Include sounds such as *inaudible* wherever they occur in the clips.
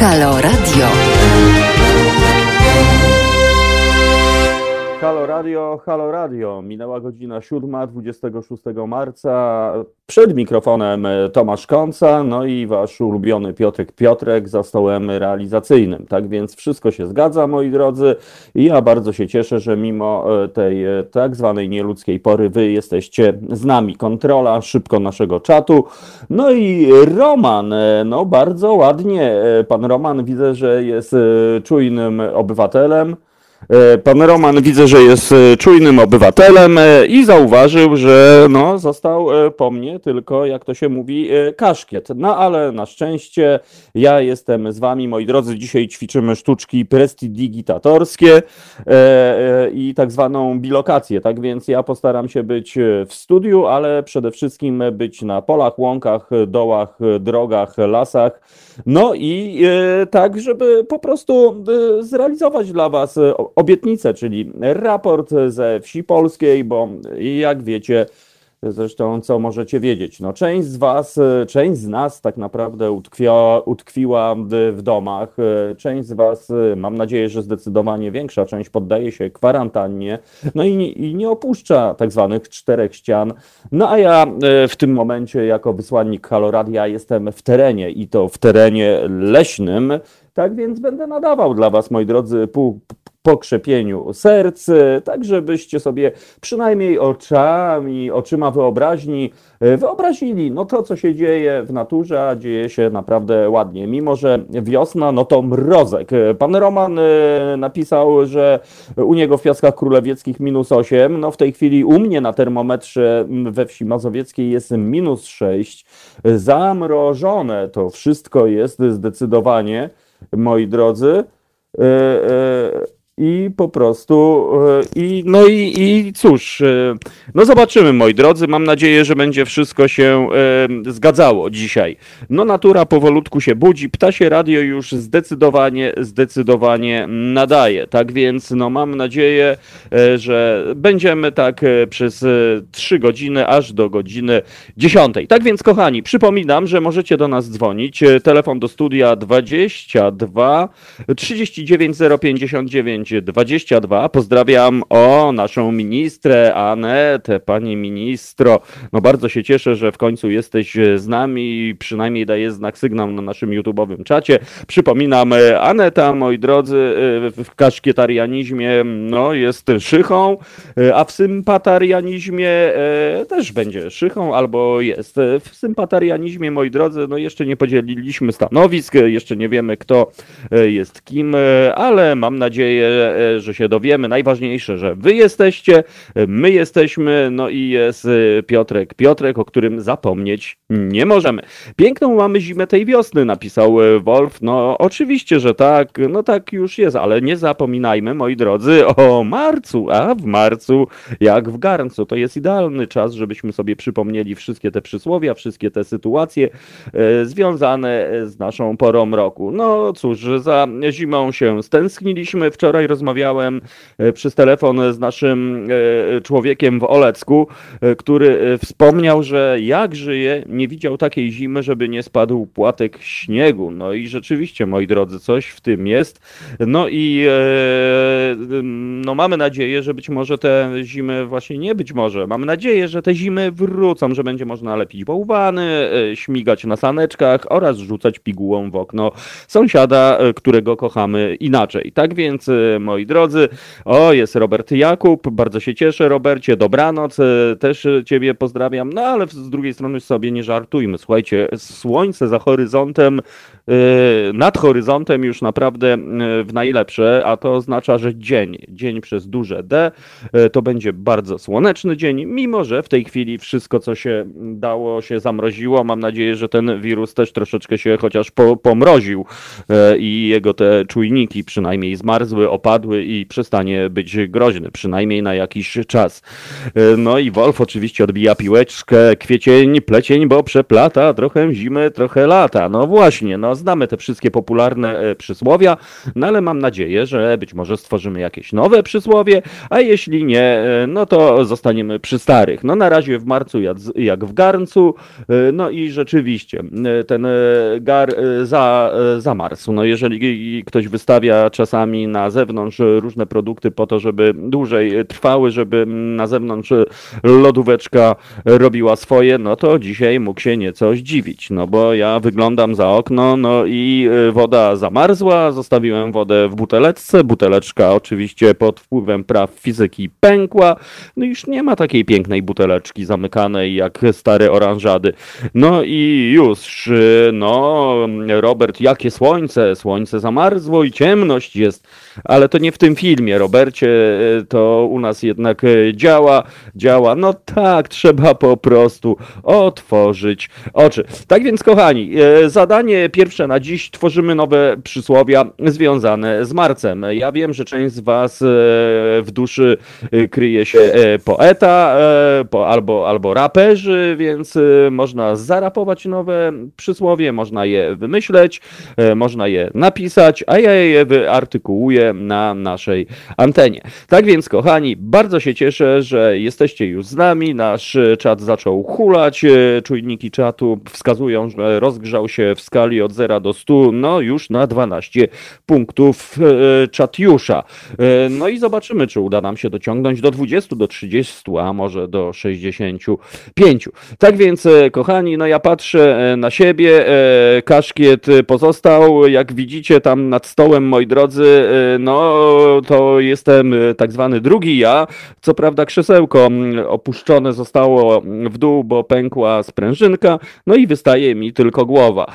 Halo Radio. Halo Radio. Minęła godzina 7, 26 marca. Przed mikrofonem Tomasz Kąca, no i wasz ulubiony Piotrek Piotrek za stołem realizacyjnym. Tak więc wszystko się zgadza, moi drodzy. I ja bardzo się cieszę, że mimo e, tej e, tak zwanej nieludzkiej pory wy jesteście z nami. Kontrola szybko naszego czatu. No i Roman, e, no bardzo ładnie. Pan Roman widzę, że jest czujnym obywatelem. E, pan Roman widzę, że jest e, czujnym obywatelem e, i zauważył, że no, został po mnie tylko, jak to się mówi, kaszkiet. No ale na szczęście ja jestem z wami, moi drodzy. Dzisiaj ćwiczymy sztuczki prestidigitatorskie i tak zwaną bilokację. Tak więc ja postaram się być w studiu, ale przede wszystkim być na polach, łąkach, dołach, drogach, lasach. No i tak, żeby po prostu zrealizować dla was obietnicę, czyli raport ze wsi polskiej, bo jak wiecie, Zresztą, co możecie wiedzieć? No, część z Was, część z nas tak naprawdę utkwiła, utkwiła w domach. Część z Was, mam nadzieję, że zdecydowanie większa część poddaje się kwarantannie, no i, i nie opuszcza tak zwanych czterech ścian. No a ja w tym momencie, jako wysłannik Haloradia, jestem w terenie i to w terenie leśnym. Tak więc będę nadawał dla Was, moi drodzy, pół, pokrzepieniu serc, tak żebyście sobie przynajmniej oczami, oczyma wyobraźni e, wyobrazili no to, co się dzieje w naturze, a dzieje się naprawdę ładnie. Mimo, że wiosna, no to mrozek. Pan Roman e, napisał, że u niego w Piaskach Królewieckich minus 8, no w tej chwili u mnie na termometrze we wsi mazowieckiej jest minus 6. Zamrożone to wszystko jest zdecydowanie, moi drodzy. E, i po prostu, e, i, no i, i cóż, e, no zobaczymy moi drodzy, mam nadzieję, że będzie wszystko się e, zgadzało dzisiaj. No natura powolutku się budzi, ptasie radio już zdecydowanie, zdecydowanie nadaje, tak więc no mam nadzieję, że będziemy tak przez 3 godziny, aż do godziny 10. Tak więc kochani, przypominam, że możecie do nas dzwonić, telefon do studia 22 39 059 22. Pozdrawiam o naszą ministrę Anetę, pani ministro. No bardzo się cieszę, że w końcu jesteś z nami przynajmniej daje znak sygnał na naszym YouTube'owym czacie. Przypominam, Aneta, moi drodzy, w kaszkietarianizmie no, jest szychą, a w sympatarianizmie e, też będzie szychą albo jest. W sympatarianizmie, moi drodzy, no jeszcze nie podzieliliśmy stanowisk, jeszcze nie wiemy kto e, jest kim, e, ale mam nadzieję, że się dowiemy. Najważniejsze, że wy jesteście, my jesteśmy, no i jest e, Piotrek. Piotrek, o którym zapomnieć nie możemy. Piękną mamy zimę tej wiosny, napisał e, Wolf. No oczywiście, że tak, no tak już jest, ale nie zapominajmy, moi drodzy, o marcu, a w marcu jak w garncu. To jest idealny czas, żebyśmy sobie przypomnieli wszystkie te przysłowia, wszystkie te sytuacje związane z naszą porą roku. No cóż, za zimą się stęskniliśmy. Wczoraj rozmawiałem e, przez telefon z naszym e, człowiekiem w Olecku, e, który wspomniał, że jak żyje, nie widział takiej zimy, żeby nie spadł płatek śniegu. No i rzeczywiście, moi drodzy, coś w tym jest. No i no mamy nadzieję, że być może te zimy właśnie nie być może. Mamy nadzieję, że te zimy wrócą, że będzie można lepić bałwany, śmigać na saneczkach oraz rzucać pigułą w okno sąsiada, którego kochamy inaczej. Tak więc moi drodzy. O, jest Robert Jakub, bardzo się cieszę, Robercie, dobranoc, e, też Ciebie pozdrawiam, no ale z drugiej strony sobie nie żartujmy, słuchajcie, słońce za horyzontem, e, nad horyzontem już naprawdę e, w najlepsze, a to oznacza, że dzień, dzień przez duże D, to będzie bardzo słoneczny dzień, mimo że w tej chwili wszystko, co się dało, się zamroziło. Mam nadzieję, że ten wirus też troszeczkę się chociaż po, pomroził i jego te czujniki przynajmniej zmarzły, opadły i przestanie być groźny, przynajmniej na jakiś czas. No i Wolf oczywiście odbija piłeczkę, kwiecień, plecień, bo przeplata, trochę zimy, trochę lata. No właśnie, no znamy te wszystkie popularne przysłowia, no ale mam nadzieję, że być może stworzymy jakieś nowe przysłowie, a jeśli nie, no to zostaniemy przy starych. No na razie w marcu jak, w garncu, no i rzeczywiście ten gar za, zamarzł. No jeżeli ktoś wystawia czasami na zewnątrz różne produkty po to, żeby dłużej trwały, żeby na zewnątrz lodóweczka robiła swoje, no to dzisiaj mógł się nieco zdziwić, no bo ja wyglądam za okno, no i woda zamarzła, zostawiłem wodę w buteleczce, buteleczka oczywiście pod wpływem praw fizyki pękła, no już nie ma takiej pięknej buteleczki zamykanej jak stare oranżady. No i już, no Robert, jakie słońce, słońce zamarzło i ciemność jest, ale to nie w tym filmie, Robercie, to u nas jednak działa, działa, no tak, trzeba po prostu otworzyć oczy. Tak więc kochani, zadanie pierwsze na dziś, tworzymy nowe przysłowia związane z marcem. Ja wiem, że część z was w duszy kryje się poeta albo, albo raperzy, więc można zarapować nowe przysłowie, można je wymyśleć, można je napisać, a ja je wyartykułuję na naszej antenie. Tak więc, kochani, bardzo się cieszę, że jesteście już z nami. Nasz czat zaczął hulać. Czujniki czatu wskazują, że rozgrzał się w skali od 0 do 100, no już na 12 punktów czatiusza. No i zobaczymy, czy uda nam się dociągnąć do 20, do 30, a może do 65. Tak więc, kochani, no ja patrzę na siebie. Kaszkiet pozostał. Jak widzicie tam nad stołem, moi drodzy, no to jestem tak zwany drugi ja. Co prawda krzesełko opuszczone zostało w dół, bo pękła sprężynka, no i wystaje mi tylko głowa.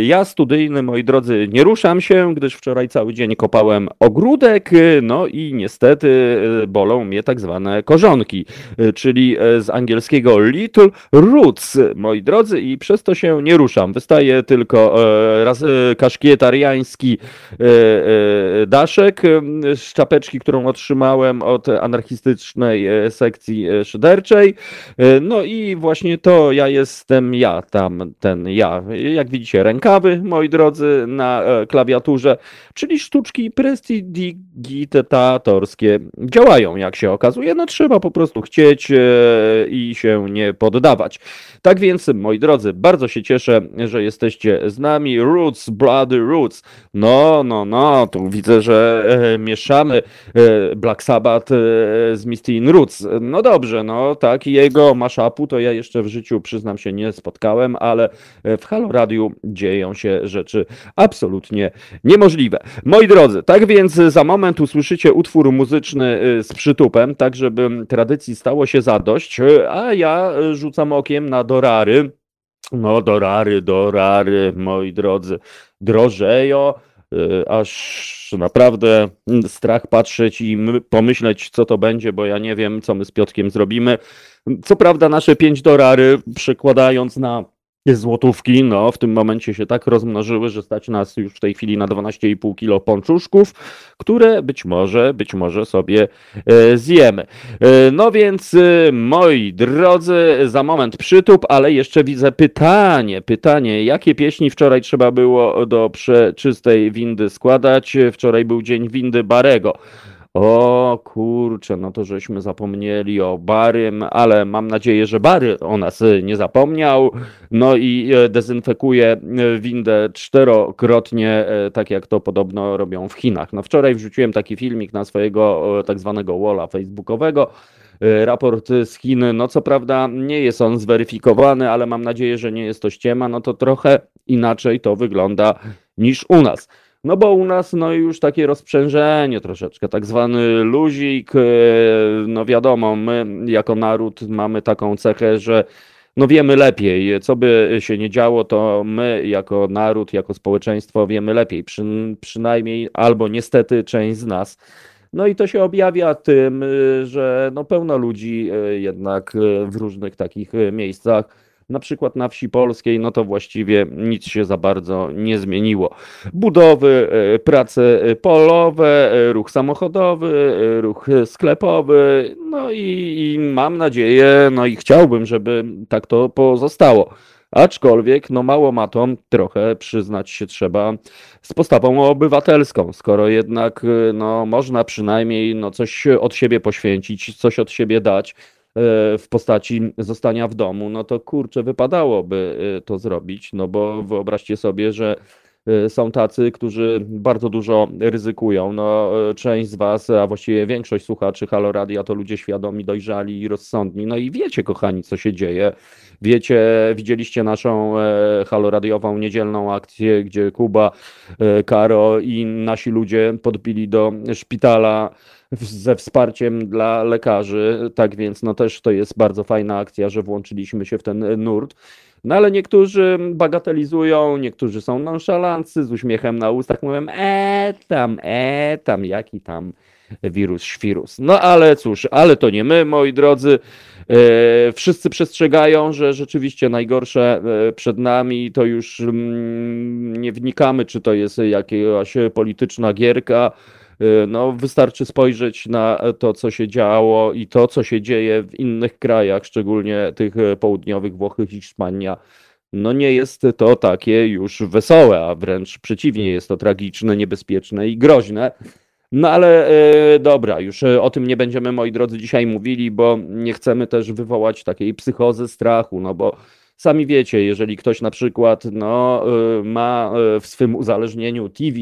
Ja studyjny, moi drodzy, nie ruszam się, gdyż wczoraj cały dzień kopałem ogródek, no i niestety bolą mnie tak zwane korzonki, czyli z angielskiego little roots, moi drodzy, i przez to się nie ruszam. Wystaje tylko raz kaszkietariański daszek z czapeczki, którą otrzymałem od anarchistycznej sekcji szyderczej. No i właśnie to ja jestem ja, tam ten ja. Jak widzicie, rękawy, moi drodzy, na klawiaturze, czyli sztuczki prestidigitatorskie działają, jak się okazuje. No trzeba po prostu chcieć i się nie poddawać. Tak więc, moi drodzy, bardzo się cieszę, że jesteście z nami. Roots, Bloody Roots. No, no, no, tu widzę, że e, mieszamy e, Black Sabbath e, z Misty in Roots. No dobrze, no tak, jego maszapu to ja jeszcze w życiu, przyznam się, nie spotkałem, ale w Halo Radiu dzieją się rzeczy absolutnie niemożliwe. Moi drodzy, tak więc za moment usłyszycie utwór muzyczny z przytupem, tak żeby tradycji stało się zadość, a ja rzucam okiem na dorary. No, dorary, dorary, moi drodzy, drożeją, y, aż naprawdę strach patrzeć i pomyśleć, co to będzie, bo ja nie wiem, co my z Piotkiem zrobimy. Co prawda, nasze 5 dorary, przekładając na złotówki, no w tym momencie się tak rozmnożyły, że stać nas już w tej chwili na 12,5 kilo ponczuszków, które być może, być może sobie e, zjemy. E, no więc, e, moi drodzy, za moment przytup, ale jeszcze widzę pytanie, pytanie, jakie pieśni wczoraj trzeba było do przeczystej windy składać? Wczoraj był dzień windy Barego. O kurczę, no to żeśmy zapomnieli o Barym, ale mam nadzieję, że Bary o nas nie zapomniał. No i e, dezynfekuje e, windę czterokrotnie, tak jak to podobno robią w Chinach. No wczoraj wrzuciłem taki filmik na swojego tak zwanego walla facebookowego. Raport z Chin, no co prawda nie jest on zweryfikowany, ale mam nadzieję, że nie jest to ściema, no to trochę inaczej to wygląda niż u nas. No bo u nas no już takie rozprzężenie troszeczkę, tak zwany luzik, e, no wiadomo, my jako naród mamy taką cechę, że no wiemy lepiej, co by się nie działo, to my jako naród, jako społeczeństwo wiemy lepiej, Przy, przynajmniej albo niestety część z nas. No i to się objawia tym, że no pełno ludzi e, jednak w różnych takich miejscach na przykład na wsi polskiej, no to właściwie nic się za bardzo nie zmieniło. Budowy, e, prace polowe, e, ruch samochodowy, e, ruch sklepowy, no i, i mam nadzieję, no i chciałbym, żeby tak to pozostało. Aczkolwiek, no mało ma to, trochę przyznać się trzeba z postawą obywatelską, skoro jednak no, można przynajmniej no, coś od siebie poświęcić, coś od siebie dać, E, w postaci zostania w domu, no to kurczę, wypadałoby e, to zrobić, no bo wyobraźcie sobie, że e, są tacy, którzy bardzo dużo ryzykują. No, część z Was, a właściwie większość słuchaczy Halo Radia to ludzie świadomi, dojrzali i rozsądni. No i wiecie, kochani, co się dzieje. Wiecie, widzieliście naszą haloradiową niedzielną akcję, gdzie Kuba, Karo i nasi ludzie podbili do szpitala ze wsparciem dla lekarzy. Tak więc no też to jest bardzo fajna akcja, że włączyliśmy się w ten nurt. No ale niektórzy bagatelizują, niektórzy są nonszalancy, z uśmiechem na ustach mówią, e tam, e tam, jaki tam wirus, świrus. No ale cóż, ale to nie my, moi drodzy. E, wszyscy przestrzegają, że rzeczywiście najgorsze e, przed nami, to już mm, nie wnikamy, czy to jest jakaś polityczna gierka, no, wystarczy spojrzeć na to, co się działo i to, co się dzieje w innych krajach, szczególnie tych y, południowych, Włochy, Hiszpania. No nie jest to takie już wesołe, a wręcz przeciwnie, jest to tragiczne, niebezpieczne i groźne. No ale yy, dobra, już o tym nie będziemy, moi drodzy, dzisiaj mówili, bo nie chcemy też wywołać takiej psychozy strachu, no bo sami wiecie, jeżeli ktoś na przykład no, ma w swym uzależnieniu TV,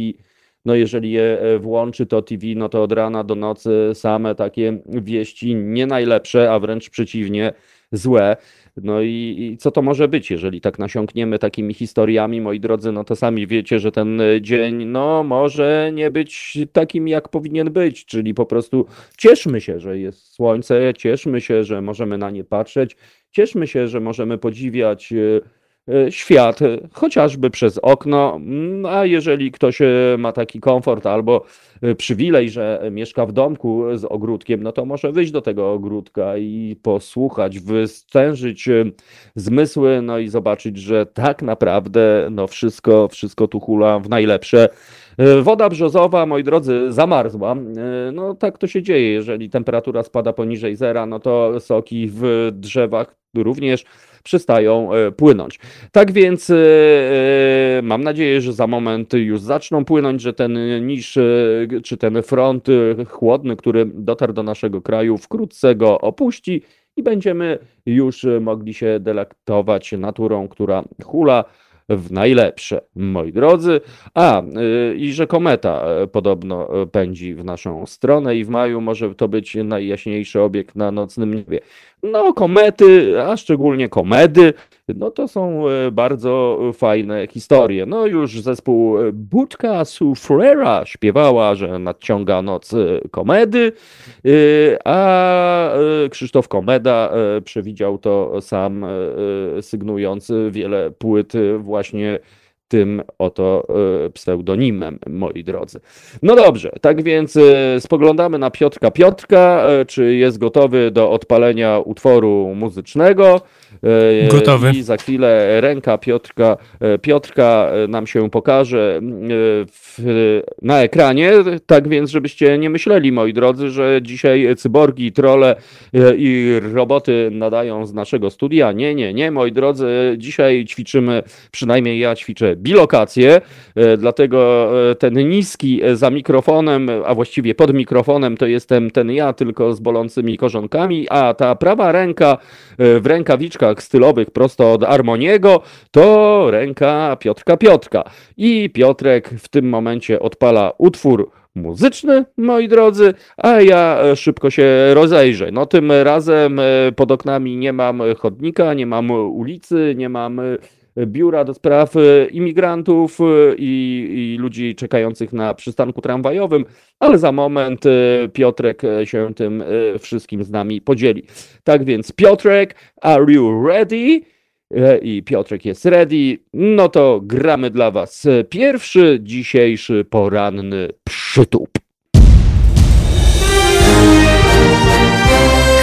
no jeżeli je e, włączy, to TV, no to od rana do nocy same takie wieści nie najlepsze, a wręcz przeciwnie, złe. No i, i, co to może być, jeżeli tak nasiąkniemy takimi historiami, moi drodzy, no to sami wiecie, że ten dzień, no może nie być takim, jak powinien być, czyli po prostu cieszmy się, że jest słońce, cieszmy się, że możemy na nie patrzeć, cieszmy się, że możemy podziwiać e, E, świat, chociażby przez okno. Mm, a jeżeli ktoś e, ma taki komfort albo e, przywilej, że mieszka w domku z ogródkiem, no to może wyjść do tego ogródka i posłuchać, wystężyć zmysły, no i zobaczyć, że tak naprawdę no wszystko, wszystko tu hula w najlepsze. Woda brzozowa, moi drodzy, zamarzła. No tak to się dzieje, jeżeli temperatura spada poniżej zera, no to soki w drzewach również przestają e, płynąć. Tak więc e, e, mam nadzieję, że za moment już zaczną płynąć, że ten niż czy ten front chłodny, który dotarł do naszego kraju, wkrótce go opuści i będziemy już mogli się delektować naturą, która hula w najlepsze, moi drodzy. A, y, i że kometa e, podobno e, pędzi w naszą stronę i w maju może to być najjaśniejszy obiekt na nocnym niebie. No, komety, a szczególnie komedy, no to są e, bardzo fajne historie. No już zespół Budka Sufrera śpiewała, że nadciąga noc komedy, a Krzysztof Komeda przewidział to sam, sygnując wiele płyt właśnie tym oto e, pseudonimem, moi drodzy. No dobrze, tak więc e, spoglądamy na Piotrka Piotrka, e, czy jest gotowy do odpalenia utworu muzycznego. Gotowy. I za chwilę ręka Piotrka, Piotrka nam się pokaże w, na ekranie. Tak więc, żebyście nie myśleli, moi drodzy, że dzisiaj cyborgi, trole i roboty nadają z naszego studia. Nie, nie, nie, moi drodzy. Dzisiaj ćwiczymy, przynajmniej ja ćwiczę bilokację, e, dlatego e, ten niski e, za mikrofonem, a właściwie pod mikrofonem to jestem ten ja, tylko z bolącymi korzonkami, a ta prawa ręka w rękawiczkach stylowych prosto od Armoniego to ręka Piotrka Piotrka. I Piotrek w tym momencie odpala utwór muzyczny, moi drodzy, a ja szybko się rozejrzę. No tym razem pod oknami nie mam chodnika, nie mam ulicy, nie mam biura do spraw e, imigrantów e, i, i, ludzi czekających na przystanku tramwajowym, ale za moment e, Piotrek się tym wszystkim z nami podzieli. Tak więc Piotrek, are you ready? I Piotrek jest ready. No to gramy dla Was pierwszy dzisiejszy poranny przytup.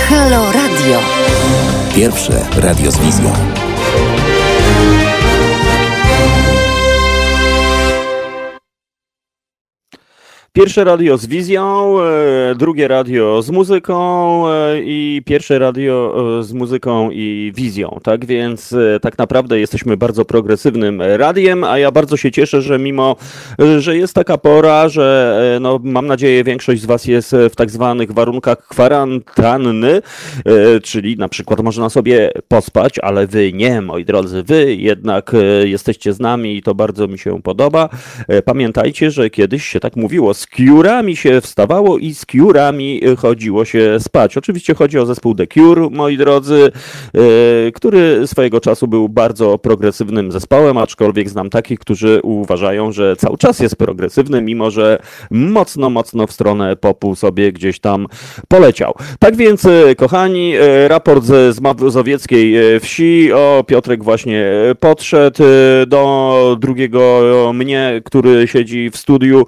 Halo Radio. Pierwsze radio z wizją. Pierwsze radio z wizją, e, drugie radio z muzyką e, i pierwsze radio e, z muzyką i wizją. Tak więc tak naprawdę jesteśmy bardzo progresywnym radiem, a ja bardzo się cieszę, że mimo, że jest taka pora, że no, mam nadzieję większość z Was jest w tak zwanych warunkach kwarantanny, czyli na przykład można sobie pospać, ale Wy nie, moi drodzy, Wy jednak jesteście z nami i to bardzo mi się podoba. Pamiętajcie, że kiedyś się tak mówiło, kiurami się wstawało i z kiurami y, chodziło się spać. Oczywiście chodzi o zespół The Cure, moi drodzy, y, który swojego czasu był bardzo progresywnym zespołem, aczkolwiek znam takich, którzy uważają, że cały czas jest progresywny, mimo że mocno, mocno w stronę popu sobie gdzieś tam poleciał. Tak więc, y, kochani, raport z mazowieckiej wsi, o Piotrek właśnie podszedł do drugiego mnie, który siedzi w studiu.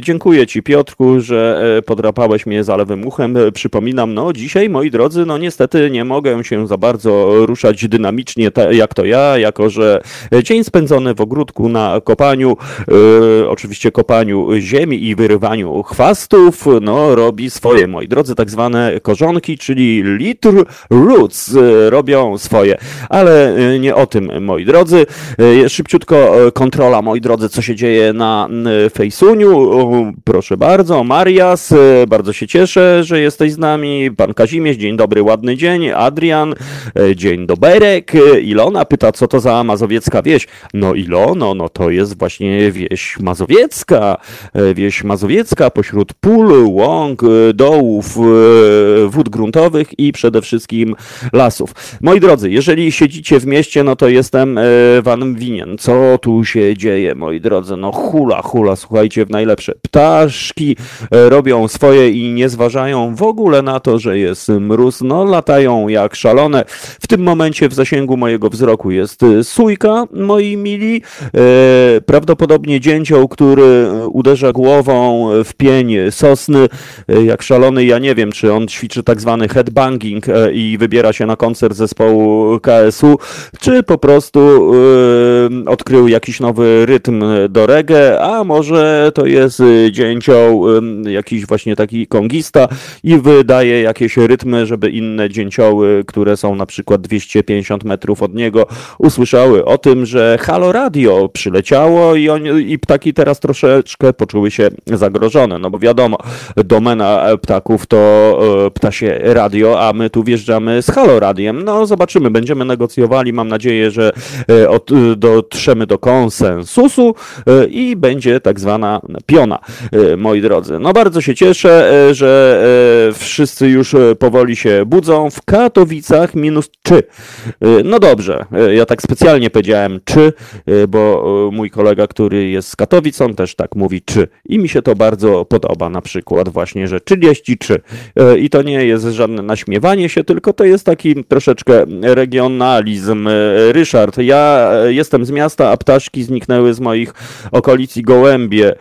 Dziękuję Ci, Piotrku, że e, podrapałeś mnie za lewym uchem. E, przypominam, no dzisiaj, moi drodzy, no niestety nie mogę się za bardzo ruszać dynamicznie, jak to ja, jako że dzień spędzony w ogródku na kopaniu, e, oczywiście kopaniu ziemi i wyrywaniu chwastów, no robi swoje, moi drodzy, tak zwane korzonki, czyli litr roots robią swoje. Ale nie o tym, moi drodzy. Szybciutko kontrola, moi drodzy, co się dzieje na Fejsuniu proszę bardzo, Marias, e, bardzo się cieszę, że jesteś z nami. Pan Kazimierz, dzień dobry, ładny dzień. Adrian, e, dzień doberek. E, Ilona pyta, co to za mazowiecka wieś. No Ilono, no to jest właśnie wieś mazowiecka. Wieś mazowiecka pośród pól, łąk, dołów, wód gruntowych i przede wszystkim lasów. Moi drodzy, jeżeli siedzicie w mieście, no to jestem wam winien. Co tu się dzieje, moi drodzy? No hula, hula, słuchajcie, w najlepsze ptaszki e, robią swoje i nie zważają w ogóle na to, że jest mróz. No, latają jak szalone. W tym momencie w zasięgu mojego wzroku jest e, sójka, moi mili. E, prawdopodobnie dzięcioł, który uderza głową w pień sosny jak szalony. Ja nie wiem, czy on ćwiczy tak zwany headbanging i wybiera się na koncert zespołu KSU, czy po prostu odkrył jakiś nowy rytm do reggae, a może to jest dzięcioł, jakiś właśnie taki kongista i wydaje jakieś rytmy, żeby inne dzięcioły, które są na przykład 250 metrów od niego, usłyszały o tym, że Halo Radio przyleciało i, on, i ptaki teraz troszeczkę poczuły się zagrożone, no bo wiadomo, domena ptaków to e, ptasie radio, a my tu wjeżdżamy z Halo Radiem. No zobaczymy, będziemy negocjowali, mam nadzieję, że e, od, dotrzemy do konsensusu e, i będzie tak zwana piona. E, moi drodzy. No bardzo się cieszę, e, że e, wszyscy już powoli się budzą. W Katowicach minus 3. No dobrze, ja tak specjalnie powiedziałem czy, bo mój kolega, który jest z Katowic, on też tak mówi czy. I mi się to bardzo podoba na przykład właśnie, że 33. I to nie jest żadne naśmiewanie się, tylko to jest taki troszeczkę regionalizm. Ryszard, ja jestem z miasta, a ptaszki zniknęły z moich okolic i gołębie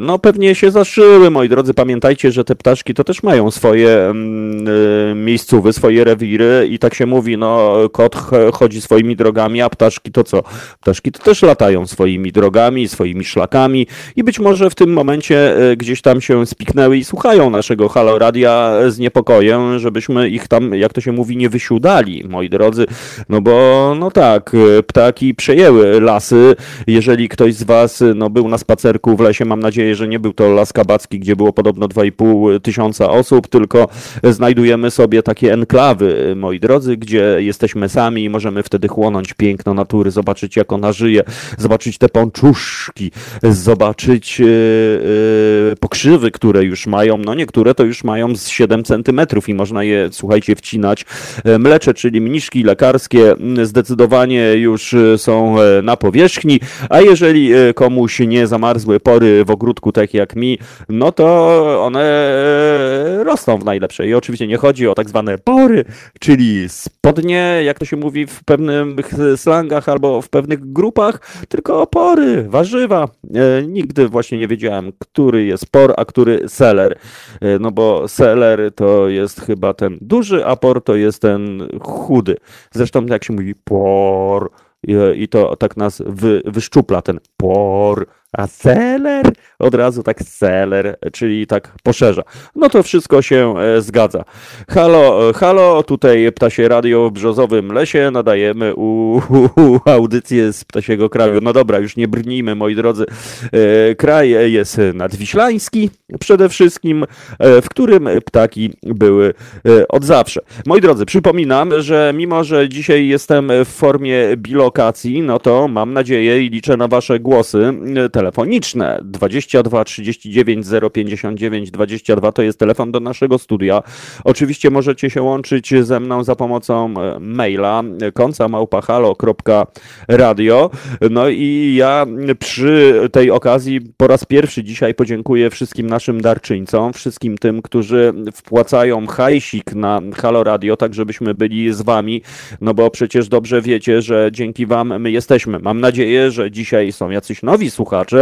no pewnie się zaszyły, moi drodzy. Pamiętajcie, że te ptaszki to też mają swoje mm, y, miejscówy, swoje rewiry i tak się mówi, no kot chodzi swoimi drogami, a ptaszki to co? Ptaszki to też latają swoimi drogami, swoimi szlakami i być może w tym momencie y, gdzieś tam się spiknęły i słuchają naszego Halo Radia z niepokojem, żebyśmy ich tam, jak to się mówi, nie wysiudali, moi drodzy, no bo no tak, ptaki przejęły lasy. Jeżeli ktoś z was no, był na spacerku w lesie, mam nadzieję, że nie był to Las Kabacki, gdzie było podobno 2,5 tysiąca osób, tylko znajdujemy sobie takie enklawy, moi drodzy, gdzie jesteśmy sami i możemy wtedy chłonąć piękno natury, zobaczyć jak ona żyje, zobaczyć te pączuszki, zobaczyć yy, yy, pokrzywy, które już mają, no niektóre to już mają z 7 centymetrów i można je, słuchajcie, wcinać. Mlecze, czyli mniszki lekarskie zdecydowanie już są na powierzchni, a jeżeli komuś nie zamarzły pory w ogródku, tak jak mi, no to one rosną w najlepszej. I oczywiście nie chodzi o tak zwane pory, czyli spodnie, jak to się mówi w pewnych slangach albo w pewnych grupach, tylko opory, warzywa. Nigdy właśnie nie wiedziałem, który jest por, a który seller. No bo seller to jest chyba ten duży, a por to jest ten chudy. Zresztą jak się mówi por i to tak nas wy, wyszczupla ten por, a seller od razu tak seller, czyli tak poszerza. No to wszystko się e, zgadza. Halo, halo, tutaj Ptasie Radio w Brzozowym Lesie, nadajemy u, u, u audycję z Ptasiego Kraju. No dobra, już nie brnijmy, moi drodzy. E, kraj jest nadwiślański przede wszystkim, e, w którym ptaki były od zawsze. Moi drodzy, przypominam, że mimo, że dzisiaj jestem w formie bilokacji, no to mam nadzieję i liczę na wasze głosy telefoniczne. 22 39 059 22 to jest telefon do naszego studia. Oczywiście możecie się łączyć ze mną za pomocą e, maila końca małpahalo.radio. No i ja przy tej okazji po raz pierwszy dzisiaj podziękuję wszystkim naszym darczyńcom, wszystkim tym, którzy wpłacają hajsik na Halo Radio, tak żebyśmy byli z wami, no bo przecież dobrze wiecie, że dzięki wam my jesteśmy. Mam nadzieję, że dzisiaj są jacyś nowi słuchacze,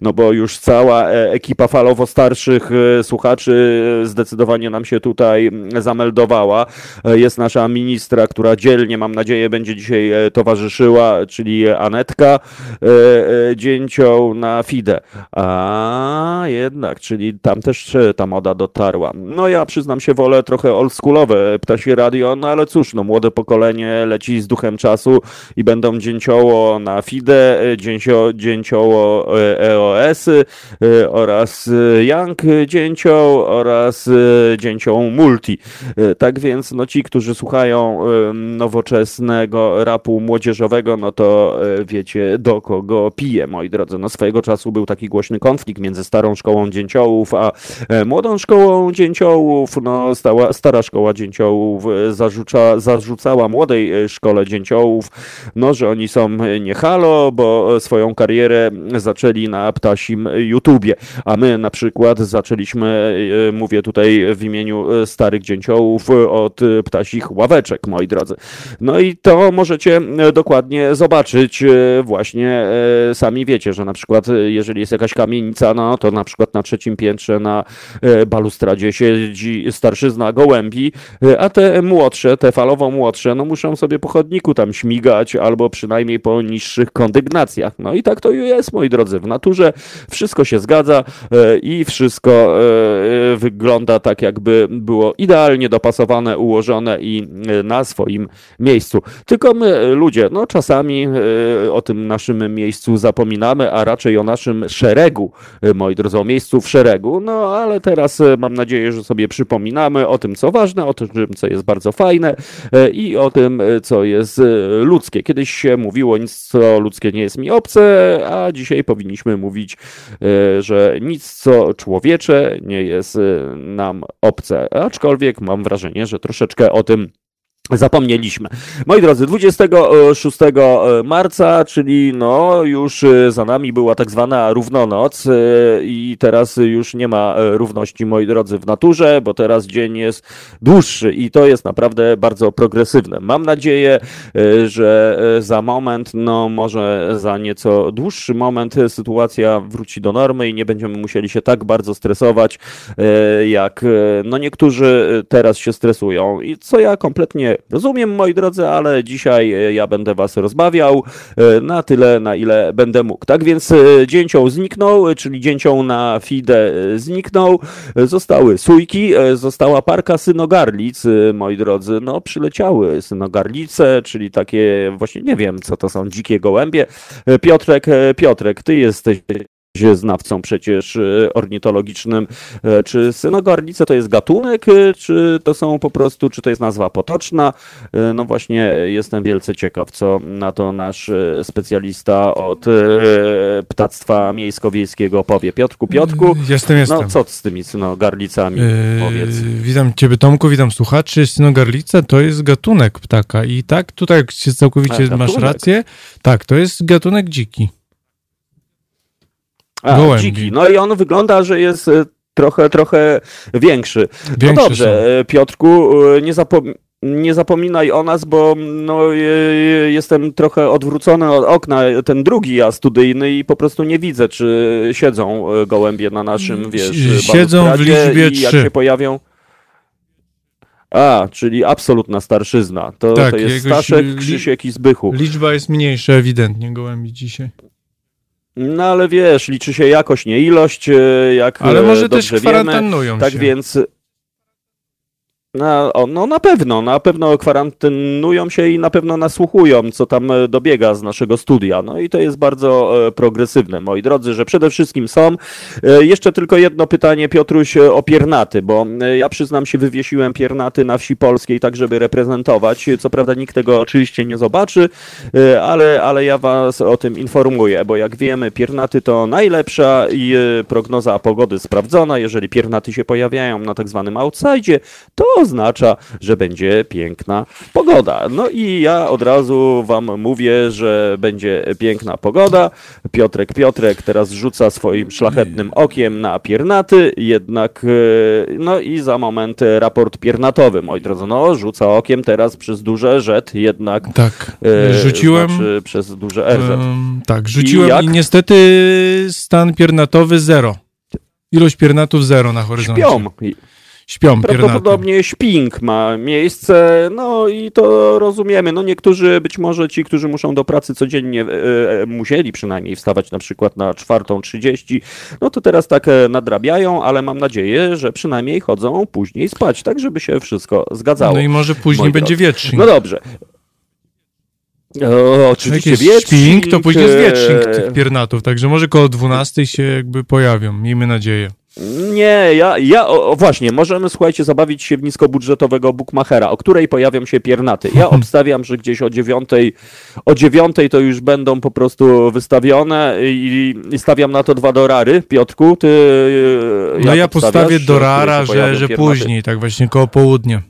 no bo już cała e, ekipa falowo starszych e, słuchaczy zdecydowanie nam się tutaj zameldowała. E, jest nasza ministra, która dzielnie, mam nadzieję, będzie dzisiaj towarzyszyła, czyli Anetka Dzięcioł na FIDE. A jednak, czyli tam też ta moda dotarła. No ja przyznam się, wolę trochę oldschoolowe ptasie radio, no ale cóż, no młode pokolenie leci z duchem czasu i będą dzięcioło na FIDE, dzięcio, dzięcioło EOS-y oraz Young Dzięcioł oraz Dzięcioł Multi. Tak więc no ci, którzy słuchają nowoczesnego rapu młodzieżowego, no to wiecie do kogo pije, moi drodzy. No swojego czasu był taki głośny konflikt między starą szkołą dzięciołów, a młodą szkołą dzięciołów. No stała, stara szkoła dzięciołów zarzuca, zarzucała młodej szkole dzięciołów, no że oni są nie halo, bo swoją karierę zaczęli na ptasim YouTubie, a my na przykład zaczęliśmy, e, mówię tutaj w imieniu e, starych dzięciołów, od ptasich ławeczek, moi drodzy. No i to możecie e, dokładnie zobaczyć właśnie sami wiecie, że na przykład jeżeli jest jakaś kamienica, no to na przykład na trzecim piętrze na balustradzie siedzi starszyzna gołębi, a te młodsze, te falowo młodsze, no muszą sobie po chodniku tam śmigać albo przynajmniej po niższych kondygnacjach. No i tak to jest, moi drodzy, w naturze wszystko się zgadza e, i wszystko e, wygląda tak, jakby było idealnie dopasowane, ułożone i e, na swoim miejscu. Tylko my, ludzie, no czasami o tym naszym miejscu zapominamy, a raczej o naszym szeregu, moi drodzy, o miejscu w szeregu. No ale teraz mam nadzieję, że sobie przypominamy o tym, co ważne, o tym, co jest bardzo fajne i o tym, co jest ludzkie. Kiedyś się mówiło, nic co ludzkie nie jest mi obce, a dzisiaj powinniśmy mówić, e, że nic co człowiecze nie jest e, nam obce. Aczkolwiek mam wrażenie, że troszeczkę o tym Zapomnieliśmy. Moi drodzy, 26 e, marca, czyli no już e, za nami była tak zwana równonoc e, i teraz już nie ma równości, moi drodzy, w naturze, bo teraz dzień jest dłuższy i to jest naprawdę bardzo progresywne. Mam nadzieję, że za moment, no może za nieco dłuższy moment sytuacja wróci do normy i nie będziemy musieli się tak bardzo stresować, jak no niektórzy teraz się stresują i co ja kompletnie Rozumiem, moi drodzy, ale dzisiaj e, ja będę was rozbawiał e, na tyle, na ile będę mógł. Tak więc e, dzięcioł zniknął, czyli dzięcioł na FIDE zniknął. Zostały sójki, została parka synogarlic, moi drodzy. No, przyleciały synogarlice, czyli takie właśnie, nie wiem, co to są, dzikie gołębie. Piotrek, Piotrek, ty jesteś znawcą przecież e, ornitologicznym. E, czy synogorlice to jest gatunek, e, czy to są po prostu, czy to jest nazwa potoczna? No właśnie jestem wielce ciekaw, co na to nasz specjalista od ptactwa miejsko-wiejskiego powie. Piotrku, Piotrku, jestem, jestem. no co z tymi synogarlicami? Powiedz. Witam Ciebie Tomku, witam słuchaczy. Synogarlica to jest gatunek ptaka i tak, tutaj całkowicie A, masz rację. Tak, to jest gatunek dziki. A, Gołębi. dziki. No i on wygląda, że jest e, trochę, trochę większy. No Większe dobrze, e, Piotrku, e, nie, zapom- nie zapominaj o nas, bo no, jestem trochę odwrócony od okna, ten drugi ja studyjny i po prostu nie widzę, czy siedzą gołębie na naszym, wiesz, Siedzą w liczbie i jak trzy. się pojawią... A, czyli absolutna starszyzna. To, Tak, to jest Staszek, Krzysiek i Zbychu. są. Liczba jest mniejsza ewidentnie gołębi dzisiaj. No ale wiesz, liczy się jakość, nie ilość, e, jak Ale e, może też dobrze wiemy. kwarantannują Tak się. więc. No, no na pewno, na pewno kwarantannują się i na pewno nasłuchują, co tam e, dobiega z naszego studia. No i to jest bardzo e, progresywne, moi drodzy, że przede wszystkim są. E, jeszcze tylko jedno pytanie, Piotruś, o piernaty, bo ja przyznam się, wywiesiłem piernaty na wsi polskiej, tak żeby reprezentować. Co prawda nikt tego oczywiście nie zobaczy, ale, ale ja was o tym informuję, bo jak wiemy, piernaty to najlepsza i prognoza pogody sprawdzona. Jeżeli piernaty się pojawiają na tak zwanym outside, to oznacza, że będzie piękna pogoda. No i ja od razu wam mówię, że będzie piękna pogoda. Piotrek Piotrek teraz rzuca swoim szlachetnym okiem na piernaty, jednak e, no i za moment raport piernatowy, moi drodzy. No, rzuca okiem teraz przez duże rzet, jednak Tak, e, rzuciłem. znaczy przez duże RZ. em, tak, rzuciłem i, jak? niestety stan piernatowy zero. Ilość piernatów zero na horyzoncie. Śpią. Śpią piernaty. Prawdopodobnie śping ma miejsce, no i to rozumiemy. No niektórzy, być może ci, którzy muszą do pracy codziennie, e, e, musieli przynajmniej wstawać na przykład na 4.30, no to teraz tak e, nadrabiają, ale mam nadzieję, że przynajmniej chodzą później spać, tak żeby się wszystko zgadzało. No i może później moi będzie wietrznik. No dobrze. O, Jak oczywiście jest śping, to później jest wietrznik tych piernatów, także może koło 12 się jakby pojawią, miejmy nadzieję. Nie, ja, ja o, o, właśnie, możemy, słuchajcie, zabawić się w niskobudżetowego bookmachera, o której pojawią się piernaty. Ja *laughs* obstawiam, że gdzieś o dziewiątej, o dziewiątej to już będą po prostu wystawione i, i stawiam na to dwa dorary. Piotrku, ty e, No ja postawię że- do o której rara, się pojawią że, że piernaty? później, tak właśnie koło południa.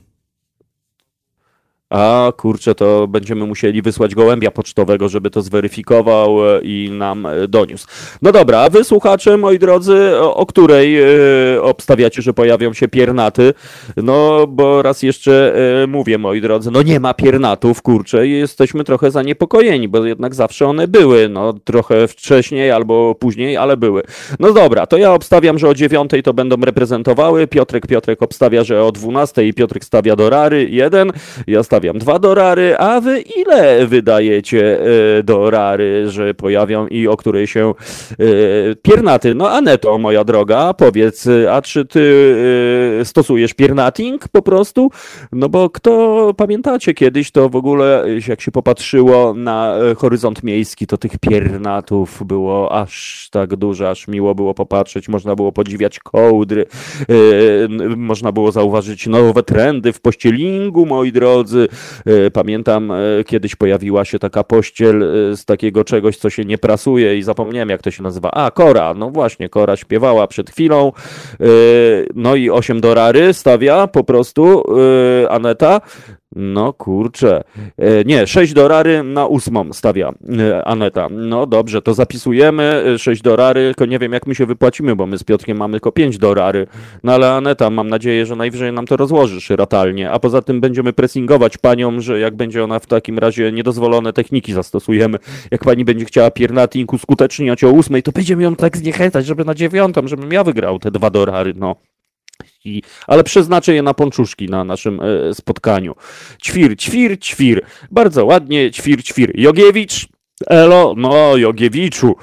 A kurczę, to będziemy musieli wysłać gołębia pocztowego, żeby to zweryfikował e, i nam e, doniósł. No dobra, a wy słuchacze, moi drodzy, o, której e, obstawiacie, że pojawią się piernaty? No, bo raz jeszcze mówię, moi drodzy, no nie ma piernatów, kurczę, i jesteśmy trochę zaniepokojeni, bo jednak zawsze one były, no trochę wcześniej albo później, ale były. No dobra, to ja obstawiam, że o dziewiątej to będą reprezentowały, Piotrek Piotrek obstawia, że o dwunastej i Piotrek stawia dorary, jeden, ja stawiam dwa dorary, a wy ile wydajecie e, dorary, że pojawią i o której się e, piernaty? No Aneto, moja droga, powiedz, a czy ty e, stosujesz piernating po prostu? No bo kto, pamiętacie kiedyś, to w ogóle jak się popatrzyło na horyzont miejski, to tych piernatów było aż tak dużo, aż miło było popatrzeć, można było podziwiać kołdry, można było zauważyć nowe trendy w pościelingu, moi drodzy. E, Pamiętam, e, kiedyś pojawiła się taka pościel e, z takiego czegoś, co się nie prasuje i zapomniałem, jak to się nazywa. A, Kora, no właśnie, Kora śpiewała przed chwilą. No i 8 dorary stawia po prostu Aneta. No kurczę. E, Nie, 6 dorary na ósmą stawia e, Aneta. No dobrze, to zapisujemy. e, 6 dorary, tylko nie wiem jak my się wypłacimy, bo my z Piotrkiem mamy tylko 5 dorary. No ale Aneta, mam nadzieję, że najwyżej nam to rozłożysz ratalnie. A poza tym będziemy pressingować panią, że jak będzie ona w takim razie niedozwolone techniki zastosujemy. Jak pani będzie chciała piernating uskuteczniać o ósmej, to będziemy ją tak zniechęcać, żeby na dziewiątą, żebym ja wygrał te dwa dorary, no. Ale przeznaczę je na pączuszki na naszym e, spotkaniu. Ćwir, ćwir, ćwir. Bardzo ładnie, ćwir, ćwir. Jogiewicz, Elo, no Jogiewiczu,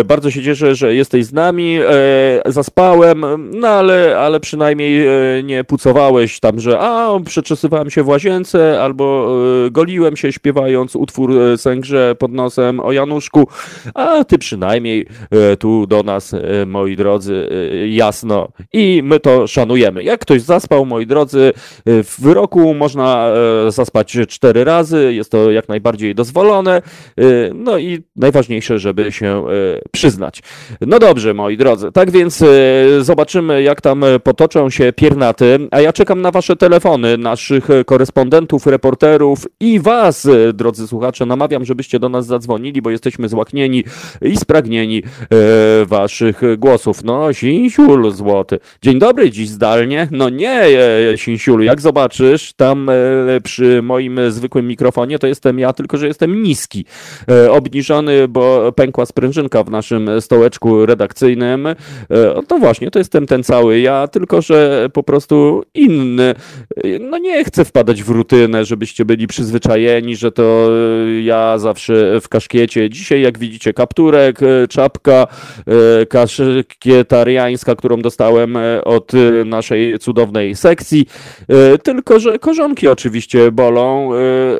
e, bardzo się cieszę, że jesteś z nami. E, zaspałem, no ale, ale przynajmniej e, nie pucowałeś tam, że a, przeczesywałem się w łazience, albo e, goliłem się śpiewając utwór e, Sęgrze pod nosem o Januszku, a ty przynajmniej e, tu do nas, moi drodzy, jasno. I my to szanujemy. Jak ktoś zaspał, moi drodzy, w roku można zaspać cztery razy, jest to jak najbardziej dozwolone. E, no i najważniejsze, żeby się przyznać. No dobrze, moi drodzy, tak więc zobaczymy, jak tam potoczą się piernaty, a ja czekam na wasze telefony, naszych korespondentów, reporterów i was, drodzy słuchacze, namawiam, żebyście do nas zadzwonili, bo jesteśmy złaknieni i spragnieni waszych głosów. No, Sinsiul złoty. Dzień dobry, dziś zdalnie. No nie, Sinsiulu, jak zobaczysz, tam przy moim zwykłym mikrofonie to jestem ja, tylko że jestem niski. E, obniżony, bo pękła sprężynka w naszym stołeczku redakcyjnym. E, to właśnie, to jestem ten cały ja, tylko że po prostu inny. E, no nie chcę wpadać w rutynę, żebyście byli przyzwyczajeni, że to ja zawsze w kaszkiecie. Dzisiaj, jak widzicie, kapturek, czapka kaszkietariańska, którą dostałem od naszej cudownej sekcji. Tylko, że korzonki oczywiście bolą.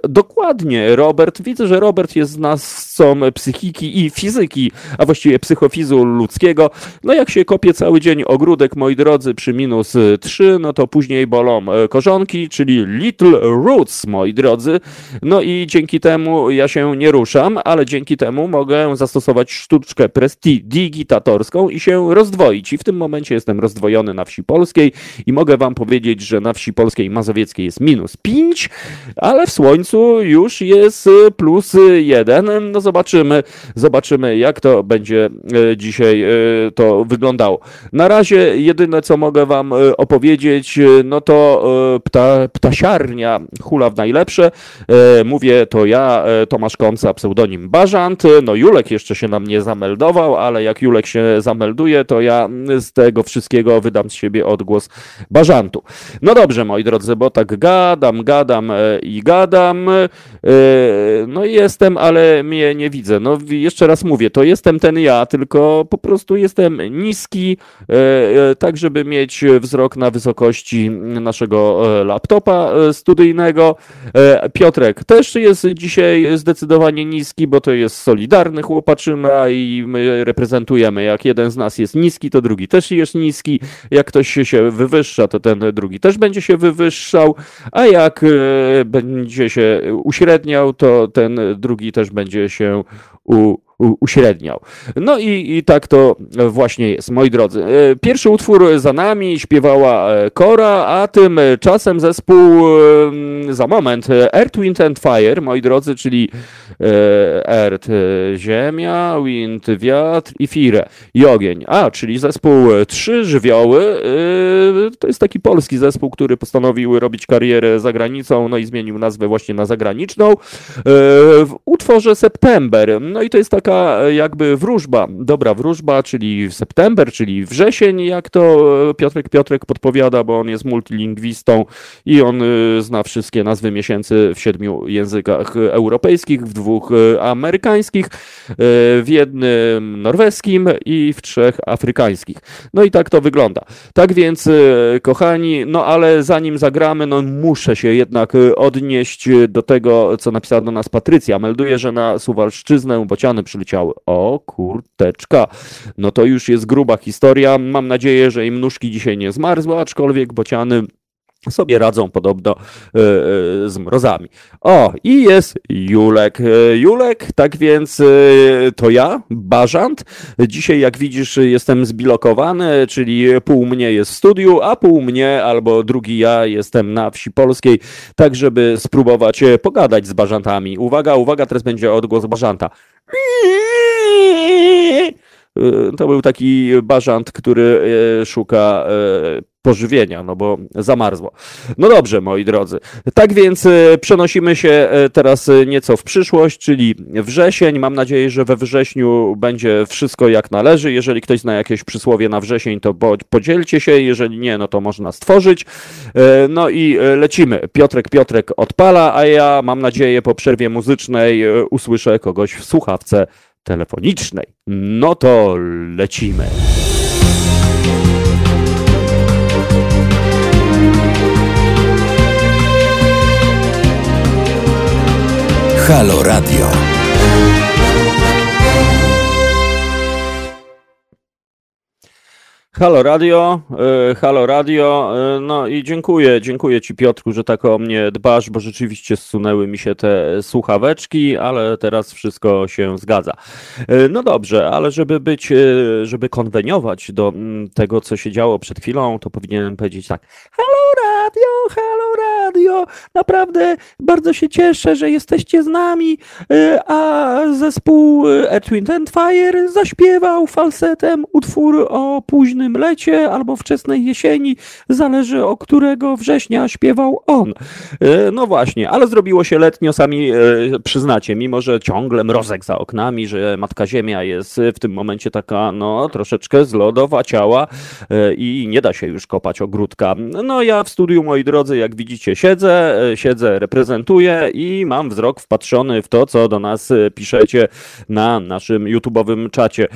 Dokładnie, Robert, widzę, że Robert jest znawcą psychiki i fizyki, a właściwie psychofizu ludzkiego. No jak się kopie cały dzień ogródek, moi drodzy, przy minus 3, no to później bolą e, korzonki, czyli little roots, moi drodzy. No i dzięki temu ja się nie ruszam, ale dzięki temu mogę zastosować sztuczkę prestidigitatorską i się rozdwoić. I w tym momencie jestem rozdwojony na wsi polskiej i mogę wam powiedzieć, że na wsi polskiej mazowieckiej jest minus 5, ale w słońcu już jest plus 1. No zobaczymy, zobaczymy jak to będzie e, dzisiaj e, to wyglądało. Na razie jedyne co mogę wam e, opowiedzieć, no to pta, ptasiarnia hula w najlepsze. Mówię to ja, Tomasz Komca, pseudonim Bażant. No Julek jeszcze się nam nie zameldował, ale jak Julek się zamelduje, to ja z tego wszystkiego wydam z siebie odgłos Bażantu. No dobrze, moi drodzy, bo tak gadam, gadam i gadam. No jestem, ale mnie nie widzę. No jeszcze raz mówię, to jestem ten ja, tylko po prostu jestem niski, e, e, tak żeby mieć wzrok na wysokości naszego e, laptopa studyjnego. Piotrek też jest dzisiaj zdecydowanie niski, bo to jest solidarny chłopaczyna i my reprezentujemy. Jak jeden z nas jest niski, to drugi też jest niski. Jak ktoś się wywyższa, to ten drugi też będzie się wywyższał, a jak będzie się uśredniał, to ten drugi też będzie się u, uśredniał. No i, i tak to właśnie jest, moi drodzy. E, pierwszy utwór za nami śpiewała e, Kora, a tym czasem zespół za moment Earth, Wind and Fire, moi drodzy, czyli e, Earth, ziemia, Wind, wiatr i Fire i ogień. A, czyli zespół Trzy Żywioły. To jest taki polski zespół, który postanowił robić karierę za granicą, no i zmienił nazwę właśnie na zagraniczną. W utworze September. No i to jest taka taka e, jakby wróżba, dobra wróżba, czyli september, czyli wrzesień, jak to e, Piotrek Piotrek podpowiada, bo on jest multilingwistą i on e, zna wszystkie nazwy miesięcy w siedmiu językach europejskich, w dwóch amerykańskich, w jednym norweskim i w trzech afrykańskich. No i tak to wygląda. Tak więc, kochani, no ale zanim zagramy, no muszę się jednak odnieść do tego, co napisała do nas Patrycja. Melduje, że na Suwalszczyznę bociany przy przyleciały. O kurteczka, no to już jest gruba historia. Mam nadzieję, że im nóżki dzisiaj nie zmarzły, aczkolwiek bociany sobie radzą podobno e, e, z mrozami. O, i jest Julek. E, Julek, tak więc to ja, Bażant. Dzisiaj, jak widzisz, jestem zbilokowany, czyli pół mnie jest w studiu, a pół mnie albo drugi ja jestem na wsi polskiej, tak żeby spróbować pogadać z Bażantami. Uwaga, uwaga, teraz będzie odgłos Bażanta. To był taki bażant, który szuka pożywienia, no bo zamarzło. No dobrze, moi drodzy. Tak więc przenosimy się teraz nieco w przyszłość, czyli wrzesień. Mam nadzieję, że we wrześniu będzie wszystko jak należy. Jeżeli ktoś zna jakieś przysłowie na wrzesień, to podzielcie się. Jeżeli nie, no to można stworzyć. No i lecimy. Piotrek Piotrek odpala, a ja mam nadzieję po przerwie muzycznej usłyszę kogoś w słuchawce telefonicznej. No to lecimy. Halo Radio. Halo Radio, e, halo Radio, e, no i dziękuję, dziękuję Ci Piotrku, że tak o mnie dbasz, bo rzeczywiście zsunęły mi się te słuchaweczki, ale teraz wszystko się zgadza. E, no dobrze, ale żeby być, żeby konweniować do mm, tego, co się działo przed chwilą, to powinienem powiedzieć tak, halo Radio, halo Radio, naprawdę bardzo się cieszę, że jesteście z nami, a zespół Earth, Fire zaśpiewał falsetem utwór o późnym późnym lecie albo wczesnej jesieni, zależy o którego września śpiewał on. E, no właśnie, ale zrobiło się letnio, sami e, przyznacie, mimo że ciągle mrozek za oknami, że Matka Ziemia jest w tym momencie taka, no, troszeczkę zlodowaciała e, i nie da się już kopać ogródka. No ja w studiu, moi drodzy, jak widzicie, siedzę, siedzę, reprezentuję i mam wzrok wpatrzony w to, co do nas piszecie na naszym YouTube'owym czacie.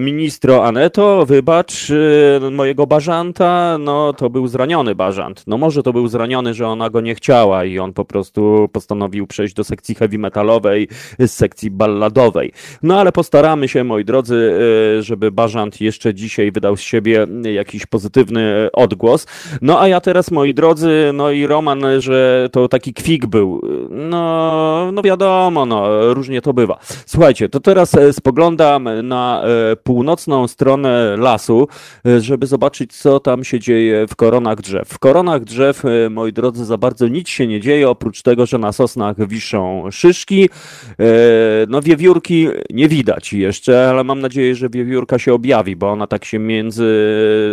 Ministro Aneto, wybacz, mojego bażanta, no to był zraniony bażant. No może to był zraniony, że ona go nie chciała i on po prostu postanowił przejść do sekcji heavy metalowej z sekcji balladowej. No ale postaramy się, moi drodzy, y, żeby bażant jeszcze dzisiaj wydał z siebie jakiś pozytywny odgłos. No a ja teraz, moi drodzy, no i Roman, że to taki kwik był. No, no wiadomo, no różnie to bywa. Słuchajcie, to teraz e, spoglądam na e, północną stronę lasu. E, żeby zobaczyć, co tam się dzieje w koronach drzew. W koronach drzew, e, moi drodzy, za bardzo nic się nie dzieje, oprócz tego, że na sosnach wiszą szyszki. E, no wiewiórki nie widać jeszcze, ale mam nadzieję, że wiewiórka się objawi, bo ona tak się między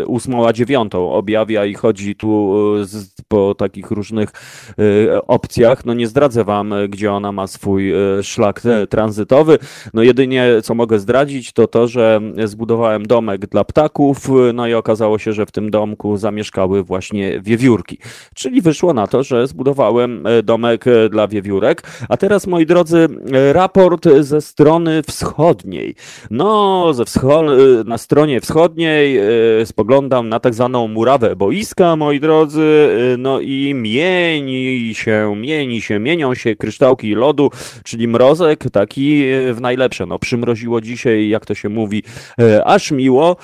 ósmą a dziewiątą objawia i chodzi tu po takich różnych opcjach. No nie zdradzę wam, gdzie ona ma swój szlak tranzytowy. No jedynie, co mogę zdradzić, to to, że zbudowałem domek dla ptaków, no i okazało się, że w tym domku zamieszkały właśnie wiewiórki. Czyli wyszło na to, że zbudowałem e, domek e, dla wiewiórek. A teraz, moi drodzy, e, raport ze strony wschodniej. No, ze wscho- na stronie wschodniej spoglądam na tak zwaną murawę boiska, moi drodzy, no i mieni się, mieni się, mienią się kryształki lodu, czyli mrozek, taki w najlepsze. No, przymroziło dzisiaj, jak to się mówi, aż miło.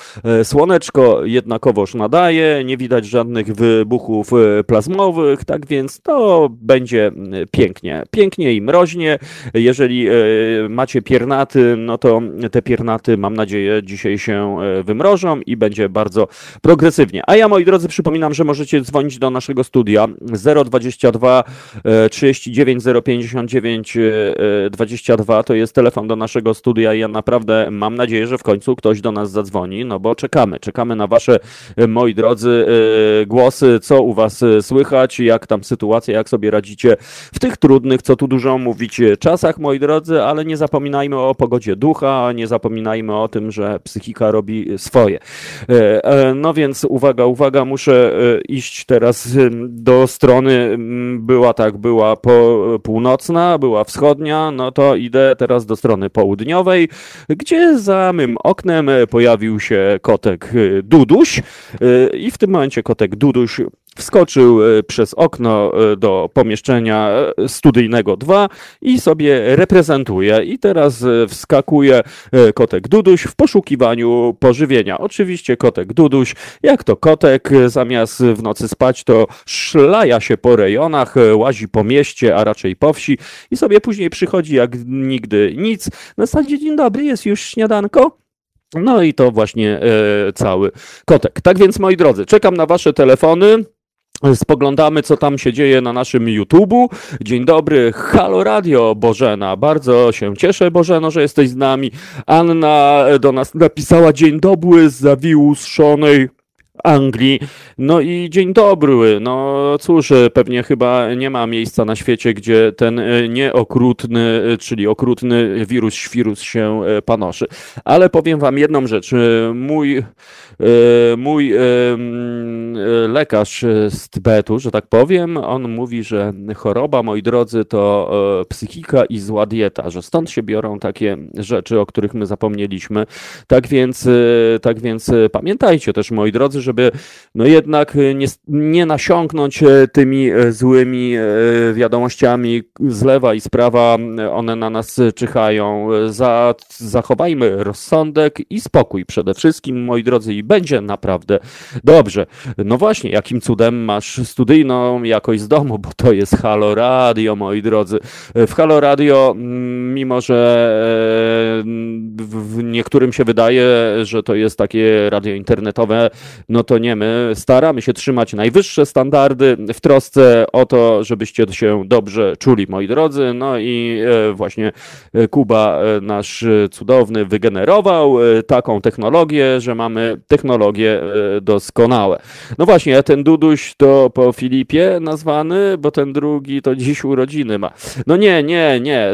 Słone Słoneczko jednakowoż nadaje, nie widać żadnych wybuchów e, plazmowych, tak więc to będzie pięknie. Pięknie i mroźnie. Jeżeli e, macie piernaty, no to te piernaty mam nadzieję dzisiaj się e, wymrożą i będzie bardzo progresywnie. A ja moi drodzy przypominam, że możecie dzwonić do naszego studia 022 39 059 22 to jest telefon do naszego studia i ja naprawdę mam nadzieję, że w końcu ktoś do nas zadzwoni, no bo czekamy. Czekamy na Wasze, e, moi drodzy, e, głosy, co u Was e, słychać, jak tam sytuacja, jak sobie radzicie w tych trudnych, co tu dużo mówić, czasach, moi drodzy, ale nie zapominajmy o pogodzie ducha, nie zapominajmy o tym, że psychika robi swoje. No więc uwaga, uwaga, muszę iść teraz do strony, była tak, była po, północna, była wschodnia, no to idę teraz do strony południowej, gdzie za mym oknem pojawił się kotek Duduś y, i w tym momencie kotek Duduś wskoczył y, przez okno do pomieszczenia studyjnego 2 i sobie reprezentuje. I teraz wskakuje kotek Duduś w poszukiwaniu pożywienia. Oczywiście kotek Duduś, jak to kotek, zamiast w nocy spać, to szlaja się po rejonach, łazi po mieście, a raczej po wsi i sobie później przychodzi jak nigdy nic. Na zasadzie dzień dobry, jest już śniadanko? No i to właśnie e, cały kotek. Tak więc, moi drodzy, czekam na Wasze telefony. Spoglądamy, co tam się dzieje na naszym YouTubu. Dzień dobry, Halo Radio, Bożena. Bardzo się cieszę, Bożeno, że jesteś z nami. Anna do nas napisała dzień dobry z zawiłuszonej Anglii. No i dzień dobry. No cóż, pewnie chyba nie ma miejsca na świecie, gdzie ten e, nieokrutny, e, czyli okrutny wirus, świrus się e, panoszy. Ale powiem wam jedną rzecz. Mój, mój lekarz z Tybetu, że tak powiem, on mówi, że choroba, moi drodzy, to psychika i zła dieta, że stąd się biorą takie rzeczy, o których my zapomnieliśmy. Tak więc, tak więc pamiętajcie też, moi drodzy, że żeby no jednak e, nie, nie nasiąknąć e, tymi e, złymi wiadomościami z lewa i z prawa, one na nas czyhają. Za, zachowajmy rozsądek i spokój przede wszystkim, moi drodzy, i będzie naprawdę dobrze. No właśnie, jakim cudem masz studyjną jakość z domu, bo to jest Halo Radio, moi drodzy. W Halo Radio, mm, mimo że w niektórym się wydaje, że to jest takie radio internetowe, no to nie, my staramy się trzymać najwyższe standardy w trosce o to, żebyście się dobrze czuli, moi drodzy. No i e, właśnie e, Kuba, e, nasz cudowny, wygenerował taką technologię, że mamy technologie doskonałe. No właśnie, ten Duduś to po Filipie nazwany, bo ten drugi to dziś urodziny ma. No nie, nie, nie.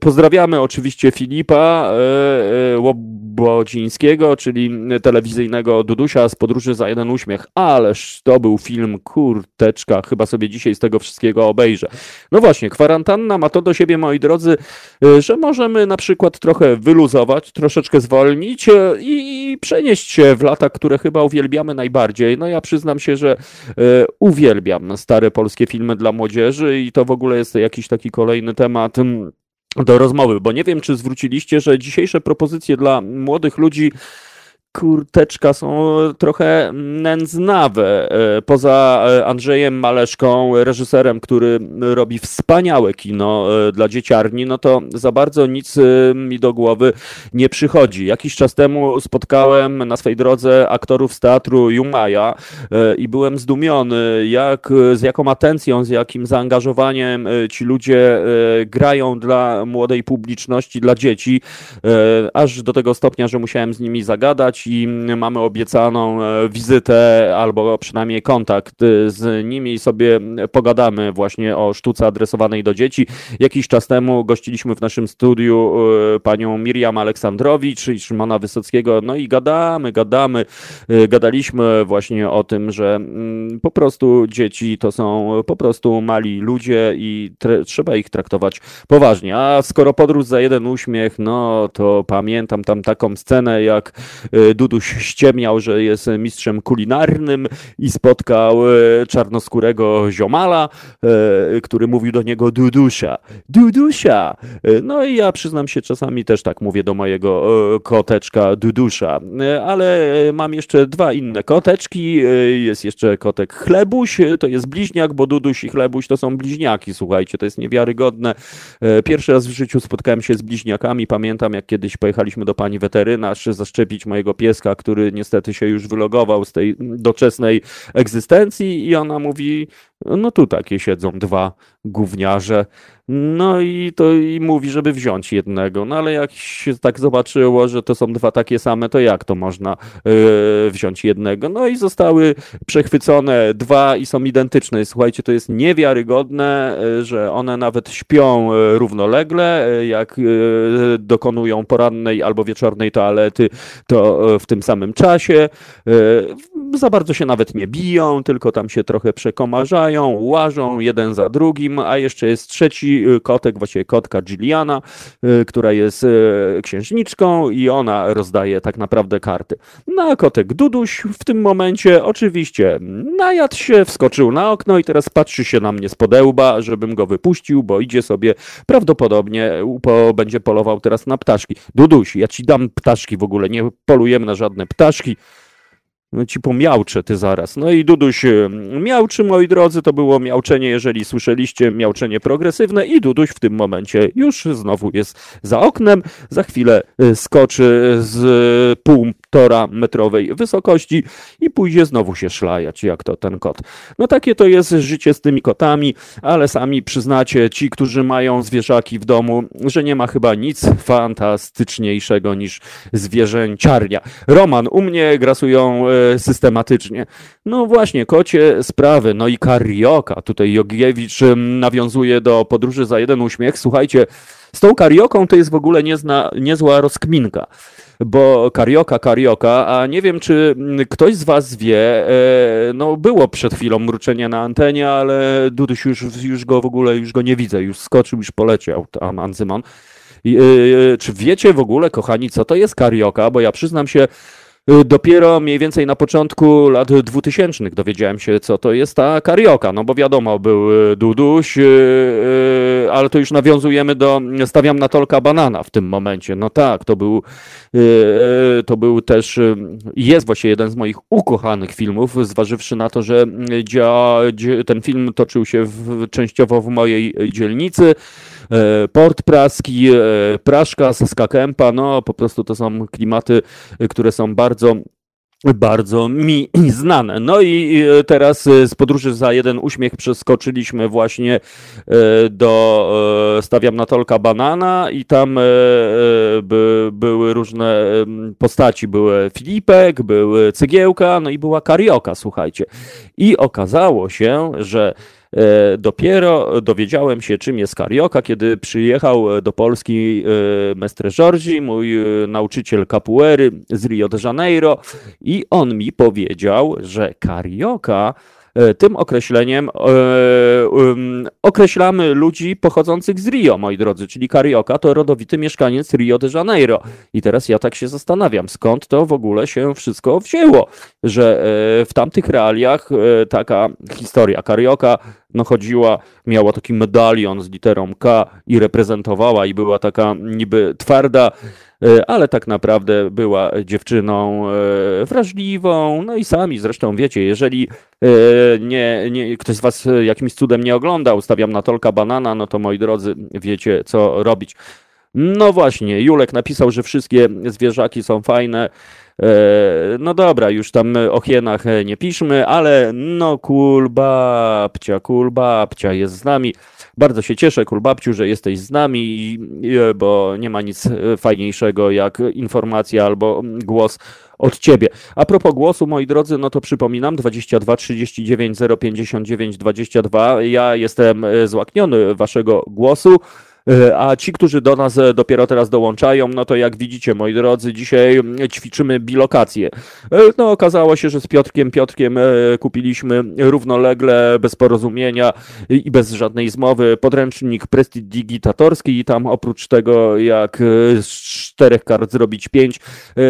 Pozdrawiamy oczywiście Filipa Łobodzińskiego, czyli telewizyjnego Dudusia z Podróży za jeden uśmiech. Ależ to był film, kurteczka, chyba sobie dzisiaj z tego wszystkiego obejrzę. No właśnie, kwarantanna ma to do siebie, moi drodzy, że możemy na przykład trochę wyluzować, troszeczkę zwolnić y, i przenieść się w lata, które chyba uwielbiamy najbardziej. No ja przyznam się, że y, uwielbiam stare polskie filmy dla młodzieży i to w ogóle jest jakiś taki kolejny temat mm, do rozmowy, bo nie wiem, czy zwróciliście, że dzisiejsze propozycje dla młodych ludzi kurteczka są trochę nędznawe. E, poza e, Andrzejem Maleszką, reżyserem, który robi wspaniałe kino e, dla dzieciarni, no to za bardzo nic mi do głowy nie przychodzi. Jakiś czas temu spotkałem na swej drodze aktorów z teatru Jumaja i byłem zdumiony, jak, z jaką atencją, z jakim zaangażowaniem ci ludzie grają dla młodej publiczności, dla dzieci, aż do tego stopnia, że musiałem z nimi zagadać i mamy obiecaną e, wizytę albo przynajmniej kontakt e, z nimi i sobie pogadamy właśnie o sztuce adresowanej do dzieci. Jakiś czas temu gościliśmy w naszym studiu e, panią Miriam Aleksandrowicz i Szymona Wysockiego, no i gadamy, gadamy, gadaliśmy właśnie o tym, że mm, po prostu dzieci to są po prostu mali ludzie i trzeba ich traktować poważnie. A skoro podróż za jeden uśmiech, no to pamiętam tam taką scenę, jak Duduś ściemniał, że jest mistrzem kulinarnym i spotkał e, czarnoskórego ziomala, e, który mówił do niego Dudusia. Dudusia! E, no i ja przyznam się, czasami też tak mówię do mojego koteczka Dudusza, ale mam jeszcze dwa inne koteczki. Jest jeszcze kotek Chlebuś, to jest bliźniak, bo Duduś i Chlebuś to są bliźniaki, słuchajcie, to jest niewiarygodne. Pierwszy raz w życiu spotkałem się z bliźniakami. Pamiętam, jak kiedyś pojechaliśmy do pani weterynarz zaszczepić mojego pieska który niestety się już wylogował z tej doczesnej egzystencji i ona mówi, no tu takie siedzą dwa gówniarze. No i to i mówi, żeby wziąć jednego. No ale jak się tak zobaczyło, że to są dwa takie same, to jak to można yy, wziąć jednego? No i zostały przechwycone dwa i są identyczne. Słuchajcie, to jest niewiarygodne, yy, że one nawet śpią yy, równolegle, yy, jak yy, dokonują porannej albo wieczornej toalety, to yy, w tym samym czasie. Za bardzo się nawet nie biją, tylko tam się trochę przekomarzają, łażą jeden za drugim, a jeszcze jest trzeci y, kotek, właściwie kotka Gilliana, y, która jest y, księżniczką i ona rozdaje tak naprawdę karty. No a kotek Duduś w tym momencie oczywiście najadł się, wskoczył na okno i teraz patrzy się na mnie z podełba, żebym go wypuścił, bo idzie sobie prawdopodobnie, po, będzie polował teraz na ptaszki. Duduś, ja ci dam ptaszki w ogóle, nie polujemy na żadne ptaszki. No ci pomiałczę ty zaraz. No i Duduś e, miałczy, moi drodzy, to było miałczenie, jeżeli słyszeliście, miałczenie progresywne i Duduś w tym momencie już znowu jest za oknem. Za chwilę e, skoczy z półtora metrowej wysokości i pójdzie znowu się szlajać, jak to ten kot. No takie to jest życie z tymi kotami, ale sami przyznacie, ci, którzy mają zwierzaki w domu, że nie ma chyba nic fantastyczniejszego niż zwierzęciarnia. Roman, u mnie grasują e, systematycznie. No właśnie, kocie sprawy, no i karioka. Tutaj Jogiewicz nawiązuje do podróży za jeden uśmiech. Słuchajcie, z tą karioką to jest w ogóle niezna, niezła rozkminka bo karioka, karioka, a nie wiem, czy ktoś z was wie, e, no było przed chwilą mruczenie na antenie, ale Duduś już, już go w ogóle, już go nie widzę, już skoczył, już poleciał tam Anzymon. E, czy wiecie w ogóle, kochani, co to jest karioka? Bo ja przyznam się, Y, dopiero mniej więcej na początku lat 2000 dowiedziałem się, co to jest ta karioka. No bo wiadomo, był Duduś, ale to już nawiązujemy do Stawiam na Tolka Banana w tym momencie. No tak, to był, to był też, jest właśnie jeden z moich ukochanych filmów, zważywszy na to, że ten film toczył się w, częściowo w mojej dzielnicy. Port Praski, Praszka, Saska Kępa, no po prostu to są klimaty, które są bardzo bardzo mi *clears throat* znane. No i teraz z podróży za jeden uśmiech przeskoczyliśmy właśnie e, do Stawiam na Tolka Banana i tam by, były różne postaci. Były Filipek, były Cygiełka, no i była Karioka, słuchajcie. I okazało się, że E, dopiero dowiedziałem się, czym jest karioka, kiedy przyjechał do Polski e, Mestre Giorgi, mój e, nauczyciel capoeiry z Rio de Janeiro i on mi powiedział, że karioka E, tym określeniem e, określamy ludzi pochodzących z Rio, moi drodzy, czyli Carioca to rodowity mieszkaniec Rio de Janeiro. I teraz ja tak się zastanawiam, skąd to w ogóle się wszystko wzięło, że e, w tamtych realiach taka historia Carioca no chodziła, miała taki medalion z literą K i reprezentowała i była taka niby twarda, E, ale tak naprawdę była dziewczyną e, wrażliwą, no i sami zresztą wiecie, jeżeli e, nie, nie, ktoś z was jakimś cudem nie oglądał, stawiam na Tolka Banana, no to moi drodzy, wiecie co robić. No właśnie, Julek napisał, że wszystkie zwierzaki są fajne. No dobra, już tam o hienach nie piszmy, ale no kul babcia, kul babcia jest z nami. Bardzo się cieszę, Kulbabciu, że jesteś z nami, bo nie ma nic e, fajniejszego jak informacja albo głos od ciebie. A propos głosu, moi drodzy, no to przypominam 22 39 059 22. Ja jestem e, złakniony waszego głosu. E, a ci, którzy do nas e, dopiero teraz dołączają, no to jak widzicie, moi drodzy, dzisiaj ćwiczymy bilokację. E, no okazało się, że z Piotrkiem Piotrkiem kupiliśmy równolegle, bez porozumienia i bez żadnej zmowy podręcznik prestidigitatorski i tam oprócz tego, jak z czterech kart zrobić pięć,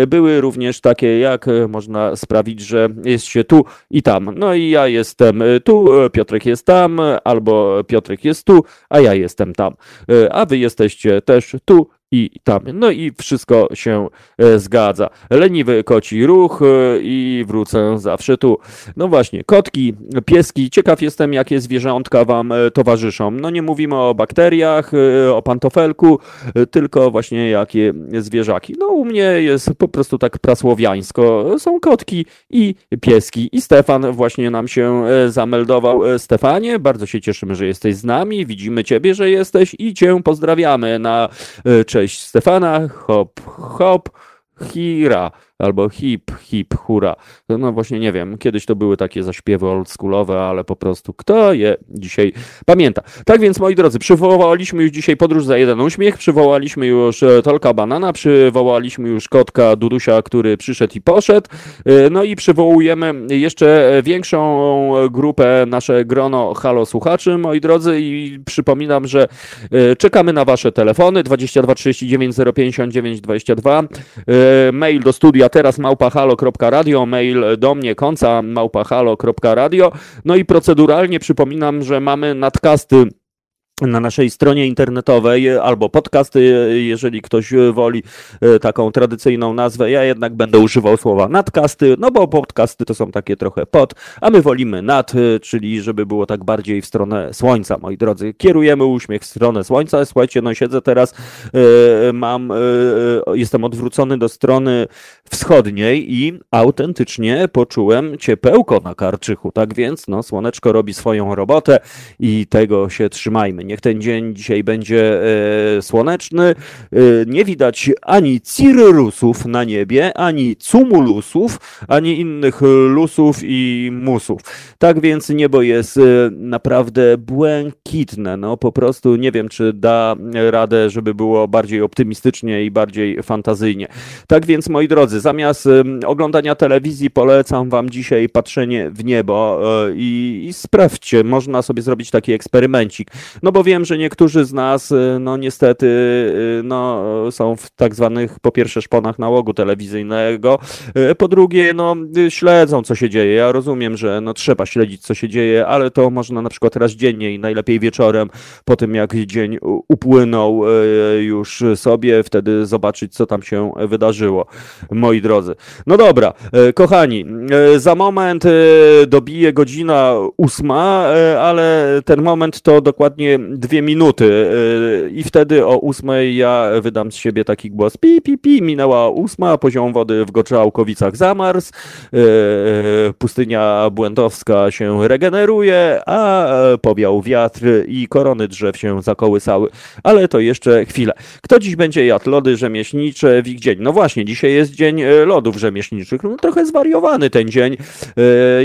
były również takie, jak można sprawić, że jest się tu i tam. No i ja jestem tu, Piotrek jest tam, albo Piotrek jest tu, a ja jestem tam a wy jesteście też tu i tam. No i wszystko się e, zgadza. Leniwy koci ruch e, i wrócę zawsze tu. No właśnie, kotki, pieski. Ciekaw jestem, jakie zwierzątka wam e, towarzyszą. No nie mówimy o bakteriach, o pantofelku, tylko właśnie jakie zwierzaki. No u mnie jest po prostu tak prasłowiańsko. Są kotki i pieski. I Stefan właśnie nam się zameldował. Stefanie, bardzo się cieszymy, że jesteś z nami. Widzimy ciebie, że jesteś i cię pozdrawiamy na cześć Stefana, hop, hop, hira albo hip, hip, hura. No właśnie nie wiem, kiedyś to były takie zaśpiewy oldschoolowe, ale po prostu kto je dzisiaj pamięta. Tak więc moi drodzy, przywołaliśmy już dzisiaj podróż za jeden uśmiech, przywołaliśmy już e, Tolka Banana, przywołaliśmy już kotka Dudusia, który przyszedł i poszedł, e, no i przywołujemy jeszcze większą grupę, nasze grono halo słuchaczy, moi drodzy i przypominam, że e, czekamy na wasze telefony 22 39 059 22, mail do studia teraz małpahalo.radio, mail do mnie konca małpahalo.radio. No i proceduralnie przypominam, że mamy nadkasty na naszej stronie internetowej albo podcasty, jeżeli ktoś woli e, taką tradycyjną nazwę. Ja jednak będę używał słowa nadcasty, no bo podcasty to są takie trochę pod, a my wolimy nad, e, czyli żeby było tak bardziej w stronę słońca, moi drodzy. Kierujemy uśmiech w stronę słońca. Słuchajcie, no siedzę teraz, e, mam, jestem odwrócony do strony wschodniej i autentycznie poczułem ciepełko na karczychu, tak więc no słoneczko robi swoją robotę i tego się trzymajmy. Niech ten dzień dzisiaj będzie e, słoneczny. E, nie widać ani cirrusów na niebie, ani cumulusów, ani innych lusów i musów. Tak więc niebo jest e, naprawdę błękitne. No po prostu nie wiem, czy da radę, żeby było bardziej optymistycznie i bardziej fantazyjnie. Tak więc moi drodzy, zamiast oglądania telewizji polecam wam dzisiaj patrzenie w niebo i, i sprawdźcie, można sobie zrobić taki eksperymencik. No bo bo wiem, że niektórzy z nas, no niestety, no, są w tak zwanych, po pierwsze, szponach nałogu telewizyjnego, po drugie, no, śledzą, co się dzieje. Ja rozumiem, że no, trzeba śledzić, co się dzieje, ale to można na przykład raz dziennie i najlepiej wieczorem, po tym jak dzień upłynął już sobie, wtedy zobaczyć, co tam się wydarzyło, moi drodzy. No dobra, kochani, za moment dobije godzina ósma, ale ten moment to dokładnie dwie minuty i wtedy o ósmej ja wydam z siebie taki głos pi, pi, pi, minęła ósma, poziom wody w Goczałkowicach zamarzł, pustynia błędowska się regeneruje, a powiał wiatr i korony drzew się zakołysały. Ale to jeszcze chwilę. Kto dziś będzie jadł lody rzemieślnicze w ich dzień? No właśnie, dzisiaj jest dzień lodów rzemieślniczych. No trochę zwariowany ten dzień.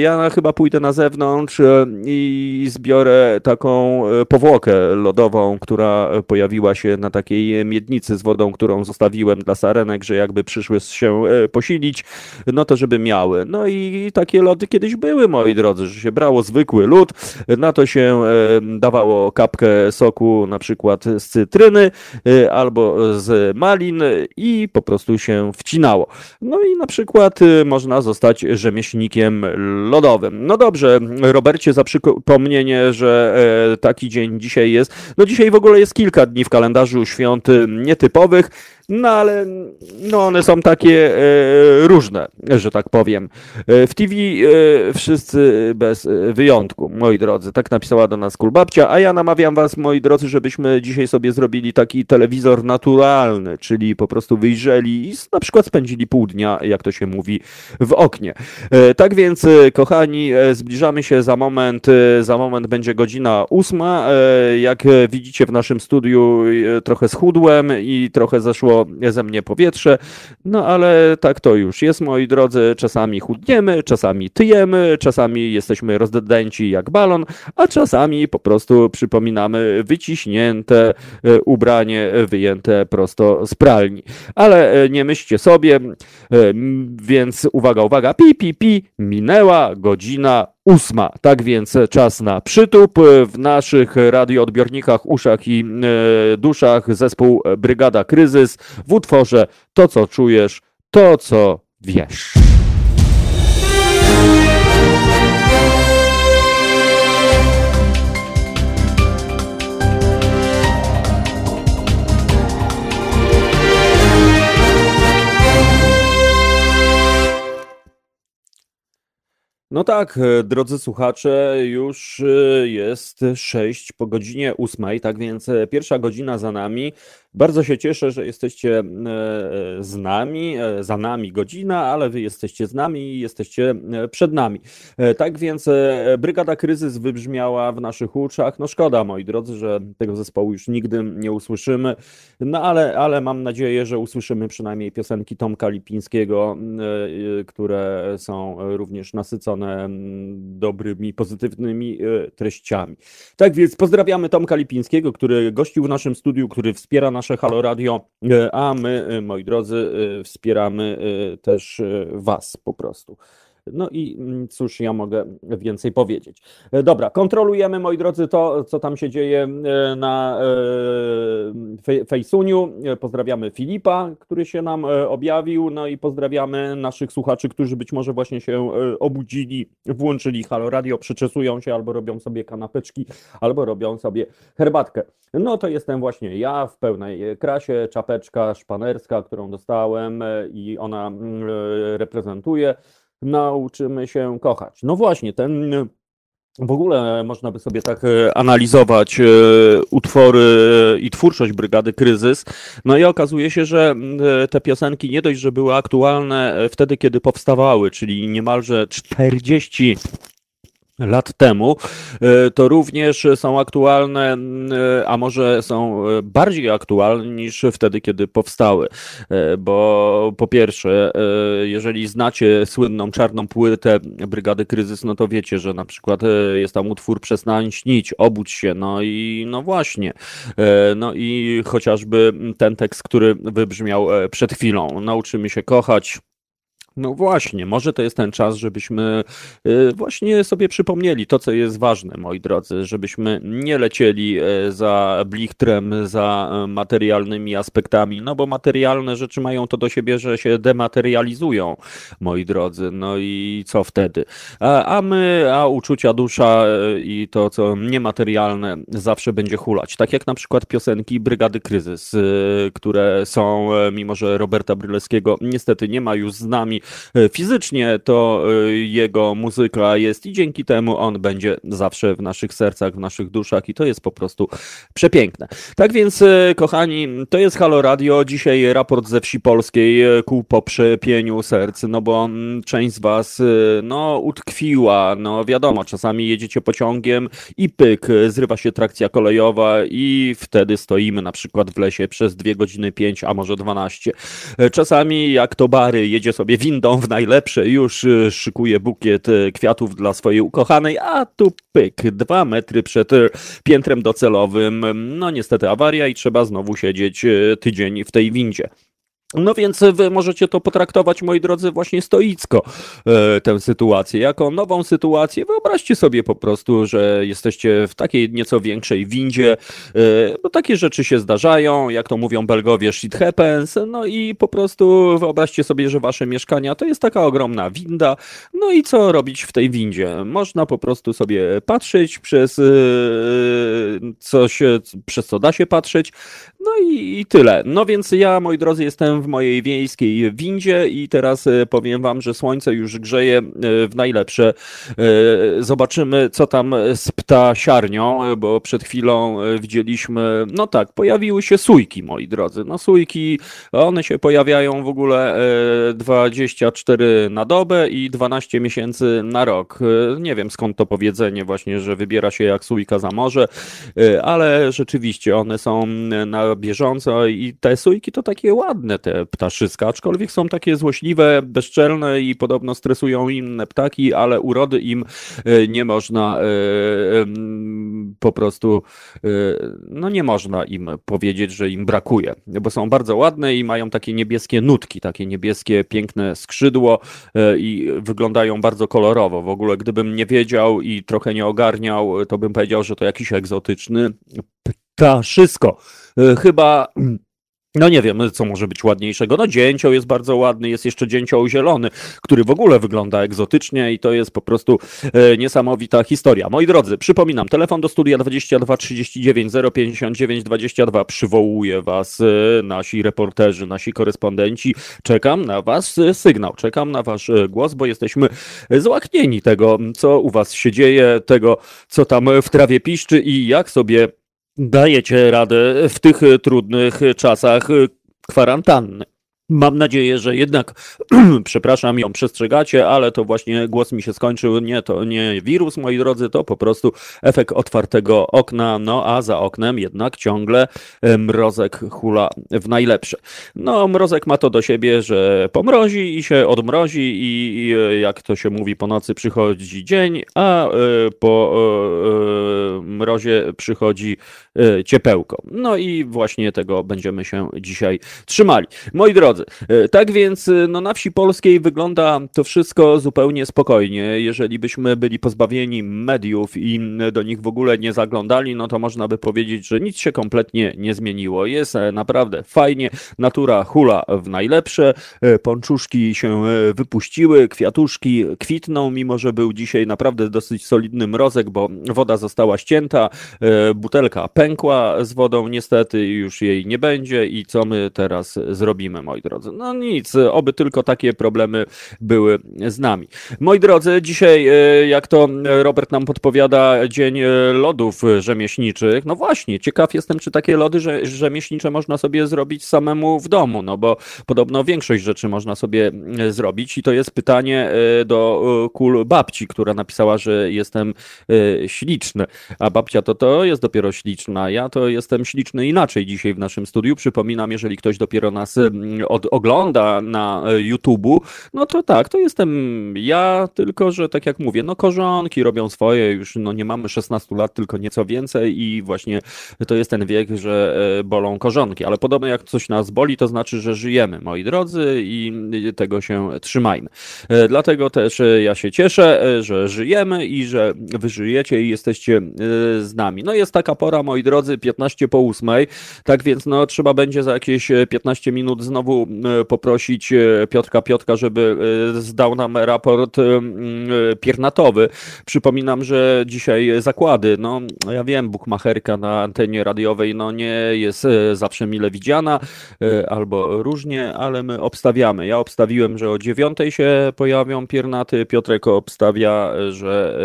Ja chyba pójdę na zewnątrz i zbiorę taką powłokę lodową, która pojawiła się na takiej miednicy z wodą, którą zostawiłem dla sarenek, że jakby przyszły się posilić, no to żeby miały. No i takie lody kiedyś były, moi drodzy, że się brało zwykły lód, na to się dawało kapkę soku na przykład z cytryny albo z malin i po prostu się wcinało. No i na przykład można zostać rzemieślnikiem lodowym. No dobrze, Robercie, za przypomnienie, że taki dzień dzisiaj jest. No dzisiaj w ogóle jest kilka dni w kalendarzu świąt nietypowych. No ale no one są takie e, różne, że tak powiem. E, w TV e, wszyscy bez wyjątku, moi drodzy. Tak napisała do nas Kulbabcia, a ja namawiam was, moi drodzy, żebyśmy dzisiaj sobie zrobili taki telewizor naturalny, czyli po prostu wyjrzeli i na przykład spędzili pół dnia, jak to się mówi, w oknie. E, tak więc, kochani, zbliżamy się za moment, za moment będzie godzina ósma. E, jak widzicie w naszym studiu e, trochę schudłem i trochę zeszło ze mnie powietrze, no ale tak to już jest, moi drodzy. Czasami chudniemy, czasami tyjemy, czasami jesteśmy rozdęci jak balon, a czasami po prostu przypominamy wyciśnięte e, ubranie wyjęte prosto z pralni. Ale e, nie myślcie sobie, e, więc uwaga, uwaga, pi, pi, pi, minęła godzina ósma. Tak więc czas na przytup. W naszych radioodbiornikach, uszach i e, duszach zespół Brygada Kryzys w utworze To, co czujesz, to, co wiesz. No tak, e, drodzy słuchacze, już e, jest 6 po godzinie 8, tak więc e, pierwsza godzina za nami. Bardzo się cieszę, że jesteście z nami, za nami godzina, ale wy jesteście z nami i jesteście przed nami. Tak więc Brygada Kryzys wybrzmiała w naszych uszach. No szkoda, moi drodzy, że tego zespołu już nigdy nie usłyszymy, no ale, ale mam nadzieję, że usłyszymy przynajmniej piosenki Tomka Lipińskiego, które są również nasycone dobrymi, pozytywnymi e, treściami. Tak więc pozdrawiamy Tomka Lipińskiego, który gościł w naszym studiu, który wspiera nasze Halo Radio, e, a my, e, moi drodzy, wspieramy też Was po prostu. No i mm, cóż ja mogę więcej powiedzieć. E, dobra, kontrolujemy, moi drodzy, to, co tam się dzieje e, na e, Fejsuniu. Pozdrawiamy Filipa, który się nam objawił, no i pozdrawiamy naszych słuchaczy, którzy być może właśnie się obudzili, włączyli Halo Radio, przyczesują się albo robią sobie kanapeczki, albo robią sobie herbatkę. No to jestem właśnie ja w pełnej krasie, czapeczka szpanerska, którą dostałem i ona mm, reprezentuje nauczymy się kochać. No właśnie, ten w ogóle można by sobie tak e, analizować e, utwory i twórczość Brygady Kryzys. No i okazuje się, że e, te piosenki nie dość, że były aktualne wtedy, kiedy powstawały, czyli niemalże 40 lat temu, e, to również są aktualne, e, a może są e, bardziej aktualne niż wtedy, kiedy powstały. Bo po pierwsze, jeżeli znacie słynną czarną płytę Brygady Kryzys, no to wiecie, że na przykład jest tam utwór Przestań śnić, obudź się, no i no właśnie. No i chociażby ten tekst, który wybrzmiał przed chwilą. Nauczymy się kochać, No właśnie, może to jest ten czas, żebyśmy y, właśnie sobie przypomnieli to, co jest ważne, moi drodzy, żebyśmy nie lecieli e, za blichtrem, za e, materialnymi aspektami, no bo materialne rzeczy mają to do siebie, że się dematerializują, moi drodzy, no i co wtedy? A, my, a uczucia dusza e, i to, co niematerialne zawsze będzie hulać, tak jak na przykład piosenki Brygady Kryzys, które są, mimo że Roberta Brylewskiego niestety nie ma już z nami, fizycznie, to e, jego muzyka jest i dzięki temu on będzie zawsze w naszych sercach, w naszych duszach i to jest po prostu przepiękne. Tak więc, e, kochani, to jest Halo Radio. Dzisiaj raport ze wsi polskiej ku poprzepieniu serc, no bo część z was, no, utkwiła, no wiadomo, czasami jedziecie pociągiem i pyk, zrywa się trakcja kolejowa i wtedy stoimy na przykład w lesie przez dwie godziny pięć, a może dwanaście. Czasami jak to bary jedzie sobie windą w najlepsze, już y, szykuje bukiet y, kwiatów dla swojej ukochanej, a tu pyk, dwa metry przed y, piętrem docelowym. No niestety awaria i trzeba znowu siedzieć tydzień w tej windzie. No więc wy możecie to potraktować, moi drodzy, właśnie stoicko, e, tę sytuację, jako nową sytuację. Wyobraźcie sobie po prostu, że jesteście w takiej nieco większej windzie, e, bo takie rzeczy się zdarzają, jak to mówią Belgowie, shit happens, no i po prostu wyobraźcie sobie, że wasze mieszkania to jest taka ogromna winda, no i co robić w tej windzie? Można po prostu sobie patrzeć przez e, coś, przez co da się patrzeć, no i, i tyle. No więc ja, moi drodzy, jestem w mojej wiejskiej windzie i teraz e, powiem wam, że słońce już grzeje e, w najlepsze. E, zobaczymy, co tam z ptasiarnią, bo przed chwilą widzieliśmy, no tak, pojawiły się sójki, moi drodzy. No sójki, one się pojawiają w ogóle 24 na dobę i 12 miesięcy na rok. Nie wiem skąd to powiedzenie właśnie, że wybiera się jak sójka za morze, ale rzeczywiście one są na bieżąco i te sójki to takie ładne, te ptaszyska, aczkolwiek są takie złośliwe, bezczelne i podobno stresują inne ptaki, ale urody im e, nie można e, po prostu, e, no nie można im powiedzieć, że im brakuje, bo są bardzo ładne i mają takie niebieskie nutki, takie niebieskie, piękne skrzydło i wyglądają bardzo kolorowo. W ogóle gdybym nie wiedział i trochę nie ogarniał, to bym powiedział, że to jakiś egzotyczny ptaszysko. Chyba no nie wiem, co może być ładniejszego. No dzięcioł jest bardzo ładny, jest jeszcze dzięcioł zielony, który w ogóle wygląda egzotycznie i to jest po prostu e, niesamowita historia. Moi drodzy, przypominam, telefon do studia 22 39 059 22 przywołuje was e, nasi reporterzy, nasi korespondenci. Czekam na was e, sygnał, czekam na wasz e, głos, bo jesteśmy złaknieni tego, co u was się dzieje, tego, co tam w trawie piszczy i jak sobie dajecie radę w tych trudnych czasach kwarantanny. Mam nadzieję, że jednak, *clears throat* przepraszam, ją przestrzegacie, ale to właśnie głos mi się skończył. Nie, to nie wirus, moi drodzy, to po prostu efekt otwartego okna, no a za oknem jednak ciągle e, mrozek hula w najlepsze. No, mrozek ma to do siebie, że pomrozi i się odmrozi i, e, jak to się mówi, po nocy przychodzi dzień, a y, po mrozie przychodzi ciepełko. No i właśnie tego będziemy się dzisiaj trzymali. Moi drodzy, drodzy. E, tak więc e, no, na wsi polskiej wygląda to wszystko zupełnie spokojnie. Jeżeli byśmy byli pozbawieni mediów i do nich w ogóle nie zaglądali, no to można by powiedzieć, że nic się kompletnie nie zmieniło. Jest e, naprawdę fajnie, natura hula w najlepsze, pączuszki się wypuściły, kwiatuszki kwitną, mimo że był dzisiaj naprawdę dosyć solidny mrozek, bo woda została ścięta, butelka pękła z wodą, niestety już jej nie będzie i co my teraz zrobimy, moi drodzy. No nic, oby tylko takie problemy były z nami. Moi drodzy, dzisiaj, e, jak to Robert nam podpowiada, dzień e, lodów rzemieślniczych. No właśnie, ciekaw jestem, czy takie lody rzemieślnicze można sobie zrobić samemu w domu, no bo podobno większość rzeczy można sobie e, zrobić i to jest pytanie do kul babci, która napisała, że jestem śliczny, a babcia to to jest dopiero śliczna, ja to jestem śliczny inaczej dzisiaj w naszym studiu. Przypominam, jeżeli ktoś dopiero nas od, ogląda na YouTube'u, no to tak, to jestem ja, tylko że tak jak mówię, no korzonki robią swoje, już no nie mamy 16 lat, tylko nieco więcej i właśnie to jest ten wiek, że bolą korzonki, ale podobno jak coś nas boli, to znaczy, że żyjemy, moi drodzy, i tego się trzymajmy. Dlatego też ja się cieszę, że żyjemy i że wy żyjecie i jesteście z nami. No jest taka pora, moi drodzy, 15 po 8, tak więc no trzeba będzie za jakieś 15 minut znowu poprosić Piotrka Piotka, żeby zdał nam raport piernatowy. Przypominam, że dzisiaj zakłady, no ja wiem, bukmacherka na antenie radiowej no nie jest zawsze mile widziana, albo różnie, ale my obstawiamy. Ja obstawiłem, że o 9 się pojawią piernaty, Piotrek obstawia, że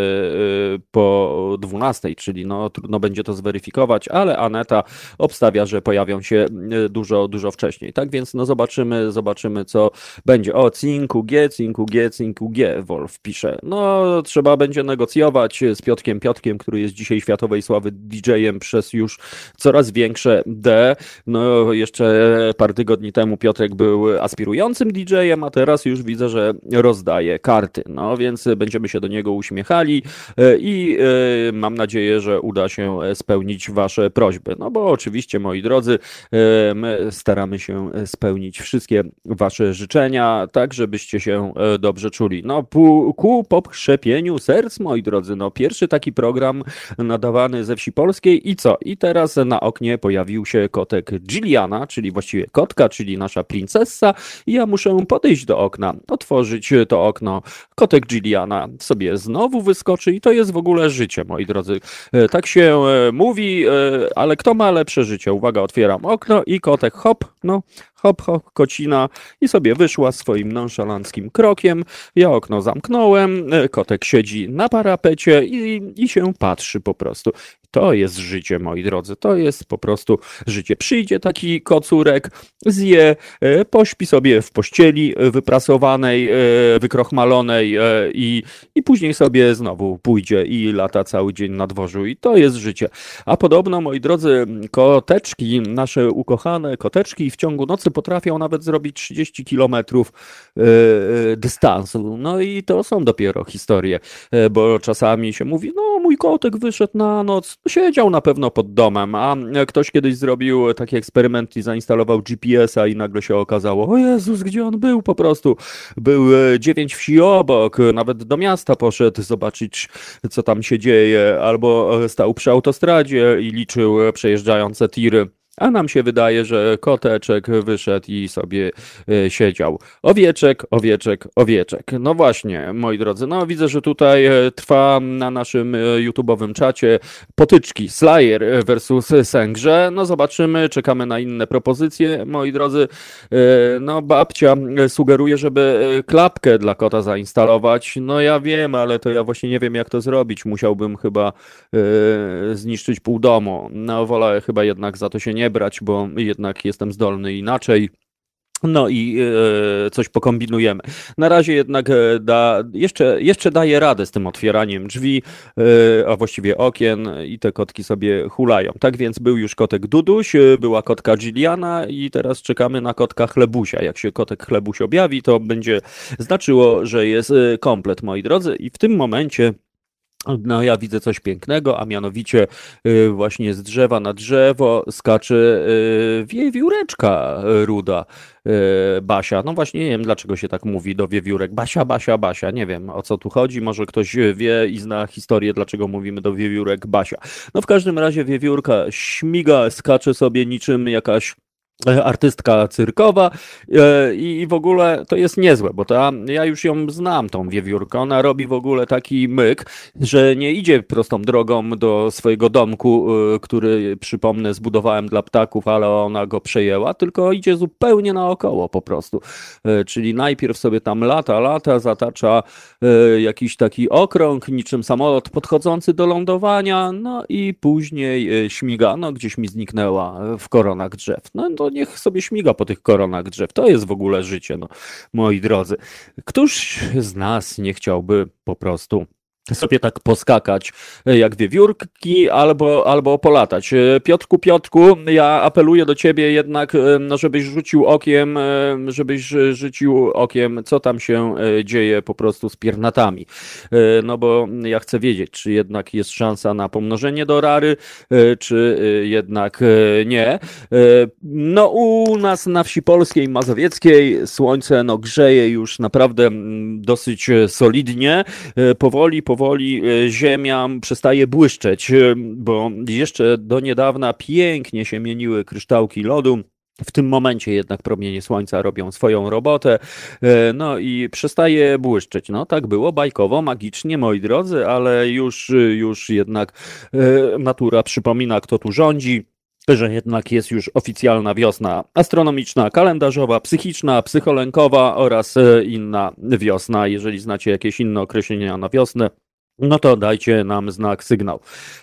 po 12, czyli no trudno będzie to zweryfikować, ale Aneta obstawia, że pojawią się dużo, dużo wcześniej. Tak więc no zobaczymy, zobaczymy co będzie. O, Cinku G, Cinku G, Cinku G, Wolf pisze. No trzeba będzie negocjować z Piotkiem Piotkiem, który jest dzisiaj światowej sławy DJ-em przez już coraz większe D. No jeszcze parę tygodni temu Piotrek był aspirującym DJ-em, a teraz już widzę, że rozdaje karty. No więc będziemy się do niego uśmiechali i mam nadzieję, że uda się spełnić Wasze prośby. No bo oczywiście, moi drodzy, my staramy się spełnić wszystkie Wasze życzenia, tak żebyście się dobrze czuli. No ku pokrzepieniu serc, moi drodzy, no pierwszy taki program nadawany ze wsi polskiej i co? I teraz na oknie pojawił się kotek Gilliana, czyli właściwie kotka, czyli nasza princessa i ja muszę podejść do okna, otworzyć to okno. Kotek Gilliana sobie znowu wyskoczy i to jest w ogóle życie, moi drodzy. E, tak się e, mówi, e, ale kto ma lepsze życie? Uwaga, otwieram okno i kotek hop, no hop, hop, kocina i sobie wyszła swoim nonszalanckim krokiem. Ja okno zamknąłem, kotek siedzi na parapecie i, i się patrzy po prostu. To jest życie, moi drodzy. To jest po prostu życie. Przyjdzie taki kocurek, zje, e, pośpi sobie w pościeli wyprasowanej, e, wykrochmalonej e, i, i później sobie znowu pójdzie i lata cały dzień na dworzu. I to jest życie. A podobno, moi drodzy, koteczki, nasze ukochane koteczki w ciągu nocy potrafią nawet zrobić 30 kilometrów dystansu. No i to są dopiero historie, bo czasami się mówi, no mój kotek wyszedł na noc, siedział na pewno pod domem, a ktoś kiedyś zrobił taki eksperyment i zainstalował GPS-a i nagle się okazało, o Jezus, gdzie on był po prostu. Był e, dziewięć wsi obok, nawet do miasta poszedł zobaczyć, co tam się dzieje, albo e, stał przy autostradzie i liczył przejeżdżające tiry. A nam się wydaje, że koteczek wyszedł i sobie e, siedział. Owieczek, owieczek, owieczek. No właśnie, moi drodzy, no widzę, że tutaj e, trwa na naszym e, YouTube'owym czacie potyczki Slayer versus Sęgrze. No zobaczymy, czekamy na inne propozycje, moi drodzy. No babcia sugeruje, żeby klapkę dla kota zainstalować. No ja wiem, ale to ja właśnie nie wiem, jak to zrobić. Musiałbym chyba zniszczyć pół domu. No wolę chyba jednak za to się nie brać, bo jednak jestem zdolny inaczej. No i e, coś pokombinujemy. Na razie jednak e, da, jeszcze, jeszcze daje radę z tym otwieraniem drzwi, e, a właściwie okien i te kotki sobie hulają. Tak więc był już kotek Duduś, była kotka Gilliana i teraz czekamy na kotka Chlebusia. Jak się kotek Chlebuś objawi, to będzie znaczyło, że jest komplet, moi drodzy. I w tym momencie no, ja widzę coś pięknego, a mianowicie y, właśnie z drzewa na drzewo skacze y, wiewióreczka ruda y, Basia. No właśnie nie wiem, dlaczego się tak mówi do wiewiórek. Basia, Basia, Basia. Nie wiem, o co tu chodzi. Może ktoś wie i zna historię, dlaczego mówimy do wiewiórek Basia. No w każdym razie wiewiórka śmiga, skacze sobie niczym jakaś artystka cyrkowa e, i w ogóle to jest niezłe, bo ta, ja już ją znam, tą wiewiórkę. Ona robi w ogóle taki myk, że nie idzie prostą drogą do swojego domku, e, który przypomnę zbudowałem dla ptaków, ale ona go przejęła, tylko idzie zupełnie naokoło po prostu. Czyli najpierw sobie tam lata, lata, zatacza jakiś taki okrąg, niczym samolot podchodzący do lądowania, no i później śmiga, no gdzieś mi zniknęła w koronach drzew. No to niech sobie śmiga po tych koronach drzew. To jest w ogóle życie, no, moi drodzy. Któż z nas nie chciałby po prostu sobie tak poskakać e, jak wiewiórki albo, albo polatać. E, Piotrku, Piotrku, ja apeluję do ciebie jednak, e, no żebyś rzucił okiem, żebyś rzucił okiem, co tam się dzieje po prostu z piernatami. No bo ja chcę wiedzieć, czy jednak jest szansa na pomnożenie do rary, czy jednak nie. No u nas na wsi polskiej, mazowieckiej słońce no grzeje już naprawdę mm, dosyć solidnie. Powoli, powoli powoli e, ziemia przestaje błyszczeć, e, bo jeszcze do niedawna pięknie się mieniły kryształki lodu. W tym momencie jednak promienie słońca robią swoją robotę, e, no i przestaje błyszczeć. No tak było bajkowo, magicznie, moi drodzy, ale już, już jednak natura przypomina, kto tu rządzi że jednak jest już oficjalna wiosna astronomiczna, kalendarzowa, psychiczna, psycholenkowa oraz inna wiosna. Jeżeli znacie jakieś inne określenia na wiosnę, no to dajcie nam znak, sygnał.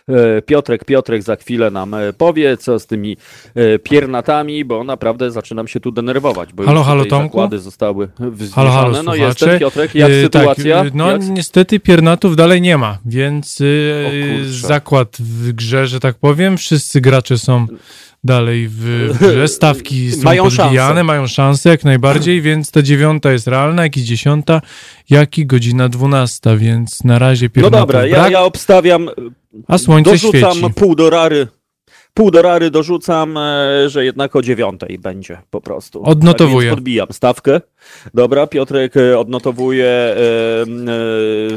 E, Piotrek, Piotrek za chwilę nam e, powie, co z tymi e, piernatami, bo naprawdę zaczynam się tu denerwować, bo halo, już halo, Tomku? zakłady zostały wzniesione. Halo, halo, no jestem, Piotrek, jak sytuacja? Tak, no jak? niestety piernatów dalej nie ma, więc zakład w grze, że tak powiem, wszyscy gracze są dalej w grze. *laughs* Stawki są mają podbijane, mają szansę jak najbardziej, *clears throat* więc ta dziewiąta jest realna, jak i dziesiąta, jak i godzina dwunasta, więc na razie No dobra, ja, ja obstawiam, a słońce dorzucam świeci. pół do rary pół do rary dorzucam, e, że jednak o dziewiątej będzie po prostu. Odnotowuję. Tak podbijam stawkę. Dobra, Piotrek e, odnotowuje e,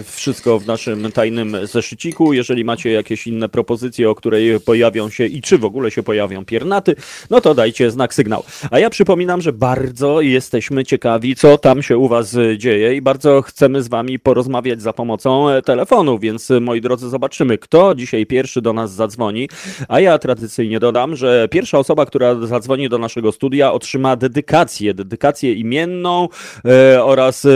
wszystko w naszym tajnym zeszyciku. Jeżeli macie jakieś inne propozycje, o której pojawią się i czy w ogóle się pojawią piernaty, no to dajcie znak sygnał. A ja przypominam, że bardzo jesteśmy ciekawi, co tam się u was dzieje i bardzo chcemy z wami porozmawiać za pomocą telefonu, więc moi drodzy, zobaczymy, kto dzisiaj pierwszy do nas zadzwoni. A ja tradycyjnie tradycyjnie dodam, że pierwsza osoba, która zadzwoni do naszego studia, otrzyma dedykację, dedykację imienną e, oraz e,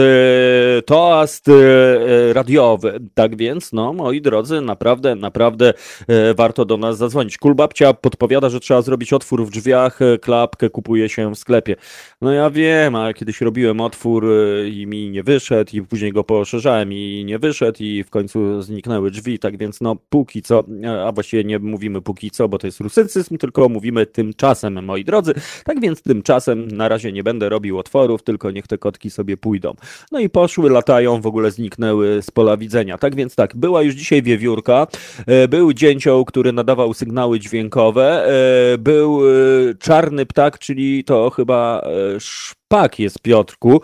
toast e, radiowy. Tak więc, no, moi drodzy, naprawdę, naprawdę e, warto do nas zadzwonić. Kulbabcia podpowiada, że trzeba zrobić otwór w drzwiach, e, klapkę kupuje się w sklepie. No ja wiem, ale kiedyś robiłem otwór e, i mi nie wyszedł i później go poszerzałem i nie wyszedł i w końcu zniknęły drzwi, tak więc no póki co, a właściwie nie mówimy póki co, bo to jest rusycyzm, tylko mówimy tymczasem, moi drodzy. Tak więc tymczasem na razie nie będę robił otworów, tylko niech te kotki sobie pójdą. No i poszły, latają, w ogóle zniknęły z pola widzenia. Tak więc tak, była już dzisiaj wiewiórka, e, był dzięcioł, który nadawał sygnały dźwiękowe, e, był e, czarny ptak, czyli to chyba szpak jest Piotrku,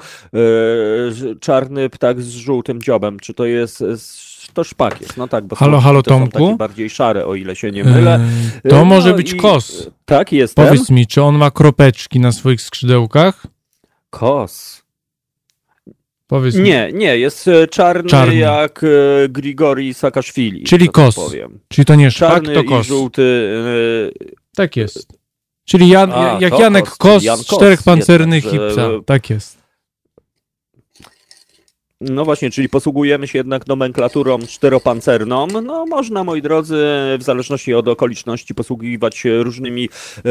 czarny ptak z żółtym dziobem. Czy to jest to szpak jest, no tak, bo halo, halo, to Tomku? są takie bardziej szare, o ile się nie mylę. to no może być i... kos. Tak, jest. Powiedz mi, czy on ma kropeczki na swoich skrzydełkach? Kos. Powiedz nie, mi. nie, jest e, czarny, czarny. jak e, Grigori Sakaszwili. Czyli tak kos. Powiem. Czyli to nie szpak, czarny to kos. I żółty. Yy... Tak jest. Czyli Jan, A, jak Janek Kos, Kos Jan z czterech pancernych i psa. Tak jest. No właśnie, czyli posługujemy się jednak nomenklaturą czteropancerną. No można, moi drodzy, w zależności od okoliczności posługiwać się różnymi e,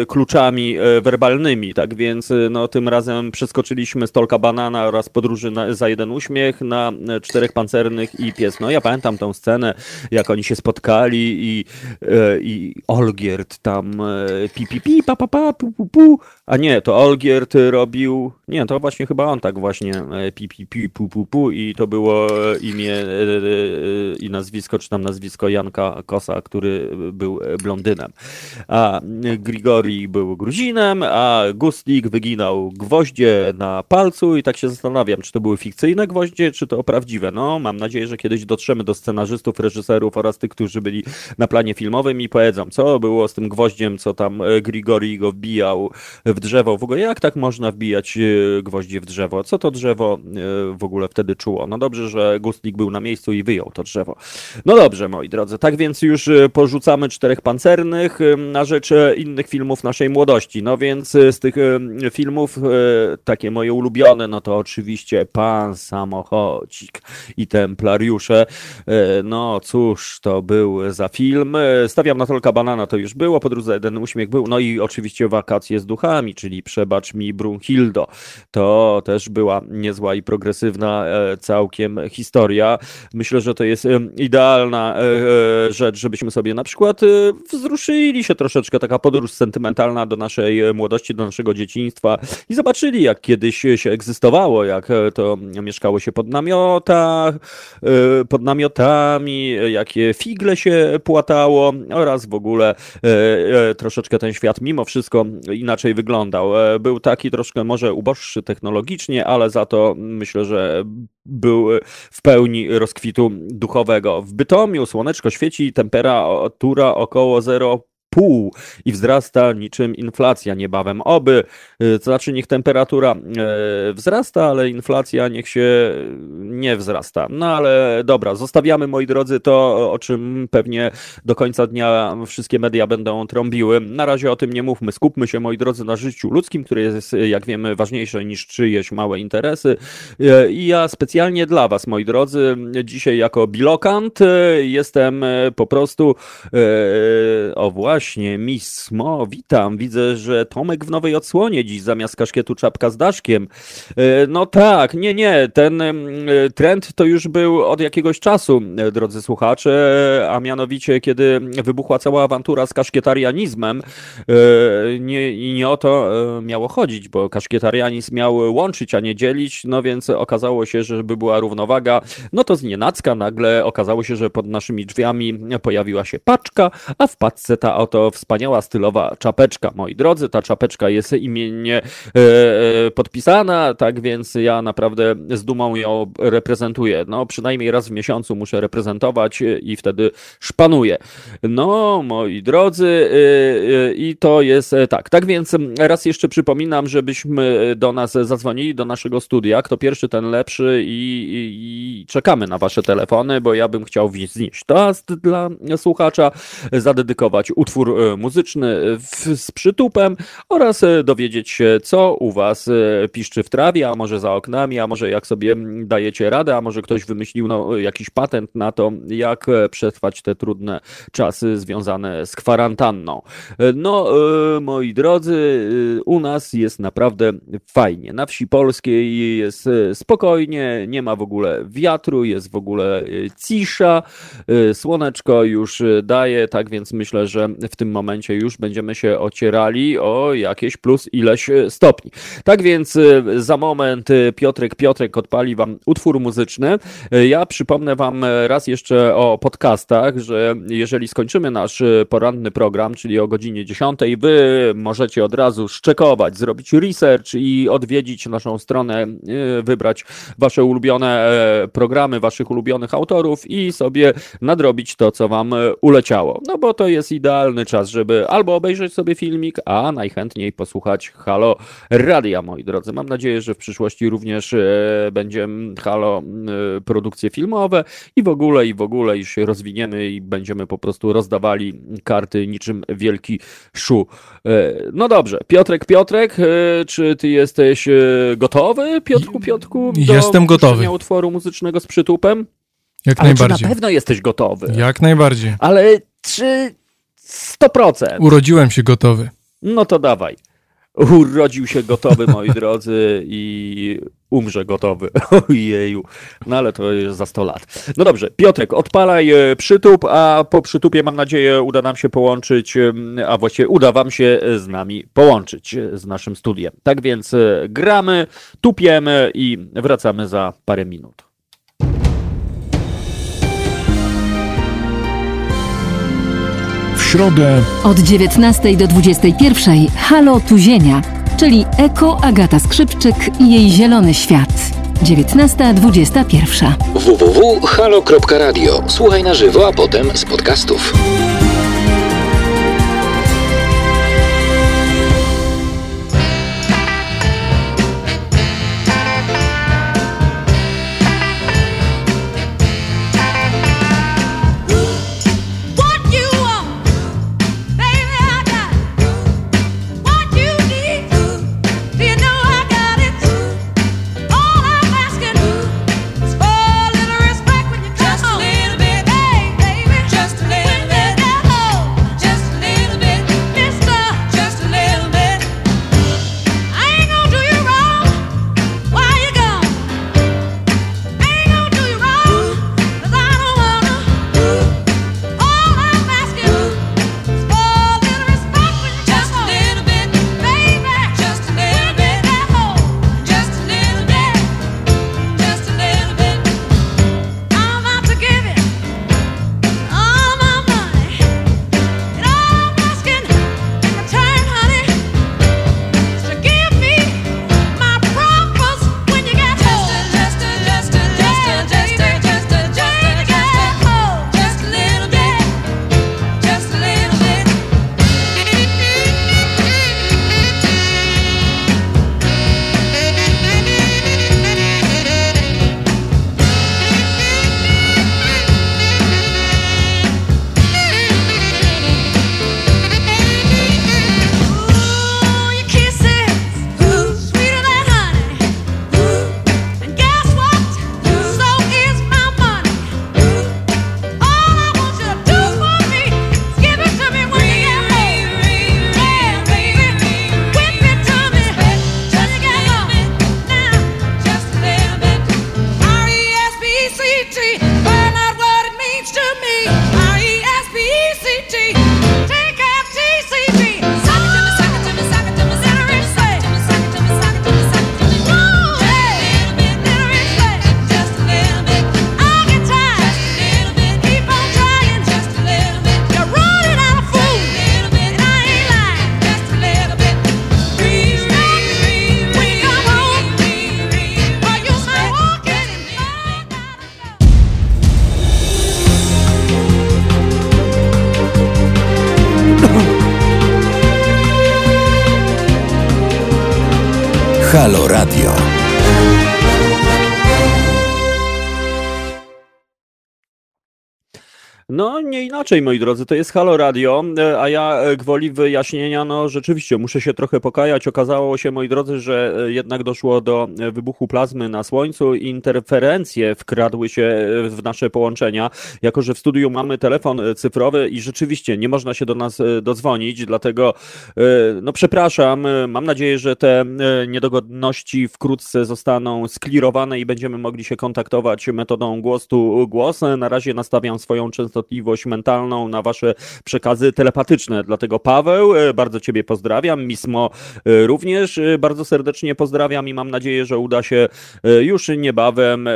e, kluczami e, werbalnymi, tak więc e, no tym razem przeskoczyliśmy stolka banana oraz podróży na, za jeden uśmiech na czterech pancernych i pies. No ja pamiętam tą scenę, jak oni się spotkali i, e, i Olgierd tam e, pi pi pi pa pa pa pu pu pu, a nie, to Olgierd robił, nie, to właśnie chyba on tak właśnie pi pi pi pu, pu, pu i to było imię e, e, i nazwisko, czy tam nazwisko Janka Kosa, który był blondynem. A Grigori był Gruzinem, a Gustlik wyginał gwoździe na palcu i tak się zastanawiam, czy to były fikcyjne gwoździe, czy to prawdziwe. No, mam nadzieję, że kiedyś dotrzemy do scenarzystów, reżyserów oraz tych, którzy byli na planie filmowym i powiedzą, co było z tym gwoździem, co tam Grigori go wbijał w drzewo. W ogóle jak tak można wbijać gwoździe w drzewo? Co to drzewo w ogóle wtedy czuło. No dobrze, że Gustlik był na miejscu i wyjął to drzewo. No dobrze, moi drodzy, tak więc już y, porzucamy czterech pancernych na rzecz innych filmów naszej młodości. No więc z tych filmów, takie moje ulubione, no to oczywiście Pan Samochodzik i Templariusze. No cóż, to był za film. Stawiam na Tolka Banana, to już było, podróż jeden uśmiech był, no i oczywiście Wakacje z duchami, czyli Przebacz mi Brunhildo. To też była niezła i progresywna pozytywna całkiem historia. Myślę, że to jest idealna rzecz, żebyśmy sobie na przykład wzruszyli się troszeczkę, taka podróż sentymentalna do naszej młodości, do naszego dzieciństwa i zobaczyli, jak kiedyś się egzystowało, jak to mieszkało się pod namiotach, pod namiotami, jakie figle się płatało oraz w ogóle troszeczkę ten świat mimo wszystko inaczej wyglądał. Był taki troszkę może uboższy technologicznie, ale za to myślę, że był w pełni rozkwitu duchowego. W Bytomiu słoneczko świeci, temperatura około 0 pół i wzrasta niczym inflacja niebawem. Oby, y, to znaczy niech temperatura y, wzrasta, ale inflacja niech się nie wzrasta. No ale dobra, zostawiamy moi drodzy to, o czym pewnie do końca dnia wszystkie media będą trąbiły. Na razie o tym nie mówmy, skupmy się moi drodzy na życiu ludzkim, które jest jak wiemy ważniejsze niż czyjeś małe interesy. Y, I ja specjalnie dla was moi drodzy, dzisiaj jako bilokant jestem po prostu o właśnie właśnie, Mismo, witam. Widzę, że Tomek w nowej odsłonie dziś zamiast kaszkietu czapka z daszkiem. E, no tak, nie, nie, ten e, trend to już był od jakiegoś czasu, e, drodzy słuchacze, a mianowicie kiedy wybuchła cała awantura z kaszkietarianizmem nie, nie o to miało chodzić, bo kaszkietarianizm miał łączyć, a nie dzielić, no więc okazało się, że żeby była równowaga, no to z nienacka nagle okazało się, że pod naszymi drzwiami pojawiła się paczka, a w paczce ta to wspaniała stylowa czapeczka, moi drodzy. Ta czapeczka jest imiennie e, e, podpisana, tak więc ja naprawdę z dumą ją reprezentuję. No, przynajmniej raz w miesiącu muszę reprezentować i wtedy szpanuję. No, moi drodzy, e, i to jest tak. Tak więc raz jeszcze przypominam, żebyśmy do nas zadzwonili, do naszego studia. Kto pierwszy, ten lepszy i, i, i czekamy na wasze telefony, bo ja bym chciał wznieść toast dla słuchacza, zadedykować utwór utwór e, muzyczny e, z przytupem oraz e, dowiedzieć się, co u Was piszczy w trawie, a może za oknami, a może jak sobie dajecie radę, a może ktoś wymyślił no, jakiś patent na to, jak przetrwać te trudne czasy związane z kwarantanną. No, moi drodzy, u nas jest naprawdę fajnie. Na wsi polskiej jest spokojnie, nie ma w ogóle wiatru, jest w ogóle cisza, słoneczko już daje, tak więc myślę, że w tym momencie już będziemy się ocierali o jakieś plus ileś e, stopni. Tak więc e, za moment e, Piotrek Piotrek odpali wam utwór muzyczny. Ja przypomnę wam raz jeszcze o podcastach, że jeżeli skończymy nasz poranny program, czyli o godzinie 10, wy możecie od razu szczekować, zrobić research i odwiedzić naszą stronę, wybrać wasze ulubione programy, waszych ulubionych autorów i sobie nadrobić to, co wam uleciało. No bo to jest idealny czas, żeby albo obejrzeć sobie filmik, a najchętniej posłuchać Halo Radia, moi drodzy. Mam nadzieję, że w przyszłości również e, będzie Halo e, produkcje filmowe i w ogóle, i w ogóle, już się rozwiniemy i będziemy po prostu rozdawali karty niczym wielki szu. E, no dobrze, Piotrek, Piotrek, czy ty jesteś gotowy, Piotrku, Piotrku? Do Jestem gotowy. utworu muzycznego z przytupem? Jak Ale najbardziej. Czy na pewno jesteś gotowy? Jak najbardziej. Ale czy 100%. Urodziłem się gotowy. No to dawaj. Urodził się gotowy, moi *laughs* drodzy, i umrze gotowy. *laughs* Ojeju. No ale to jest za 100 lat. No dobrze, Piotrek, odpalaj e, przytup, a po przytupie mam nadzieję uda nam się połączyć, a właściwie uda wam się z nami połączyć z naszym studiem. Tak więc e, gramy, tupiemy i wracamy za parę minut. Środę od 19 do 21 Halo Tuzienia, czyli Eko Agata Skrzypczyk i jej Zielony Świat. 19.21 www.halo.radio. Słuchaj na żywo, a potem z podcastów. Inaczej, moi drodzy, to jest Halo Radio, e, a ja e, gwoli wyjaśnienia, no rzeczywiście muszę się trochę pokajać. Okazało się, moi drodzy, że e, jednak doszło do wybuchu plazmy na Słońcu i interferencje wkradły się w nasze połączenia. Jako, że w studiu mamy telefon cyfrowy i rzeczywiście nie można się do nas dodzwonić, dlatego no przepraszam, mam nadzieję, że te niedogodności wkrótce zostaną sklirowane i będziemy mogli się kontaktować metodą głos tu głos. Na razie nastawiam swoją częstotliwość częstotliwość mentalną na wasze przekazy telepatyczne. Dlatego Paweł, e, bardzo ciebie pozdrawiam, Mismo e, również e, bardzo serdecznie pozdrawiam i mam nadzieję, że uda się już niebawem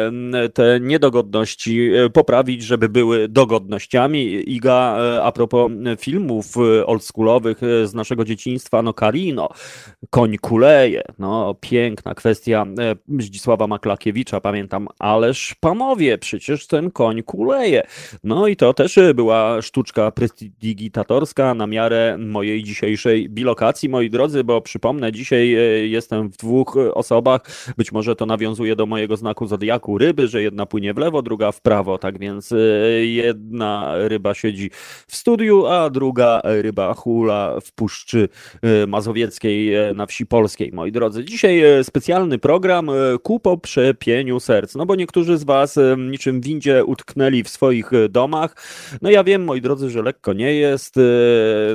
te niedogodności poprawić, żeby były dogodnościami. Iga, a propos filmów oldschoolowych z naszego dzieciństwa, no Karino, Koń kuleje, no piękna kwestia Zdzisława Maklakiewicza, pamiętam, ależ panowie, przecież ten koń kuleje. No i to też była sztuczka prestidigitatorska na miarę mojej dzisiejszej bilokacji, moi drodzy, bo przypomnę, dzisiaj e, jestem w dwóch osobach. Być może to nawiązuje do mojego znaku zodiaku ryby, że jedna płynie w lewo, druga w prawo. Tak więc e, jedna ryba siedzi w studiu, a druga ryba hula w Puszczy e, Mazowieckiej na wsi polskiej. Moi drodzy, dzisiaj specjalny program ku poprzepieniu serc. No bo niektórzy z Was niczym windzie utknęli w swoich domach, no ja wiem, moi drodzy, że lekko nie jest. Y,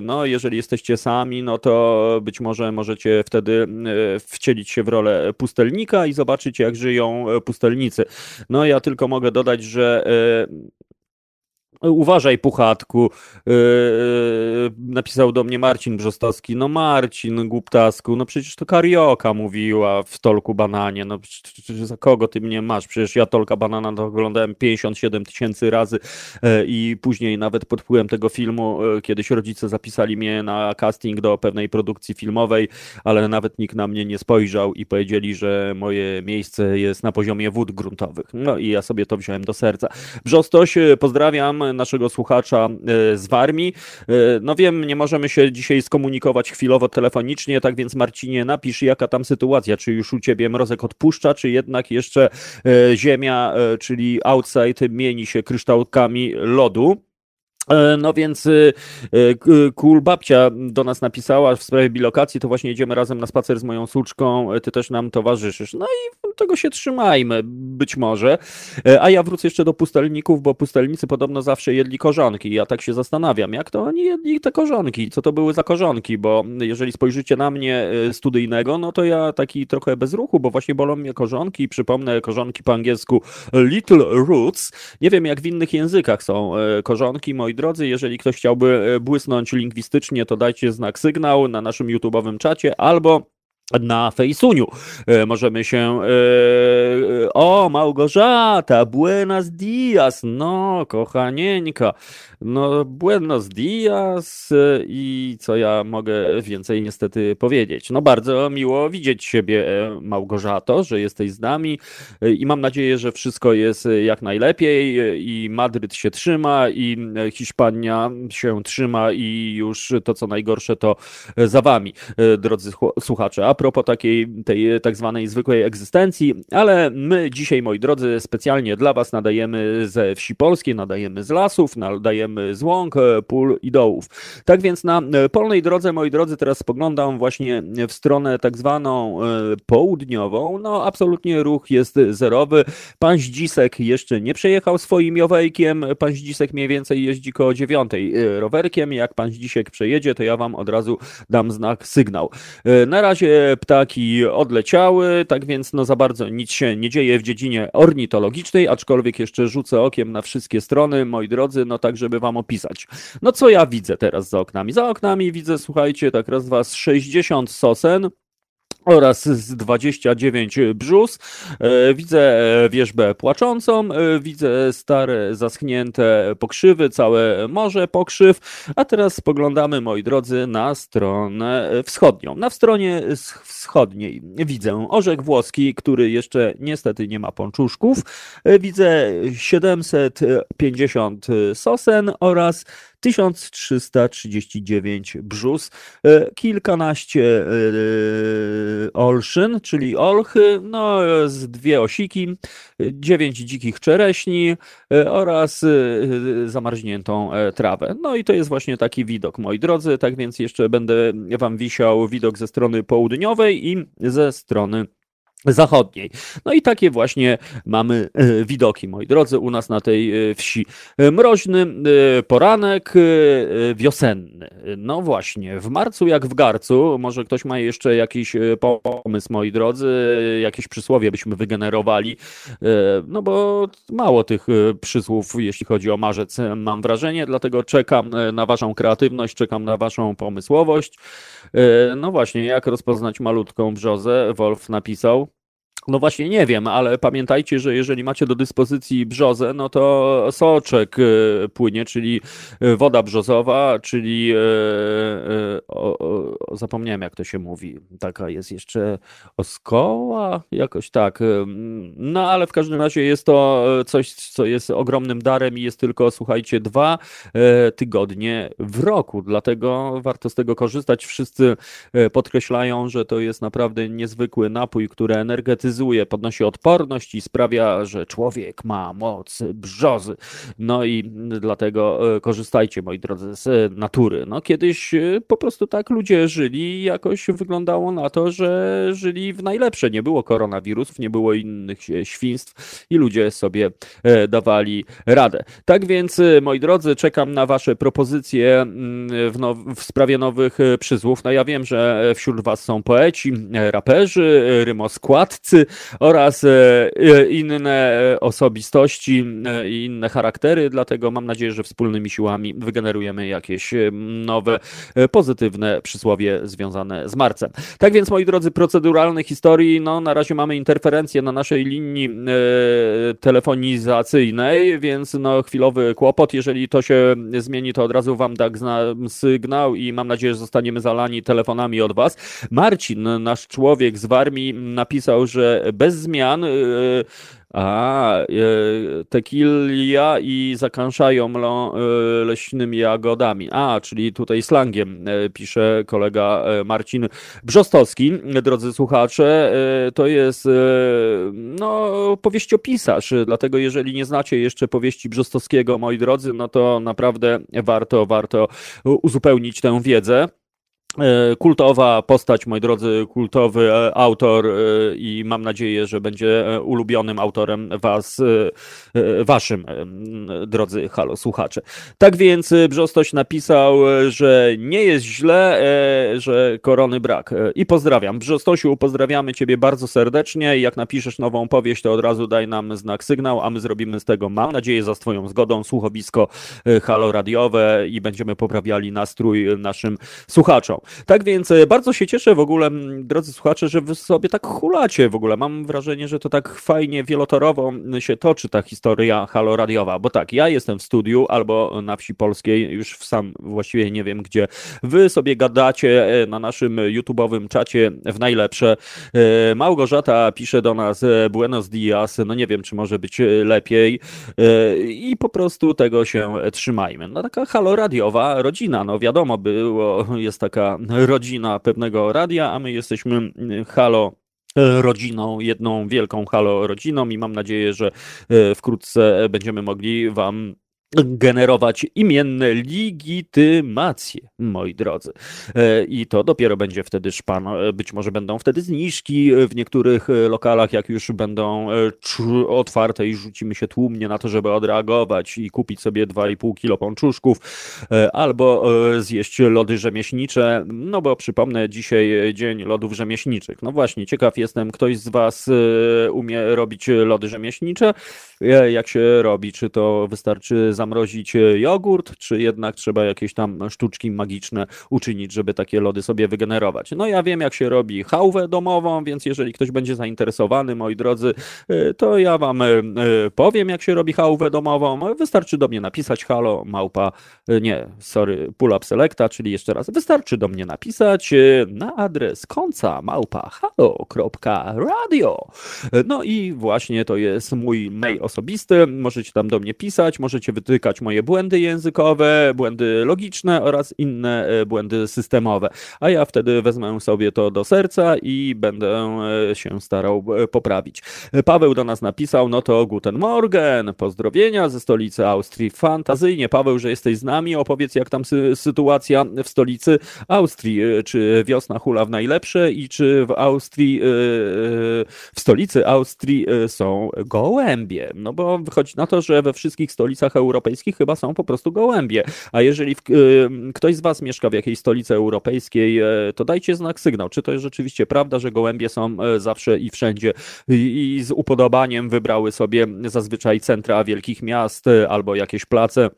no jeżeli jesteście sami, no to być może możecie wtedy y, wcielić się w rolę pustelnika i zobaczyć, jak żyją pustelnicy. No ja tylko mogę dodać, że y, Uważaj, puchatku. Yy, napisał do mnie Marcin Brzostowski. No Marcin, głuptasku, no przecież to Karioka mówiła w Tolku Bananie. No za kogo ty mnie masz? Przecież ja Tolka Banana to oglądałem 57 tysięcy razy yy, i później nawet pod wpływem tego filmu yy, kiedyś rodzice zapisali mnie na casting do pewnej produkcji filmowej, ale nawet nikt na mnie nie spojrzał i powiedzieli, że moje miejsce jest na poziomie wód gruntowych. No i ja sobie to wziąłem do serca. Brzostoś, pozdrawiam naszego słuchacza e, z Warmii. E, no wiem, nie możemy się dzisiaj skomunikować chwilowo telefonicznie, tak więc Marcinie, napisz jaka tam sytuacja, czy już u ciebie mrozek odpuszcza, czy jednak jeszcze e, ziemia, czyli outside mieni się kryształkami lodu. E, no więc Kul y, y, babcia do nas napisała w sprawie bilokacji, to właśnie idziemy razem na spacer z moją suczką, ty też nam towarzyszysz. No i tego się trzymajmy, być może. E, a ja wrócę jeszcze do pustelników, bo pustelnicy podobno zawsze jedli korzonki. Ja tak się zastanawiam, jak to oni jedli te korzonki, co to były za korzonki, bo jeżeli spojrzycie na mnie e, studyjnego, no to ja taki trochę bez ruchu, bo właśnie bolą mnie korzonki, przypomnę korzonki po angielsku little roots. Nie wiem jak w innych językach są korzonki, moi drodzy, jeżeli ktoś chciałby e, błysnąć lingwistycznie, to dajcie znak sygnał na naszym YouTube'owym czacie albo na Fejsuniu. E, możemy się. E, o, Małgorzata, buenas dias. No, kochanieńka. No, buenos dias i co ja mogę więcej niestety powiedzieć. No, bardzo miło widzieć siebie, Małgorzato, że jesteś z nami i mam nadzieję, że wszystko jest jak najlepiej i Madryt się trzyma i Hiszpania się trzyma i już to, co najgorsze, to za wami, drodzy słuchacze. A propos takiej, tej tak zwanej zwykłej egzystencji, ale my dzisiaj, moi drodzy, specjalnie dla was nadajemy ze wsi polskiej, nadajemy z lasów, nadajemy z łąk, e, pól i dołów. Tak więc na e, polnej drodze, moi drodzy, teraz spoglądam właśnie w stronę tak zwaną e, południową. No, absolutnie ruch jest zerowy. Pan Zdzisek jeszcze nie przejechał swoim jowejkiem. Pan Zdzisek mniej więcej jeździ koło dziewiątej rowerkiem. Jak pan Zdzisek przejedzie, to ja wam od razu dam znak, sygnał. Na razie ptaki odleciały, tak więc no za bardzo nic się nie dzieje w dziedzinie ornitologicznej, aczkolwiek jeszcze rzucę okiem na wszystkie strony, moi drodzy, no tak, żeby wam opisać. No co ja widzę teraz za oknami? Za oknami widzę, słuchajcie, tak raz, dwa, 60 sosen, oraz z 29 brzus. E, widzę wierzbę płaczącą, e, widzę stare, zaschnięte pokrzywy, całe morze pokrzyw, a teraz spoglądamy, moi drodzy, na stronę wschodnią. Na stronie wschodniej widzę orzek włoski, który jeszcze niestety nie ma pączuszków. E, widzę 750 sosen oraz 1339 brzus, kilkanaście olszyn, czyli olchy, no z dwie osiki, dziewięć dzikich czereśni oraz zamarzniętą trawę. No i to jest właśnie taki widok, moi drodzy, tak więc jeszcze będę wam wisiał widok ze strony południowej i ze strony zachodniej. No i takie właśnie mamy e, widoki, moi drodzy, u nas na tej e, wsi. E, mroźny poranek wiosenny. No właśnie, w marcu jak w garcu, może ktoś ma jeszcze jakiś pomysł, moi drodzy, jakieś przysłowie byśmy wygenerowali, no bo mało tych przysłów, jeśli chodzi o marzec, mam wrażenie, dlatego czekam na waszą kreatywność, czekam na waszą pomysłowość. No właśnie, jak rozpoznać malutką brzozę? Wolf napisał. No właśnie nie wiem, ale pamiętajcie, że jeżeli macie do dyspozycji brzozę, no to soczek y, płynie, czyli y, woda brzozowa, czyli y, o, o, zapomniałem jak to się mówi. Taka jest jeszcze oskoła, jakoś tak. No ale w każdym razie jest to coś, co jest ogromnym darem i jest tylko, słuchajcie, dwa tygodnie w roku. Dlatego warto z tego korzystać. Wszyscy podkreślają, że to jest naprawdę niezwykły napój, który energetyzuje energetyzuje, podnosi odporność i sprawia, że człowiek ma moc brzozy. No i dlatego e, korzystajcie, moi drodzy, z natury. No kiedyś e, po prostu tak ludzie żyli i jakoś wyglądało na to, że żyli w najlepsze. Nie było koronawirusów, nie było innych świństw i ludzie sobie e, dawali radę. Tak więc, moi drodzy, czekam na wasze propozycje mm, w, now w sprawie nowych przyzłów. No ja wiem, że wśród was są poeci, raperzy, rymoskładcy, oraz e, e, inne osobistości e, i inne charaktery, dlatego mam nadzieję, że wspólnymi siłami wygenerujemy jakieś nowe, pozytywne przysłowie związane z marcem. Tak więc, moi drodzy, proceduralne historii, no na razie mamy interferencję na naszej linii telefonizacyjnej, więc no chwilowy kłopot. Jeżeli to się zmieni, to od razu wam da sygnał i mam nadzieję, że zostaniemy zalani telefonami od was. Marcin, nasz człowiek z Warmii, napisał, że bez zmian y, a, e, tequilia i zakanszają leśnymi jagodami. A, czyli tutaj slangiem pisze kolega Marcin Brzostowski. Drodzy słuchacze, to jest no, powieściopisarz, dlatego jeżeli nie znacie jeszcze powieści Brzostowskiego, moi drodzy, no to naprawdę warto, warto uzupełnić tę wiedzę. E, kultowa postać, moi drodzy, kultowy e, autor e, i mam nadzieję, że będzie ulubionym autorem was, waszym, drodzy halo słuchacze. Tak więc Brzostoś napisał, że nie jest źle, że korony brak. I pozdrawiam. Brzostosiu, pozdrawiamy ciebie bardzo serdecznie i jak napiszesz nową powieść, to od razu daj nam znak sygnał, a my zrobimy z tego, mam nadzieję, za twoją zgodą, słuchowisko halo radiowe i będziemy poprawiali nastrój naszym słuchaczom. Tak więc e, bardzo się cieszę w ogóle, drodzy słuchacze, że wy sobie tak hulacie w ogóle. Mam wrażenie, że to tak fajnie, wielotorowo się toczy ta historia haloradiowa, bo tak, ja jestem w studiu albo na wsi polskiej, już w sam właściwie nie wiem gdzie. Wy sobie gadacie e, na naszym YouTube'owym czacie w najlepsze. E, Małgorzata pisze do nas Buenos dias, no nie wiem, czy może być lepiej i po prostu tego się trzymajmy. No taka haloradiowa rodzina, no wiadomo było, jest taka rodzina pewnego radia, a my jesteśmy mm, halo e, rodziną, jedną wielką halo rodziną i mam nadzieję, że e, wkrótce będziemy mogli Wam generować imienne legitymacje, moi drodzy. E, I to dopiero będzie wtedy szpan. E, być może będą wtedy zniżki w niektórych e, lokalach, jak już będą otwarte i rzucimy się tłumnie na to, żeby odreagować i kupić sobie 2,5 kilo pączuszków albo zjeść lody rzemieślnicze. No bo przypomnę, dzisiaj dzień lodów rzemieślniczych. No właśnie, ciekaw jestem, ktoś z Was umie robić lody rzemieślnicze? Jak się robi? Czy to wystarczy zamrozić e, jogurt, czy jednak trzeba jakieś tam sztuczki magiczne uczynić, żeby takie lody sobie wygenerować. No ja wiem, jak się robi chałwę domową, więc jeżeli ktoś będzie zainteresowany, moi drodzy, e, to ja wam e, powiem, jak się robi chałwę domową. Wystarczy do mnie napisać halo, małpa, nie, sorry, pull up selecta, czyli jeszcze raz, wystarczy do mnie napisać na adres końca małpa halo.radio. No i właśnie to jest mój mail osobisty, możecie tam do mnie pisać, możecie wytypować wytykać moje błędy językowe, błędy logiczne oraz inne błędy systemowe. A ja wtedy wezmę sobie to do serca i będę się starał poprawić. Paweł do nas napisał, no to Guten Morgen, pozdrowienia ze stolicy Austrii. Fantazyjnie, Paweł, że jesteś z nami. Opowiedz, jak tam sy sytuacja w stolicy Austrii. Czy wiosna hula w najlepsze i czy w Austrii, w stolicy Austrii są gołębie? No bo wychodzi na to, że we wszystkich stolicach europejskich chyba są po prostu gołębie. A jeżeli w, ktoś z Was mieszka w jakiejś stolicy europejskiej, to dajcie znak sygnał. Czy to jest rzeczywiście prawda, że gołębie są zawsze i wszędzie i, i z upodobaniem wybrały sobie zazwyczaj centra wielkich miast albo jakieś place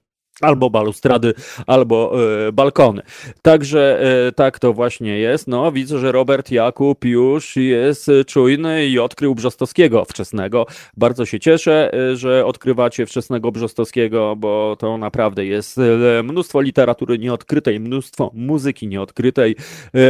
albo balustrady, albo y, balkony. Także y, tak to właśnie jest. No, widzę, że Robert Jakub już jest czujny i odkrył Brzostowskiego wczesnego. Bardzo się cieszę, y, że odkrywacie wczesnego Brzostowskiego, bo to naprawdę jest mnóstwo literatury nieodkrytej, mnóstwo muzyki nieodkrytej,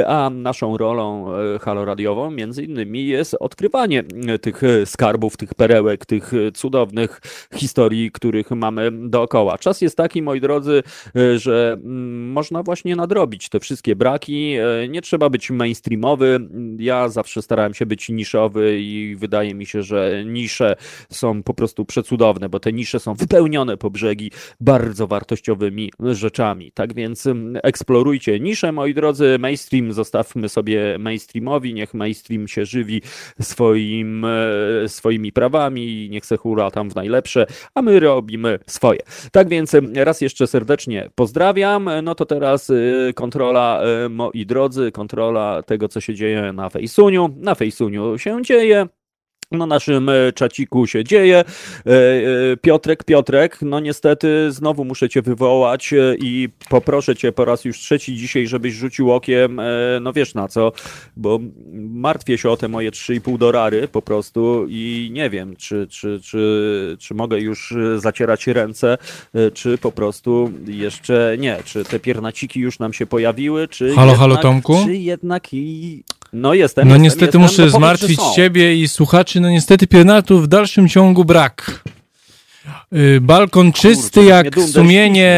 a naszą rolą haloradiową między innymi jest odkrywanie tych skarbów, tych perełek, tych cudownych historii, których mamy dookoła. Czas jest taki, moi drodzy, e, że mm, można właśnie nadrobić te wszystkie braki. E, nie trzeba być mainstreamowy. Ja zawsze starałem się być niszowy i wydaje mi się, że nisze są po prostu przecudowne, bo te nisze są wypełnione po brzegi bardzo wartościowymi rzeczami. Tak więc mm, eksplorujcie nisze, moi drodzy. Mainstream zostawmy sobie mainstreamowi, niech mainstream się żywi swoim, e, swoimi prawami, niech se hura tam w najlepsze, a my robimy swoje. Tak więc raz jeszcze serdecznie pozdrawiam. No to teraz y, kontrola, y, moi drodzy, kontrola tego, co się dzieje na Fejsuniu. Na Fejsuniu się dzieje na naszym e, czaciku się dzieje. E, e, Piotrek, Piotrek, no niestety znowu muszę cię wywołać i poproszę cię po raz już trzeci dzisiaj, żebyś rzucił okiem, no wiesz na co, bo martwię się o te moje 3,5 dolary po prostu i nie wiem, czy, czy, czy, czy mogę już zacierać ręce, czy po prostu jeszcze nie, czy te piernaciki już nam się pojawiły, czy Halo, jednak, halo Tomku? Czy jednak i no jestem. No jestem, niestety jestem, muszę no zmartwić ciebie i słuchaczy, no niestety piernatów w dalszym ciągu brak. Y, balkon czysty Kurde, jak sumienie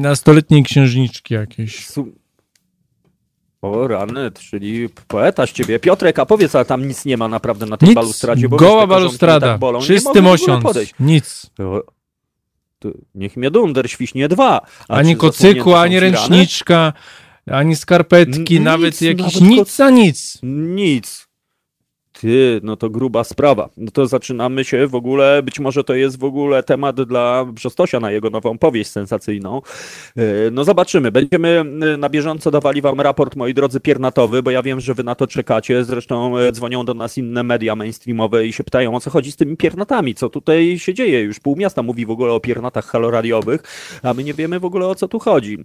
nastoletniej księżniczki jakieś. Su o rany, czyli poeta z ciebie. Piotrek, a powiedz, ale tam nic nie ma naprawdę na tej nic, balustradzie. Bo goła balustrada, tak czysty mosiąc, nic. niech mnie dunder świśnie dwa. Ani kocyku, ani ręczniczka, ani skarpetki, nic, nawet jakiś nawet nic a nic. Nic. Ty, no to gruba sprawa. No to zaczynamy się w ogóle, być może to jest w ogóle temat dla Brzostosia na jego nową powieść sensacyjną. E, no zobaczymy. Będziemy e, na bieżąco dawali wam raport, moi drodzy, piernatowy, bo ja wiem, że wy na to czekacie. Zresztą e, dzwonią do nas inne media mainstreamowe i się pytają, o co chodzi z tymi piernatami, co tutaj się dzieje. Już pół miasta mówi w ogóle o piernatach haloradiowych, a my nie wiemy w ogóle o co tu chodzi.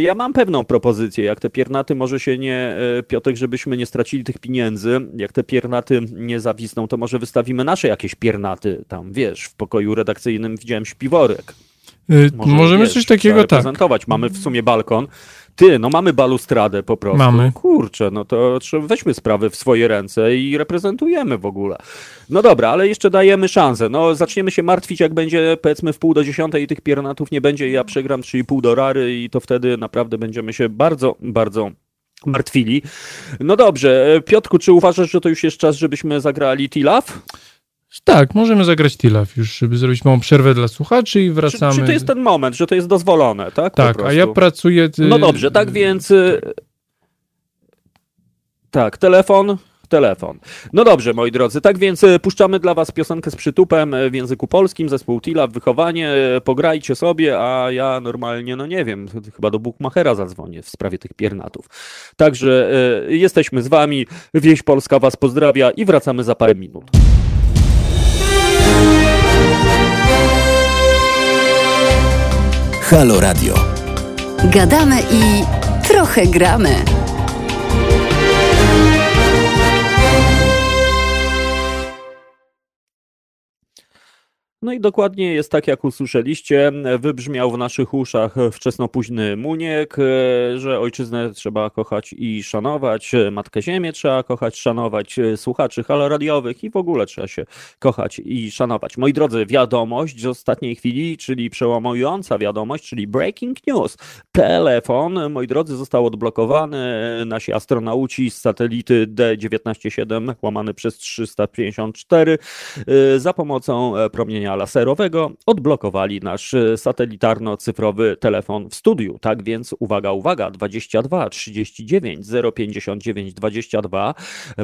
Ja mam pewną propozycję, jak te piernaty może się nie, Piotek, żebyśmy nie stracili tych pieniędzy, jak te piernaty piernaty nie zawisną, to może wystawimy nasze jakieś piernaty tam, wiesz, w pokoju redakcyjnym widziałem śpiworek. Yy, może, możemy wiesz, coś takiego tak. Mamy w sumie balkon. Ty, no mamy balustradę po prostu. Mamy. Kurczę, no to weźmy sprawy w swoje ręce i reprezentujemy w ogóle. No dobra, ale jeszcze dajemy szansę. No zaczniemy się martwić, jak będzie powiedzmy w pół do dziesiątej i tych piernatów nie będzie ja przegram 3,5 dolary i to wtedy naprawdę będziemy się bardzo, bardzo martwili. No dobrze, Piotrku, czy uważasz, że to już jest czas, żebyśmy zagrali Tilaf? Tak, możemy zagrać Tilaf już, żeby zrobić małą przerwę dla słuchaczy i wracamy. Czy, czy to jest ten moment, że to jest dozwolone, tak? Tak, a ja pracuję... No dobrze, tak więc... Y, tak, telefon telefon. No dobrze, moi drodzy, tak więc e, puszczamy dla was piosenkę z przytupem e, w języku polskim, zespół Tila, wychowanie, e, pograjcie sobie, a ja normalnie, no nie wiem, chyba do Bukmachera zadzwonię w sprawie tych piernatów. Także y, jesteśmy z wami, Wieś Polska was pozdrawia i wracamy za parę minut. Halo Radio. Gadamy i trochę gramy. No i dokładnie jest tak, jak usłyszeliście. Wybrzmiał w naszych uszach wczesno-późny muniek, że ojczyznę trzeba kochać i szanować, Matkę Ziemię trzeba kochać, szanować, słuchaczy haloradiowych i w ogóle trzeba się kochać i szanować. Moi drodzy, wiadomość z ostatniej chwili, czyli przełamująca wiadomość, czyli breaking news. Telefon, moi drodzy, został odblokowany. Nasi astronauci z satelity D197, łamany przez 354, za pomocą promienia laserowego odblokowali nasz e, satelitarno-cyfrowy telefon w studiu. Tak więc uwaga, uwaga, 22 39 059 22.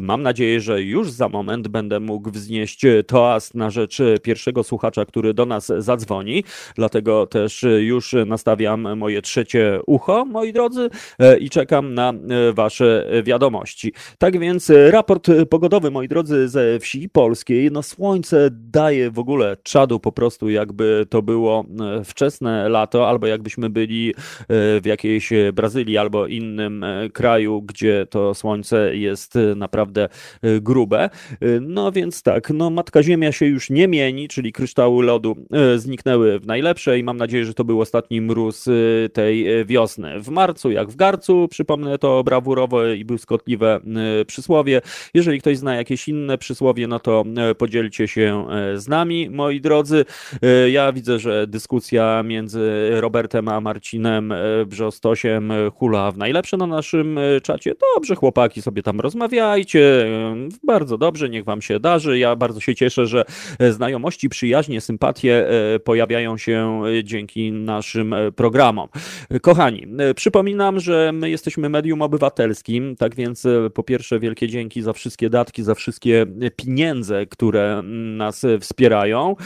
Mam nadzieję, że już za moment będę mógł wznieść toast na rzecz pierwszego słuchacza, który do nas zadzwoni. Dlatego też już nastawiam moje trzecie ucho, moi drodzy, e, i czekam na wasze wiadomości. Tak więc raport pogodowy, moi drodzy, ze wsi polskiej. No słońce daje w ogóle czadu po prostu, jakby to było e, wczesne lato, albo jakbyśmy byli e, w jakiejś Brazylii albo innym e, kraju, gdzie to słońce jest naprawdę grube. No więc tak, no Matka Ziemia się już nie mieni, czyli kryształy lodu zniknęły w najlepszej. Mam nadzieję, że to był ostatni mróz tej wiosny. W marcu, jak w garcu, przypomnę to brawurowe i błyskotliwe przysłowie. Jeżeli ktoś zna jakieś inne przysłowie, no to podzielcie się z nami, moi. E, ja widzę, że dyskusja między Robertem a Marcinem e, Brzostosiem hula w najlepsze na naszym e, czacie. Dobrze, chłopaki, sobie tam rozmawiajcie. Bardzo dobrze, niech wam się darzy. Ja bardzo się cieszę, że znajomości, przyjaźnie, sympatie pojawiają się dzięki naszym programom. Kochani, przypominam, że my jesteśmy medium obywatelskim, tak więc po pierwsze wielkie dzięki za wszystkie datki, za wszystkie pieniądze, które nas wspierają.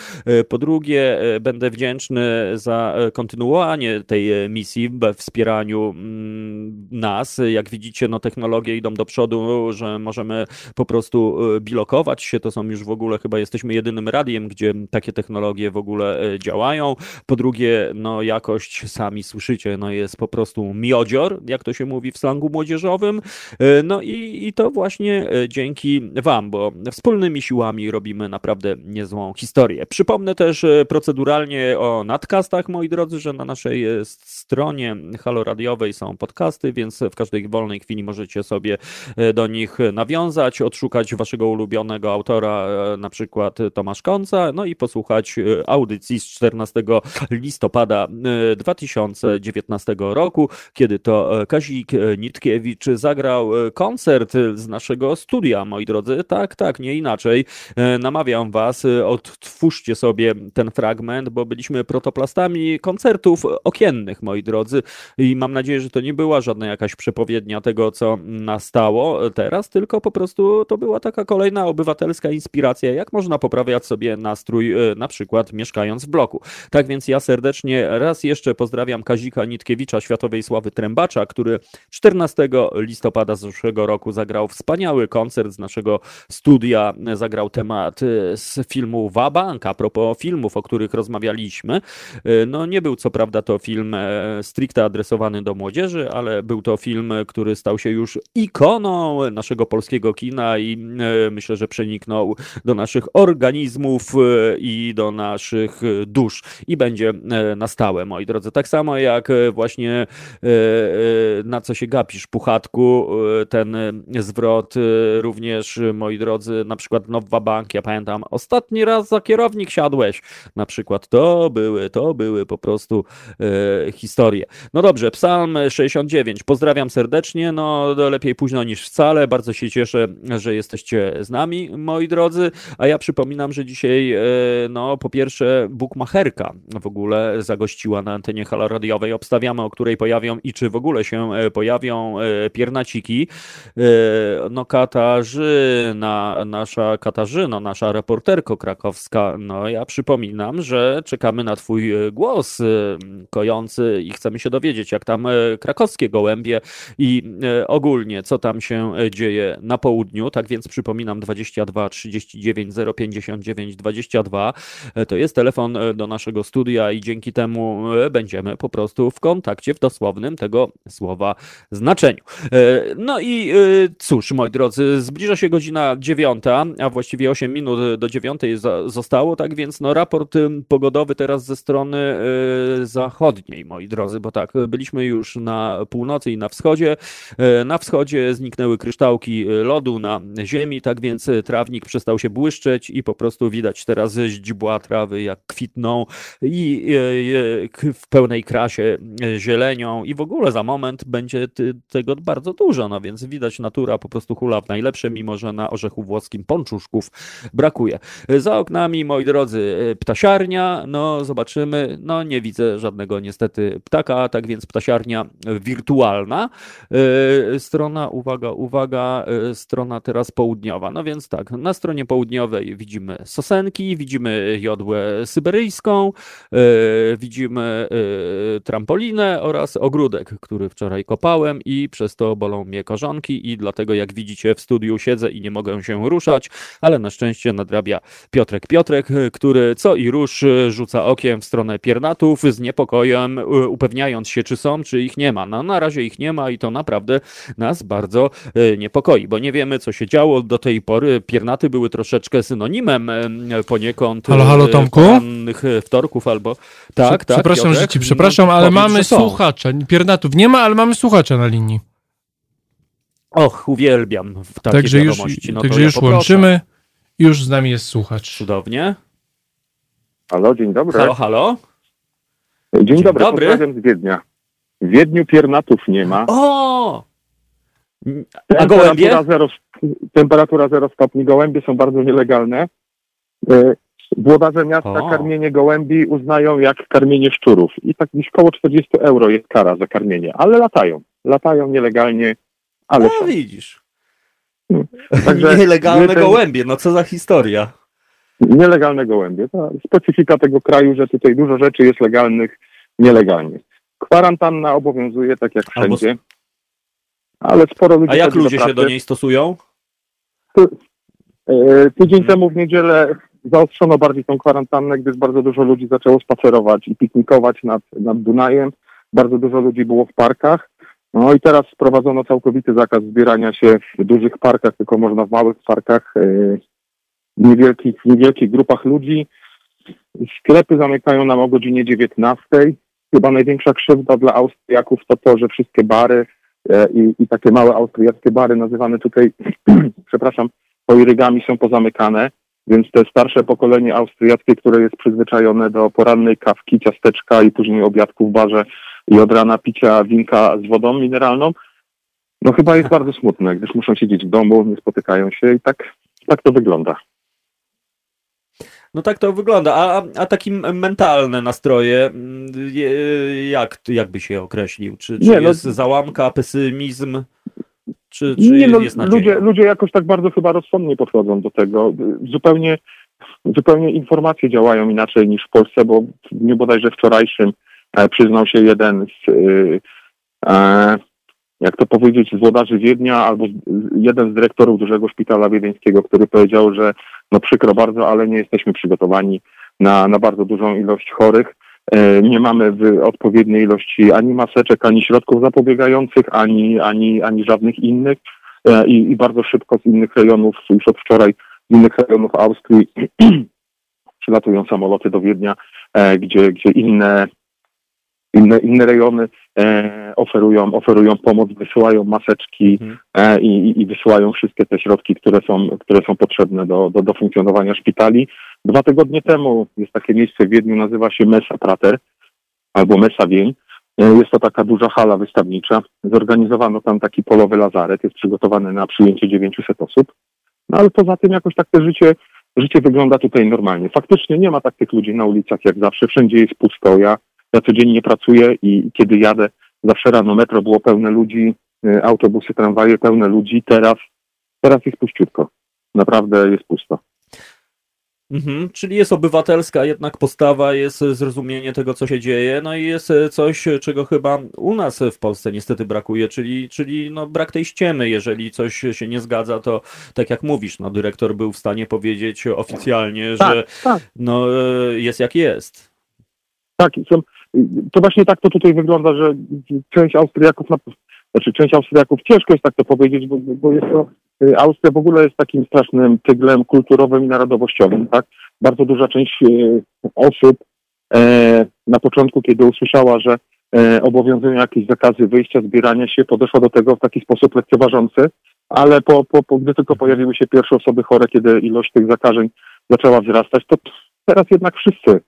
Po drugie, e, będę wdzięczny za e, kontynuowanie tej e, misji we wspieraniu mm, nas. Jak widzicie, no technologie idą do przodu, że możemy po prostu bilokować się. To są już w ogóle, chyba jesteśmy jedynym radiem, gdzie takie technologie w ogóle działają. Po drugie, no jakość, sami słyszycie, no jest po prostu miodzior, jak to się mówi w slangu młodzieżowym. No i, i to właśnie dzięki Wam, bo wspólnymi siłami robimy naprawdę niezłą historię. Przypomnę też e, proceduralnie o nadcastach, moi drodzy, że na naszej e, stronie haloradiowej są podcasty, więc w każdej wolnej chwili możecie sobie e, do nich nawiązać, odszukać waszego ulubionego autora, na przykład Tomasz Konca, no i posłuchać audycji z 14 listopada 2019 roku, kiedy to Kazik Nitkiewicz zagrał koncert z naszego studia, moi drodzy. Tak, tak, nie inaczej. Namawiam was, odtwórzcie sobie ten fragment, bo byliśmy protoplastami koncertów okiennych, moi drodzy, i mam nadzieję, że to nie była żadna jakaś przepowiednia tego, co nastało teraz, tylko po prostu to była taka kolejna obywatelska inspiracja, jak można poprawiać sobie nastrój, e, na przykład mieszkając w bloku. Tak więc ja serdecznie raz jeszcze pozdrawiam Kazika Nitkiewicza, światowej sławy trębacza, który 14 listopada zeszłego roku zagrał wspaniały koncert z naszego studia, zagrał temat e, z filmu Wabank, a propos filmów, o których rozmawialiśmy. E, no nie był co prawda to film e, stricte adresowany do młodzieży, ale był to film, który stał się już ikoną naszego polskiego kina i e, myślę, że przeniknął do naszych organizmów i do naszych dusz i będzie na stałe, moi drodzy. Tak samo jak właśnie na co się gapisz, puchatku, ten zwrot również, moi drodzy, na przykład Nowa Bank, ja pamiętam, ostatni raz za kierownik siadłeś, na przykład. To były, to były po prostu e, historie. No dobrze, Psalm 69. Pozdrawiam serdecznie. No lepiej późno niż wcale. Bardzo się cieszę, że jesteście z nami, moi drodzy. A ja przypominam, że dzisiaj, e, no po pierwsze, Bukmacherka w ogóle zagościła na antenie halo radiowej. Obstawiamy, o której pojawią i czy w ogóle się e, pojawią e, piernaciki. E, no Katarzyna, nasza Katarzyna, nasza reporterko krakowska, no ja przy przypominam, że czekamy na Twój e, głos e, kojący i chcemy się dowiedzieć, jak tam e, krakowskie gołębie i ogólnie, co tam się dzieje na południu. Tak więc przypominam 22 39 059 22. To jest telefon do naszego studia i dzięki temu będziemy po prostu w kontakcie w dosłownym tego słowa znaczeniu. No i cóż, moi drodzy, zbliża się godzina dziewiąta, a właściwie 8 minut do dziewiątej zostało, tak więc no, raport pogodowy teraz ze strony zachodniej, moi drodzy, bo tak, byliśmy już na północy i na wschodzie. Na wschodzie zniknęły kryształki lodu na ziemi, tak więc trawnik przestał się błyszczeć i po prostu widać teraz źdźbła trawy, jak kwitną i w pełnej krasie zielenią i w ogóle za moment będzie tego bardzo dużo, no więc widać natura po prostu hula w najlepsze, mimo że na orzechu włoskim ponczuszków brakuje. Za oknami, moi drodzy, ptasiarnia, no zobaczymy, no nie widzę żadnego niestety ptaka, tak więc ptasiarnia wirtualna. E, strona, uwaga, uwaga, e, strona teraz południowa, no więc tak, na stronie południowej widzimy sosenki, widzimy jodłę syberyjską, e, widzimy trampolinę oraz ogródek, który wczoraj kopałem i przez to bolą mnie korzonki i dlatego jak widzicie w studiu siedzę i nie mogę się ruszać, ale na szczęście nadrabia Piotrek Piotrek, który co i rusz rzuca okiem w stronę piernatów z niepokojem, upewniając się czy są, czy ich nie ma. No na razie ich nie ma i to naprawdę nas bardzo e, niepokoi, bo nie wiemy co się działo do tej pory. Piernaty były troszeczkę synonimem e, poniekąd halo, halo, e, Tomku? wtorków albo tak, tak. Przepraszam, Piotrek, że ci przepraszam, ale mamy słuchacza. Piernatów nie ma, ale mamy słuchacza na linii. Och, uwielbiam w takie także już, no także już łączymy. Już z nami jest słuchacz. Cudownie. Halo, dzień dobry. Halo, halo. Dzień, dzień dobry, dobry. pozdrawiam z Wiednia. W Wiedniu piernatów nie ma. O! A gołębie? Zero, temperatura 0 stopni. Gołębie są bardzo nielegalne. E, włodarze miasta o. karmienie gołębi uznają jak karmienie szczurów. I tak gdzieś około 40 euro jest kara za karmienie. Ale latają. Latają nielegalnie ale no, widzisz. Hmm. Także Nielegalne ten... gołębie, no co za historia. Nielegalne gołębie. To specyfika tego kraju, że tutaj dużo rzeczy jest legalnych nielegalnie. Kwarantanna obowiązuje tak jak wszędzie. Ale sporo ludzi. A jak ludzie się do niej stosują? E, tydzień temu w niedzielę zaostrzono bardziej tą kwarantannę, gdyż bardzo dużo ludzi zaczęło spacerować i piknikować nad, nad Dunajem. Bardzo dużo ludzi było w parkach. No i teraz wprowadzono całkowity zakaz zbierania się w dużych parkach, tylko można w małych parkach, w niewielkich, niewielkich grupach ludzi. Sklepy zamykają nam o godzinie 19. Chyba największa krzywda dla Austriaków to to, że wszystkie bary e, i, i takie małe austriackie bary nazywane tutaj, *clears throat* przepraszam, poirygami są pozamykane, więc te starsze pokolenie austriackie, które jest przyzwyczajone do porannej kawki, ciasteczka i później obiadku w barze, i od rana picia winka z wodą mineralną, no chyba jest bardzo smutne, gdyż muszą siedzieć w domu, nie spotykają się i tak, tak to wygląda. No tak to wygląda. A, a takie mentalne nastroje, jak, jak by się określił? Czy, czy nie, no- jest no, załamka, pesymizm? Czy, czy nie, no, ludzie, ludzie jakoś tak bardzo chyba rozsądnie podchodzą do tego. Zupełnie, zupełnie informacje działają inaczej niż w Polsce, bo nie bodajże wczorajszym E, przyznał się jeden z, y, e, jak to powiedzieć, z włodarzy Wiednia albo jeden z dyrektorów dużego szpitala wiedeńskiego, który powiedział, że no przykro bardzo, ale nie jesteśmy przygotowani na, na bardzo dużą ilość chorych. E, nie mamy odpowiedniej ilości ani maseczek, ani środków zapobiegających, ani, ani, ani żadnych innych. I, I bardzo szybko z innych rejonów, już od wczoraj z innych rejonów Austrii *clears throat* przylatują samoloty do Wiednia, gdzie, gdzie inne inne, inne rejony e, oferują, oferują pomoc, wysyłają maseczki mhm. e, i, i wysyłają wszystkie te środki, które są, które są potrzebne do, do, do funkcjonowania szpitali. Dwa tygodnie temu jest takie miejsce w Wiedniu, nazywa się Mesa Prater albo Mesa Wień. E, jest to taka duża hala wystawnicza. Zorganizowano tam taki polowy lazaret, jest przygotowany na przyjęcie 900 osób. No ale poza tym jakoś tak to życie, życie wygląda tutaj normalnie. Faktycznie nie ma tak tych ludzi na ulicach jak zawsze, wszędzie jest pusto. Ja ja codziennie pracuję i kiedy jadę, zawsze rano metro było pełne ludzi, y, autobusy, tramwaje pełne ludzi. Teraz, teraz jest puściutko. Naprawdę jest pusto. Mhm, czyli jest obywatelska jednak postawa, jest zrozumienie tego, co się dzieje, no i jest coś, czego chyba u nas w Polsce niestety brakuje, czyli, czyli no brak tej ściemy. Jeżeli coś się nie zgadza, to tak jak mówisz, no dyrektor był w stanie powiedzieć oficjalnie, tak, że tak. no jest jak jest. Tak, są, to właśnie tak to tutaj wygląda, że część Austriaków, znaczy część Austriaków, ciężko jest tak to powiedzieć, bo, bo jest to, y, Austria w ogóle jest takim strasznym tyglem kulturowym i narodowościowym, tak? bardzo duża część osób na początku, kiedy usłyszała, że obowiązują jakieś zakazy wyjścia, zbierania się, podeszła do tego w taki sposób lekceważący, ale po, po, po, gdy tylko pojawiły się pierwsze osoby chore, kiedy ilość tych zakażeń zaczęła wzrastać, to teraz jednak wszyscy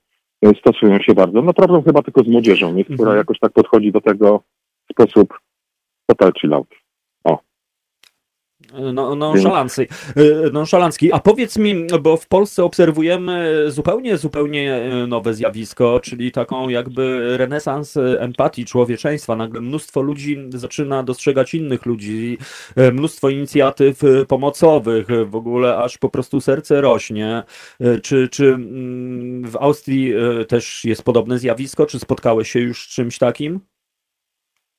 stosują się bardzo. No problem chyba tylko z młodzieżą, która mhm. jakoś tak podchodzi do tego w sposób total chill out. No, nonszalancki. nonszalancki. A powiedz mi, bo w Polsce obserwujemy zupełnie, zupełnie e, nowe zjawisko, czyli taką jakby renesans empatii, człowieczeństwa. Nagle mnóstwo ludzi zaczyna dostrzegać innych ludzi, mnóstwo inicjatyw pomocowych, w ogóle aż po prostu serce rośnie. Czy, czy mm, w Austrii też jest podobne zjawisko? Czy spotkałeś się już z czymś takim?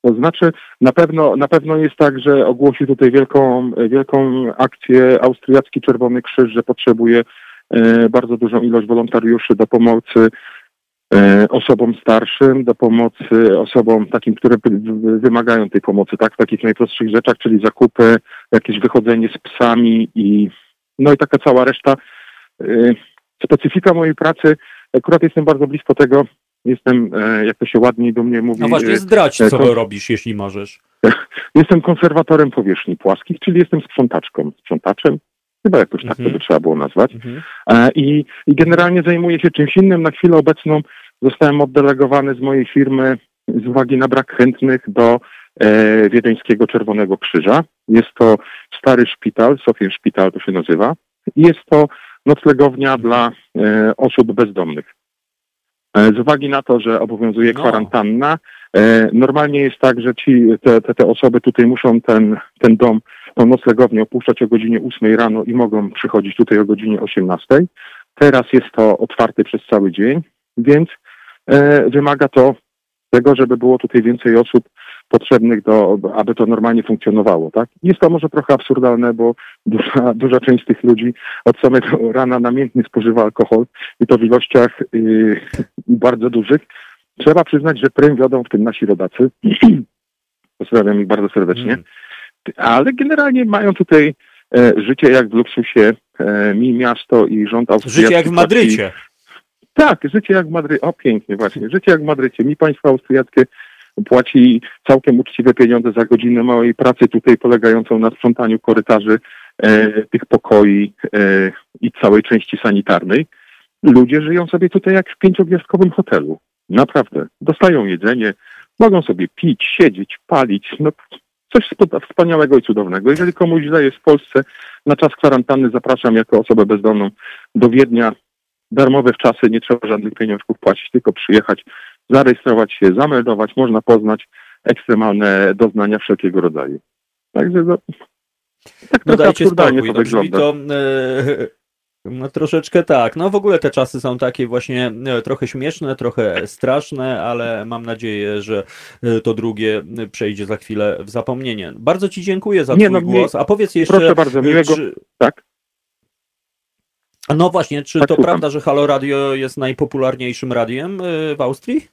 To znaczy, na pewno, na pewno jest tak, że ogłosił tutaj wielką, wielką akcję Austriacki Czerwony Krzyż, że potrzebuje e, bardzo dużą ilość wolontariuszy do pomocy e, osobom starszym, do pomocy osobom takim, które wymagają tej pomocy, tak, w takich najprostszych rzeczach, czyli zakupy, jakieś wychodzenie z psami i no i taka cała reszta. E, specyfika mojej pracy, akurat jestem bardzo blisko tego, Jestem, e, jak to się ładniej do mnie mówi... No właśnie, e, zdradź, co kon... robisz, jeśli możesz. *laughs* Jestem konserwatorem powierzchni płaskich, czyli jestem sprzątaczką, sprzątaczem, chyba jakoś tak mhm. to by trzeba było nazwać. Mhm. E, I, I generalnie zajmuję się czymś innym. Na chwilę obecną zostałem oddelegowany z mojej firmy z uwagi na brak chętnych do e, Wiedeńskiego Czerwonego Krzyża. Jest to stary szpital, Sofien Szpital to się nazywa. I jest to noclegownia dla e, osób bezdomnych. E, z uwagi na to, że obowiązuje no. kwarantanna, e, normalnie jest tak, że ci, te, te, te osoby tutaj muszą ten, ten dom, tą noclegownię opuszczać o godzinie 8 rano i mogą przychodzić tutaj o godzinie 18. Teraz jest to otwarte przez cały dzień, więc e, wymaga to tego, żeby było tutaj więcej osób potrzebnych do, aby to normalnie funkcjonowało, tak? Jest to może trochę absurdalne, bo duża, duża część tych ludzi od samego rana namiętnie spożywa alkohol i to w ilościach yy, bardzo dużych. Trzeba przyznać, że prym wiodą w tym nasi rodacy. *clears throat* Pozdrawiam ich bardzo serdecznie. Mm. Ale generalnie mają tutaj e, życie jak w luksusie. E, mi miasto i rząd austriacki. Życie jak w Madrycie. Tak, życie jak w Madrycie. O, pięknie właśnie. Życie jak w Madrycie. Mi państwo austriackie płaci całkiem uczciwe pieniądze za godzinę małej pracy tutaj polegającą na sprzątaniu korytarzy e, tych pokoi e, i całej części sanitarnej. Ludzie żyją sobie tutaj jak w pięciogwiazdkowym hotelu. Naprawdę. Dostają jedzenie, mogą sobie pić, siedzieć, palić. No, coś wspaniałego i cudownego. Jeżeli komuś źle jest w Polsce, na czas kwarantanny zapraszam jako osobę bezdomną do Wiednia. Darmowe w czasy, nie trzeba żadnych pieniążków płacić, tylko przyjechać, zarejestrować się, zameldować, można poznać ekstremalne doznania wszelkiego rodzaju. Także no, tak no dajcie spokój, to no, wygląda. To, e, *laughs* no troszeczkę tak. No w ogóle te czasy są takie właśnie e, trochę śmieszne, trochę straszne, ale mam nadzieję, że e, to drugie przejdzie za chwilę w zapomnienie. Bardzo Ci dziękuję za Nie, Twój no, głos. A powiedz jeszcze... Proszę bardzo, miłego... Czy... Tak? No właśnie, czy tak, to słucham. prawda, że Halo Radio jest najpopularniejszym radiem w Austrii?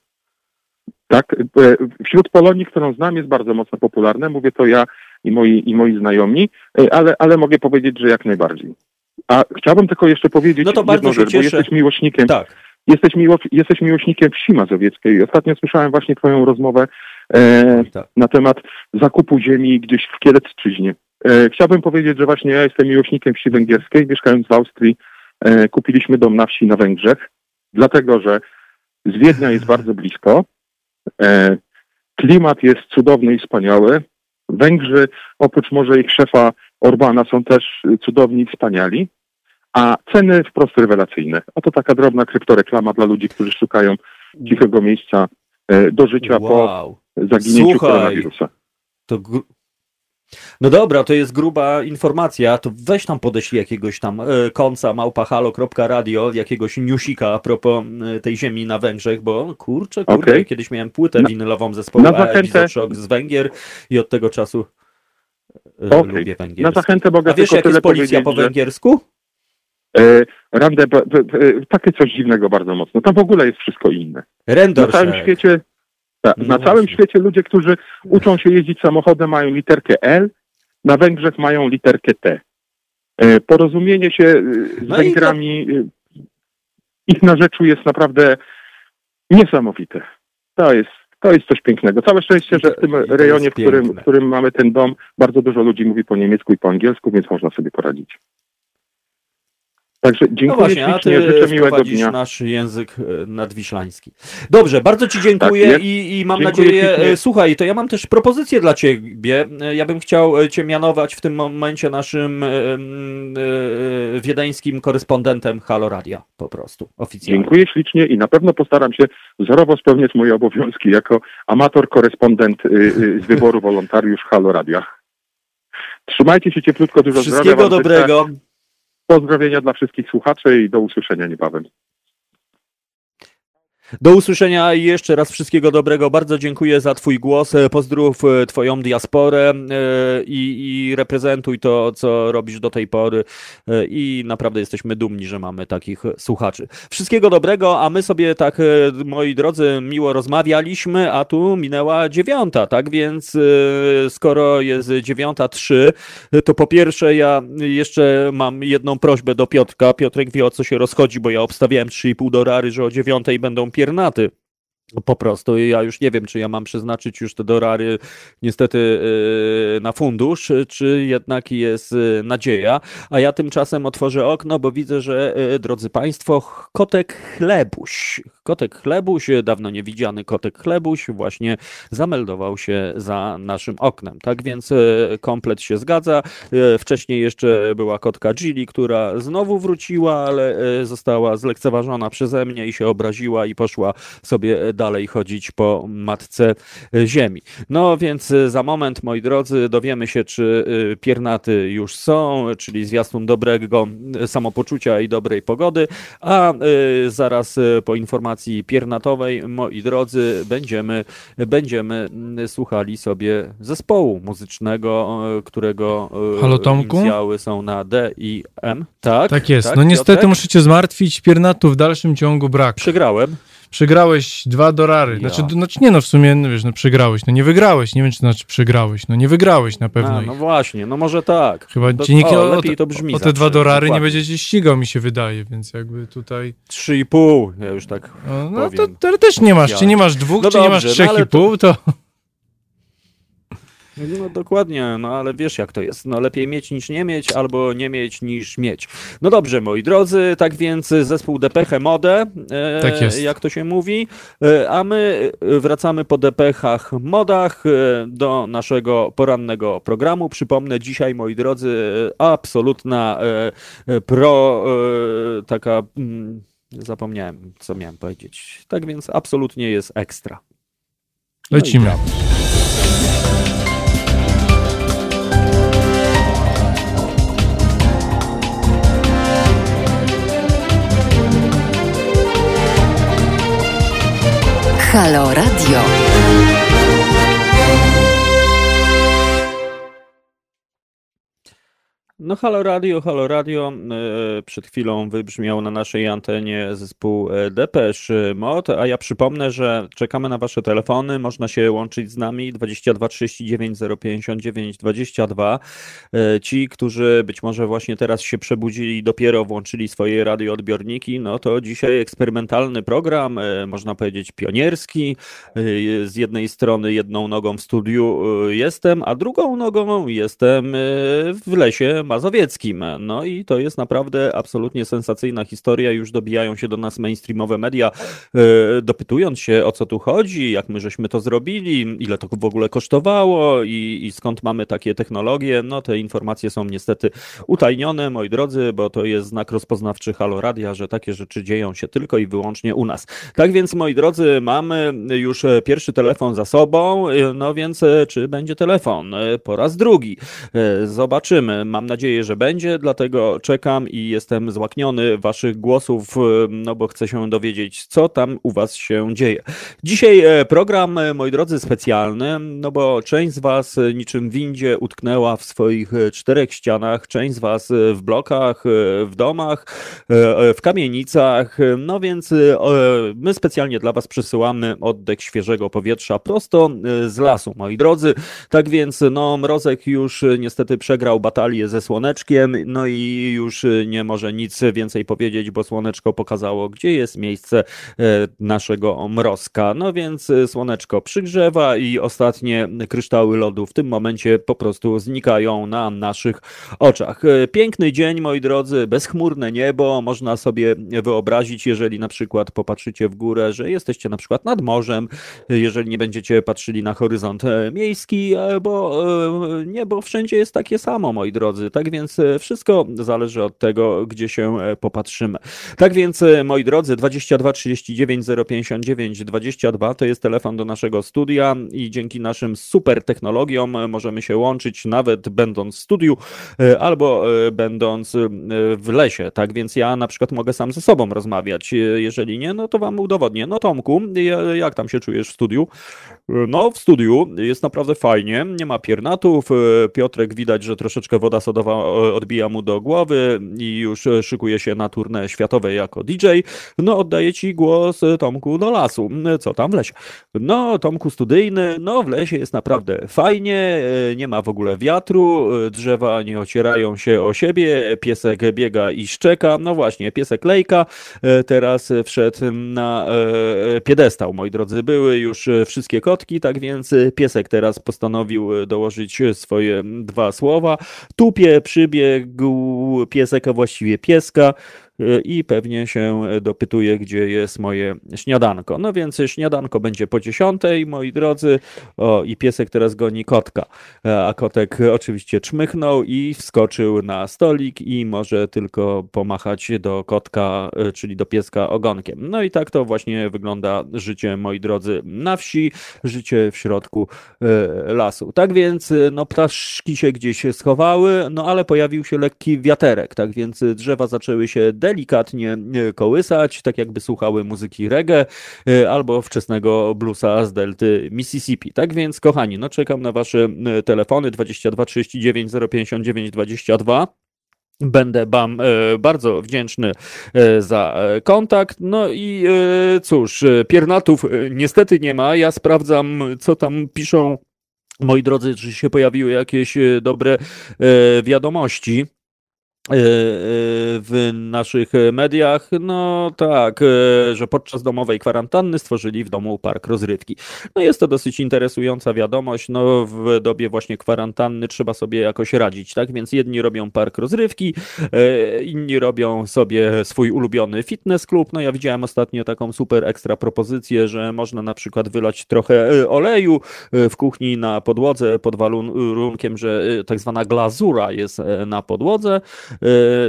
Tak, e, wśród Polonii, którą znam, jest bardzo mocno popularne. Mówię to ja i moi, i moi znajomi, e, ale, ale mogę powiedzieć, że jak najbardziej. A chciałbym tylko jeszcze powiedzieć no to bardzo jedną rzecz, bo jesteś miłośnikiem. Tak. Jesteś, miło, jesteś miłośnikiem wsi mazowieckiej. Ostatnio słyszałem właśnie Twoją rozmowę e, tak. na temat zakupu ziemi gdzieś w Kielecczyźnie. E, chciałbym powiedzieć, że właśnie ja jestem miłośnikiem wsi węgierskiej. Mieszkając w Austrii, e, kupiliśmy dom na wsi na Węgrzech, dlatego że z Wiednia jest bardzo blisko. E, klimat jest cudowny i wspaniały. Węgrzy, oprócz może ich szefa Orbana, są też cudowni i wspaniali, a ceny wprost rewelacyjne. A to taka drobna kryptoreklama dla ludzi, którzy szukają cichego miejsca e, do życia wow. po zaginięciu Słuchaj, koronawirusa. To no dobra, to jest gruba informacja, to weź tam podeślij jakiegoś tam e, konca małpahalo.radio, jakiegoś newsika a propos e, tej ziemi na Węgrzech, bo kurczę, kurde, okay. kiedyś miałem płytę winylową zespołu na zachętę... z Węgier i od tego czasu e, okay. lubię węgierski. Na zachętę mogę A wiesz, jak jest policja po węgiersku? E, Rande, takie coś dziwnego bardzo mocno. Tam w ogóle jest wszystko inne. Render na całym świecie tak, no na właśnie. całym świecie ludzie, którzy uczą się jeździć samochodem mają literkę L, na Węgrzech mają literkę T. E, porozumienie się e, z no Węgrami, to... ich narzeczu jest naprawdę niesamowite. To jest, to jest coś pięknego. Całe szczęście, że w tym rejonie, w którym, w którym mamy ten dom, bardzo dużo ludzi mówi po niemiecku i po angielsku, więc można sobie poradzić. Także dziękuję no właśnie, ślicznie, a ty życzę miłego dnia. nasz język e, nadwiślański. Dobrze, bardzo ci dziękuję tak i, i, mam dziękuję nadzieję, ślicznie. słuchaj, to ja mam też propozycję dla ciebie. Ja bym chciał cię mianować w tym momencie naszym wiedeńskim korespondentem Halo Radia, po prostu, oficjalnie. Dziękuję ślicznie i na pewno postaram się wzorowo spełniać moje obowiązki jako amator korespondent z wyboru wolontariusz Halo Radia. Trzymajcie się cieplutko, dużo Wszystkiego zdrowia. Wszystkiego dobrego. Pozdrowienia dla wszystkich słuchaczy i do usłyszenia niebawem. Do usłyszenia i jeszcze raz wszystkiego dobrego. Bardzo dziękuję za Twój głos. Pozdrów e, Twoją diasporę e, i, i, reprezentuj to, co robisz do tej pory. E, I naprawdę jesteśmy dumni, że mamy takich słuchaczy. Wszystkiego dobrego, a my sobie tak, moi drodzy, miło rozmawialiśmy, a tu minęła dziewiąta, tak więc skoro jest dziewiąta trzy, to po pierwsze ja jeszcze mam jedną prośbę do Piotrka. Piotrek wie o co się rozchodzi, bo ja obstawiałem 3,5 dolary, że o dziewiątej będą piernaty. Po prostu ja już nie wiem, czy ja mam przeznaczyć już te dorary niestety yy, na fundusz, czy jednak jest yy, nadzieja. A ja tymczasem otworzę okno, bo widzę, że yy, drodzy Państwo, kotek chlebuś, kotek chlebuś, dawno niewidziany kotek chlebuś właśnie zameldował się za naszym oknem. Tak więc komplet się zgadza. Wcześniej jeszcze była kotka Gilly, która znowu wróciła, ale została zlekceważona przeze mnie i się obraziła i poszła sobie dalej chodzić po matce ziemi. No więc za moment, moi drodzy, dowiemy się, czy piernaty już są, czyli zwiastun dobrego samopoczucia i dobrej pogody, a zaraz po informacji piernatowej, moi drodzy, będziemy, będziemy słuchali sobie zespołu muzycznego, którego Halo, Tomku? inicjały są na D i M. Tak, tak jest. Tak, no niestety Piotrek? muszę cię zmartwić, piernatu w dalszym ciągu brak. Przegrałem przegrałeś dwa dolary. Znaczy, znaczy nie no, w sumie, no, wiesz, no przegrałeś, no nie wygrałeś, nie wiem, czy to znaczy przegrałeś, no nie wygrałeś na pewno. A, no właśnie, no może tak. Chyba to, ci nikt o, lepiej to brzmi o, o te dwa dolary dokładnie. nie będzie ci ścigał, mi się wydaje, więc jakby tutaj... Trzy i pół, ja już tak No, no to, to, też nie masz, czy nie masz dwóch, no czy dobrze, nie masz trzech no, i pół, to... No dokładnie, no ale wiesz jak to jest. No lepiej mieć niż nie mieć, albo nie mieć niż mieć. No dobrze, moi drodzy, tak więc zespół DPH Mode, e, tak jest. jak to się mówi, e, a my wracamy po DPH Modach e, do naszego porannego programu. Przypomnę, dzisiaj, moi drodzy, absolutna pro, taka, mm, zapomniałem, co miałem powiedzieć. Tak więc absolutnie jest ekstra. No Halo Radio. No Halo Radio, Halo Radio. E, przed chwilą wybrzmiał na naszej antenie zespół e, Depesz Mod, a ja przypomnę, że czekamy na wasze telefony, można się łączyć z nami 22 39 059 22. Ci, którzy być może właśnie teraz się przebudzili i dopiero włączyli swoje radioodbiorniki, no to dzisiaj eksperymentalny program, e, można powiedzieć pionierski. Z jednej strony jedną nogą w studiu jestem, a drugą nogą jestem w lesie mazowieckim. No i to jest naprawdę absolutnie sensacyjna historia. Już dobijają się do nas mainstreamowe media, e, dopytując się o co tu chodzi, jak my żeśmy to zrobili, ile to w ogóle kosztowało i, i skąd mamy takie technologie. No te informacje są niestety utajnione, moi drodzy, bo to jest znak rozpoznawczy Halo Radia, że takie rzeczy dzieją się tylko i wyłącznie u nas. Tak więc, moi drodzy, mamy już pierwszy telefon za sobą, no więc e, czy będzie telefon? E, po raz drugi. Zobaczymy. Mam nadzieję, nadzieję, że będzie, dlatego czekam i jestem złakniony waszych głosów, no bo chcę się dowiedzieć, co tam u was się dzieje. Dzisiaj e, program, e, moi drodzy, specjalny, no bo część z was niczym windzie utknęła w swoich e, czterech ścianach, część z was w blokach, w domach, w kamienicach, no więc my specjalnie dla was przesyłamy oddech świeżego powietrza prosto z lasu, moi drodzy. Tak więc, no, Mrozek już niestety przegrał batalię ze słoneczkiem, no i już nie może nic więcej powiedzieć, bo słoneczko pokazało, gdzie jest miejsce naszego mrozka. No więc słoneczko przygrzewa i ostatnie kryształy lodu w tym momencie po prostu znikają na naszych oczach. Piękny dzień, moi drodzy, bezchmurne niebo, można sobie wyobrazić, jeżeli na przykład popatrzycie w górę, że jesteście na przykład nad morzem, jeżeli nie będziecie patrzyli na horyzont e, miejski, e, bo e, niebo wszędzie jest takie samo, moi drodzy. Tak więc wszystko zależy od tego, gdzie się popatrzymy. Tak więc, moi drodzy, 22 39 059 22 to jest telefon do naszego studia i dzięki naszym super technologiom możemy się łączyć nawet będąc w studiu albo będąc w lesie. Tak więc ja na przykład mogę sam ze sobą rozmawiać. Jeżeli nie, no to wam udowodnię. No Tomku, jak tam się czujesz w studiu? No, w studiu jest naprawdę fajnie, nie ma piernatów. Piotrek widać, że troszeczkę woda sodowa e, odbija mu do głowy i już szykuje się na turnę światowej jako DJ. No, oddaję ci głos, Tomku, do lasu. Co tam w lesie? No, Tomku studyjny, no w lesie jest naprawdę fajnie, e, nie ma w ogóle wiatru, drzewa nie ocierają się o siebie, piesek biega i szczeka. No właśnie, piesek lejka e, teraz wszedł na piedestał, moi drodzy. Były już wszystkie koty, tak więc piesek teraz postanowił dołożyć swoje dwa słowa. Tupie przybiegł piesek, a właściwie pieska i pewnie się dopytuje, gdzie jest moje śniadanko. No więc śniadanko będzie po dziesiątej, moi drodzy. O, i piesek teraz goni kotka. A kotek oczywiście czmychnął i wskoczył na stolik i może tylko pomachać do kotka, czyli do pieska ogonkiem. No i tak to właśnie wygląda życie, moi drodzy, na wsi, życie w środku e, lasu. Tak więc, no ptaszki się gdzieś schowały, no ale pojawił się lekki wiaterek, tak więc drzewa zaczęły się de delikatnie e, kołysać, tak jakby słuchały muzyki reggae e, albo wczesnego bluesa z delty Mississippi. Tak więc, kochani, no czekam na wasze e, telefony 22 39 059 22. Będę Wam bardzo wdzięczny za kontakt. No i cóż, piernatów niestety nie ma. Ja sprawdzam, co tam piszą moi drodzy, czy się pojawiły jakieś dobre wiadomości. E, e, w naszych mediach, no tak, e, że podczas domowej kwarantanny stworzyli w domu park rozrywki. No jest to dosyć interesująca wiadomość, no w dobie właśnie kwarantanny trzeba sobie jakoś radzić, tak? Więc jedni robią park rozrywki, inni robią sobie swój ulubiony fitness klub. No ja widziałem ostatnio taką super ekstra propozycję, że można na przykład wylać trochę oleju w kuchni na podłodze pod warunkiem, że tak zwana glazura jest na podłodze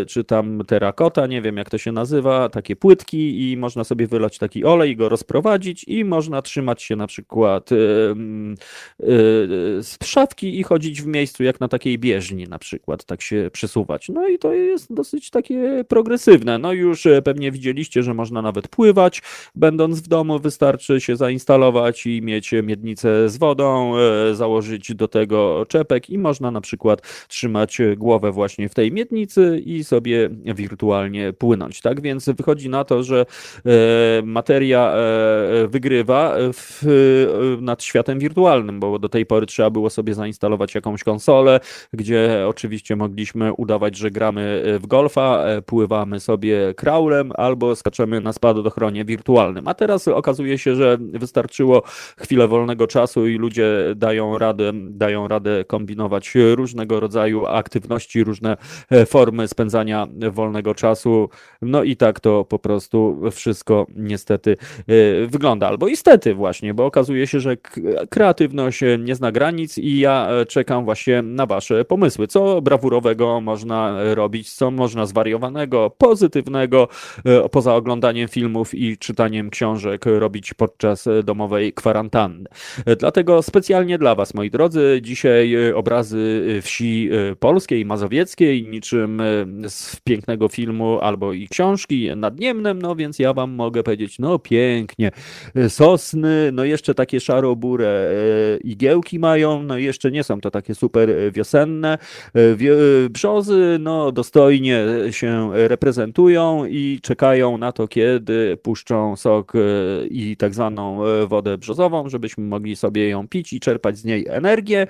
czy tam terakota, nie wiem jak to się nazywa, takie płytki i można sobie wylać taki olej, go rozprowadzić i można trzymać się na przykład e, e, z szafki i chodzić w miejscu jak na takiej bieżni na przykład, tak się przesuwać. No i to jest dosyć takie progresywne. No już pewnie widzieliście, że można nawet pływać, będąc w domu wystarczy się zainstalować i mieć miednicę z wodą, założyć do tego czepek i można na przykład trzymać głowę właśnie w tej miednicy i sobie wirtualnie płynąć. Tak więc wychodzi na to, że e, materia e, wygrywa w, e, nad światem wirtualnym, bo do tej pory trzeba było sobie zainstalować jakąś konsolę, gdzie oczywiście mogliśmy udawać, że gramy w golfa, pływamy sobie kraulem albo skaczemy na spadochronie wirtualnym. A teraz okazuje się, że wystarczyło chwilę wolnego czasu i ludzie dają radę, dają radę kombinować różnego rodzaju aktywności, różne formy formy spędzania wolnego czasu. No i tak to po prostu wszystko niestety e, wygląda. Albo istety właśnie, bo okazuje się, że kreatywność nie zna granic i ja e, czekam właśnie na wasze pomysły. Co brawurowego można robić, co można zwariowanego, pozytywnego, e, poza oglądaniem filmów i czytaniem książek robić podczas domowej kwarantanny. Dlatego specjalnie dla was, moi drodzy, dzisiaj obrazy wsi polskiej, mazowieckiej, niczym bohaterem z pięknego filmu albo i książki nad Niemnem, no więc ja wam mogę powiedzieć, no pięknie, sosny, no jeszcze takie szarobure igiełki mają, no jeszcze nie są to takie super wiosenne, brzozy, no dostojnie się reprezentują i czekają na to, kiedy puszczą sok i tak zwaną wodę brzozową, żebyśmy mogli sobie ją pić i czerpać z niej energię.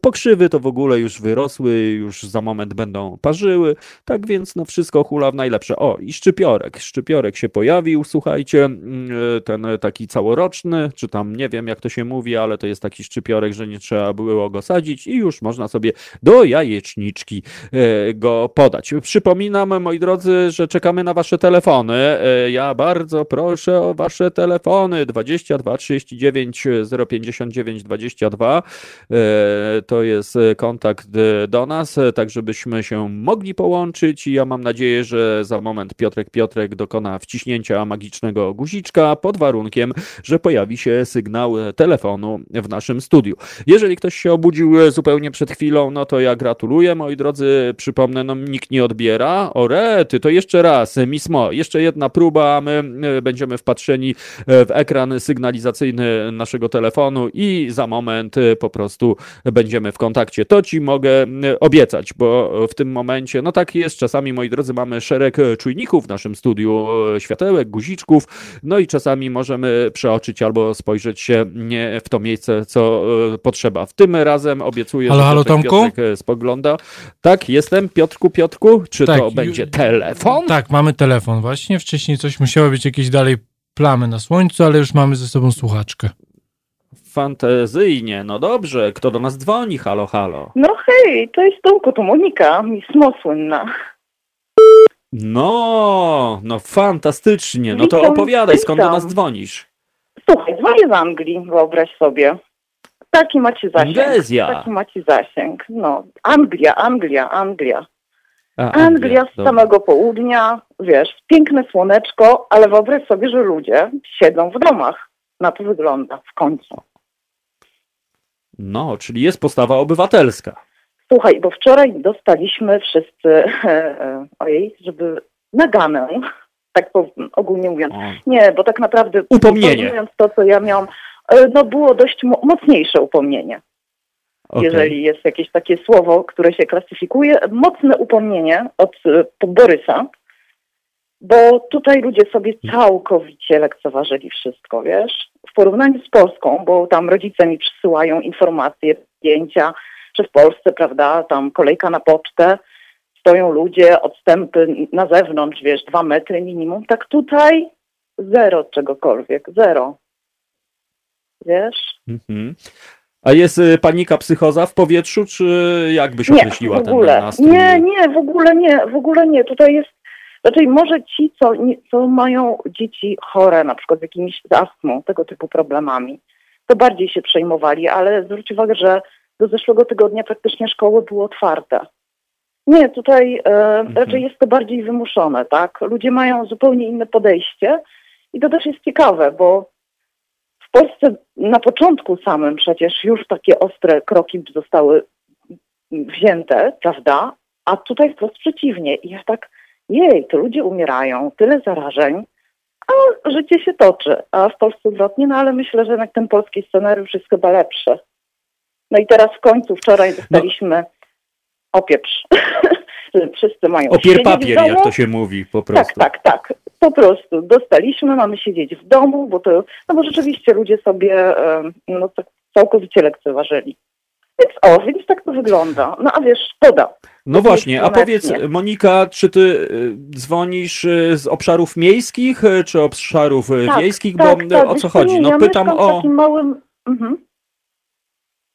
Pokrzywy to w ogóle już wyrosły, już za moment będą parzyły, tak więc no wszystko hula w najlepsze. O, i szczypiorek. Szczypiorek się pojawił, słuchajcie, mm, ten taki całoroczny, czy tam nie wiem jak to się mówi, ale to jest taki szczypiorek, że nie trzeba było go sadzić i już można sobie do jajeczniczki e, go podać. Przypominam, moi drodzy, że czekamy na wasze telefony. E, ja bardzo proszę o wasze telefony 22 39 059 22. To jest kontakt do nas, tak żebyśmy się mogli połączyć i ja mam nadzieję, że za moment Piotrek Piotrek dokona wciśnięcia magicznego guziczka pod warunkiem, że pojawi się sygnał telefonu w naszym studiu. Jeżeli ktoś się obudził zupełnie przed chwilą, no to ja gratuluję, moi drodzy. Przypomnę, no nikt nie odbiera. O rety, to jeszcze raz, Mismo, jeszcze jedna próba, my będziemy wpatrzeni w ekran sygnalizacyjny naszego telefonu i za moment po prostu będziemy w kontakcie. To ci mogę obiecać, bo w tym momencie, no tak jest, czasami, moi drodzy, mamy szereg czujników w naszym studiu, światełek, guziczków, no i czasami możemy przeoczyć albo spojrzeć się nie w to miejsce, co e, potrzeba. W tym razem obiecuję, halo, że halo, Tomku? Piotrek spogląda. Tak, jestem. Piotrku, Piotrku, czy tak, to będzie telefon? Tak, mamy telefon właśnie. Wcześniej coś musiało być jakieś dalej plamy na słońcu, ale już mamy ze sobą słuchaczkę. Fantazyjnie, no dobrze. Kto do nas dzwoni? Halo, halo. No hej, to jest Tomku, to Monika, Miss Mosłynna. No, no fantastycznie. No to opowiadaj, skąd do nas dzwonisz? Słuchaj, dzwonię z Anglii, wyobraź sobie. Taki macie zasięg. Anglia. Taki macie zasięg. No, Anglia, Anglia, Anglia. A, Anglia, Anglia z samego południa, wiesz, piękne słoneczko, ale wyobraź sobie, że ludzie siedzą w domach. Na to wygląda w końcu. No, czyli jest postawa obywatelska. Słuchaj, bo wczoraj dostaliśmy wszyscy, *laughs* e, ojej, żeby naganę, tak ogólnie mówiąc. Nie, bo tak naprawdę upomnienie. to, co ja miałam, e, no było dość mocniejsze upomnienie. Okay. Jeżeli jest jakieś takie słowo, które się klasyfikuje, mocne upomnienie od e, Borysa, bo tutaj ludzie sobie całkowicie lekceważyli wszystko, wiesz? W porównaniu z Polską, bo tam rodzice mi przysyłają informacje, zdjęcia, że w Polsce, prawda, tam kolejka na pocztę, stoją ludzie, odstępy na zewnątrz, wiesz, dwa metry minimum. Tak tutaj zero czegokolwiek, zero. Wiesz? Mhm. A jest y, panika, psychoza w powietrzu, czy jak byś określiła nie, w ogóle. ten nastrój? Nie, nie, w ogóle nie, w ogóle nie. Tutaj jest, raczej może ci, co, nie, co mają dzieci chore, na przykład z jakimiś z astmą, tego typu problemami, to bardziej się przejmowali, ale zwróć uwagę, że do zeszłego tygodnia praktycznie szkoły były otwarte. Nie, tutaj e, mhm. raczej jest to bardziej wymuszone, tak? Ludzie mają zupełnie inne podejście i to też jest ciekawe, bo w Polsce na początku samym przecież już takie ostre kroki zostały wzięte, prawda? A tutaj wprost przeciwnie. I ja tak, jej, to ludzie umierają, tyle zarażeń, a życie się toczy. A w Polsce odwrotnie, no ale myślę, że jednak ten polski scenariusz jest chyba lepszy. No i teraz w końcu wczoraj no. dostaliśmy no. opieprz. *laughs* Wszyscy mają Opier papier, jak to się mówi po tak, prostu. Tak, tak, tak. Po prostu dostaliśmy, mamy siedzieć w domu, bo to, no bo rzeczywiście ludzie sobie no, tak całkowicie lekceważyli. Więc o, więc tak to wygląda. No a wiesz, szkoda. No właśnie, a powiedz Monika, czy ty y, dzwonisz y, z obszarów miejskich, y, czy obszarów tak, wiejskich? Tak, bo tak, o co chodzi? No ja pytam o... takim małym... Mhm.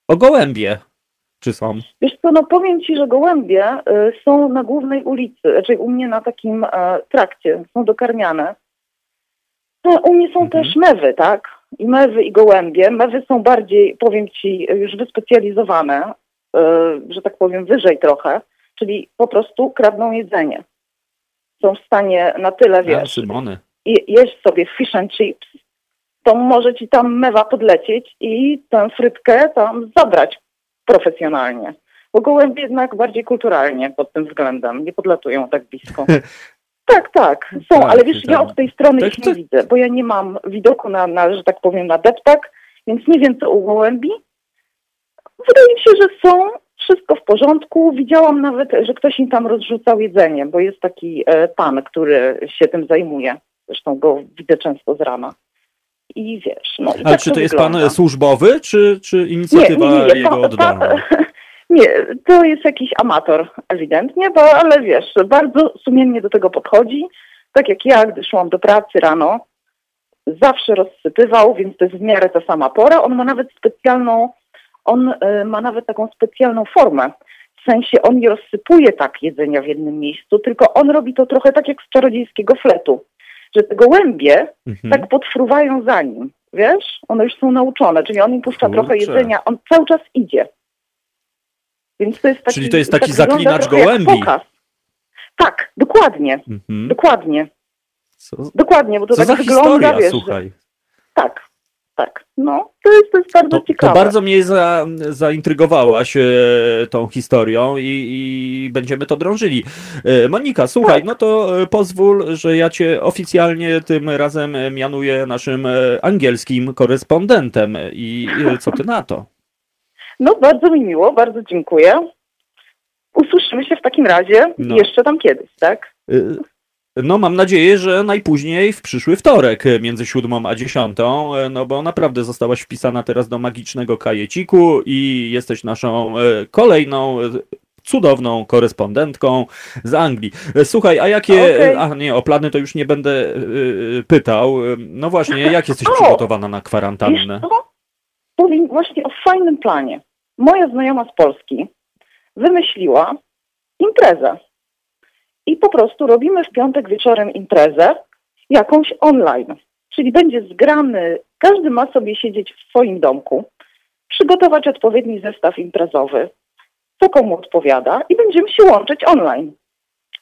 O gołębie. Czy są? Wiesz co, no powiem Ci, że gołębie są na głównej ulicy, raczej u mnie na takim y, trakcie, są dokarmiane. No, u mnie są mhm. też mewy, tak? I mewy i gołębie. Mewy są bardziej, powiem Ci, już wyspecjalizowane, y, że tak powiem, wyżej trochę, czyli po prostu kradną jedzenie. Są w stanie na tyle, wiesz, i jeść sobie fish and chips, to może ci tam mewa podlecieć i tę frytkę tam zabrać profesjonalnie. Bo gołębie jednak bardziej kulturalnie pod tym względem, nie podlatują tak blisko. *laughs* Tak, tak, są, tak, ale wiesz, ja od tej strony tak, ich nie widzę, bo ja nie mam widoku na, na, że tak powiem, na deptak, więc nie wiem co u gołębi. Wydaje mi się, że są, wszystko w porządku. Widziałam nawet, że ktoś im tam rozrzucał jedzenie, bo jest taki e, pan, który się tym zajmuje. Zresztą go widzę często z rana. I wiesz, no. Ale tak czy to, to jest pan służbowy, czy, czy inicjatywa nie, nie, nie, jego oddana? *laughs* Nie, to jest jakiś amator ewidentnie, bo ale wiesz, bardzo sumiennie do tego podchodzi. Tak jak ja, gdy szłam do pracy rano, zawsze rozsypywał, więc to jest w miarę ta sama pora. On ma nawet specjalną, on y, ma nawet taką specjalną formę. W sensie on nie rozsypuje tak jedzenia w jednym miejscu, tylko on robi to trochę tak jak z czarodziejskiego fletu, że te gołębie mhm. tak podfruwają za nim. Wiesz? One już są nauczone, czyli on im puszcza Kurczę. trochę jedzenia, on cały czas idzie. Więc to jest taki, Czyli to jest taki tak zaklinacz gołębi. Tak, dokładnie. Mhm. Dokładnie. Co? Dokładnie, bo to Co tak wygląda, historia, wiesz, słuchaj. Tak, tak. No, to jest, to jest bardzo to, ciekawe. To bardzo mnie za, zaintrygowałaś e, tą historią i, i, będziemy to drążyli. E, Monika, słuchaj, tak. no to e, pozwól, że ja cię oficjalnie tym razem mianuję naszym e, angielskim korespondentem. I e, co ty na to? No, bardzo mi miło, bardzo dziękuję. Usłyszymy się w takim razie no. jeszcze tam kiedyś, tak? No, mam nadzieję, że najpóźniej w przyszły wtorek między siódmą a dziesiątą, no bo naprawdę zostałaś wpisana teraz do magicznego kajeciku i jesteś naszą e, kolejną e, cudowną korespondentką z Anglii. E, słuchaj, a jakie. Okay. A nie, o plany to już nie będę pytał. No właśnie, jak jesteś o, przygotowana na kwarantannę? Powiem właśnie o fajnym planie moja znajoma z Polski wymyśliła imprezę. I po prostu robimy w piątek wieczorem imprezę jakąś online. Czyli będzie zgrany, każdy ma sobie siedzieć w swoim domku, przygotować odpowiedni zestaw imprezowy, co komu odpowiada i będziemy się łączyć online.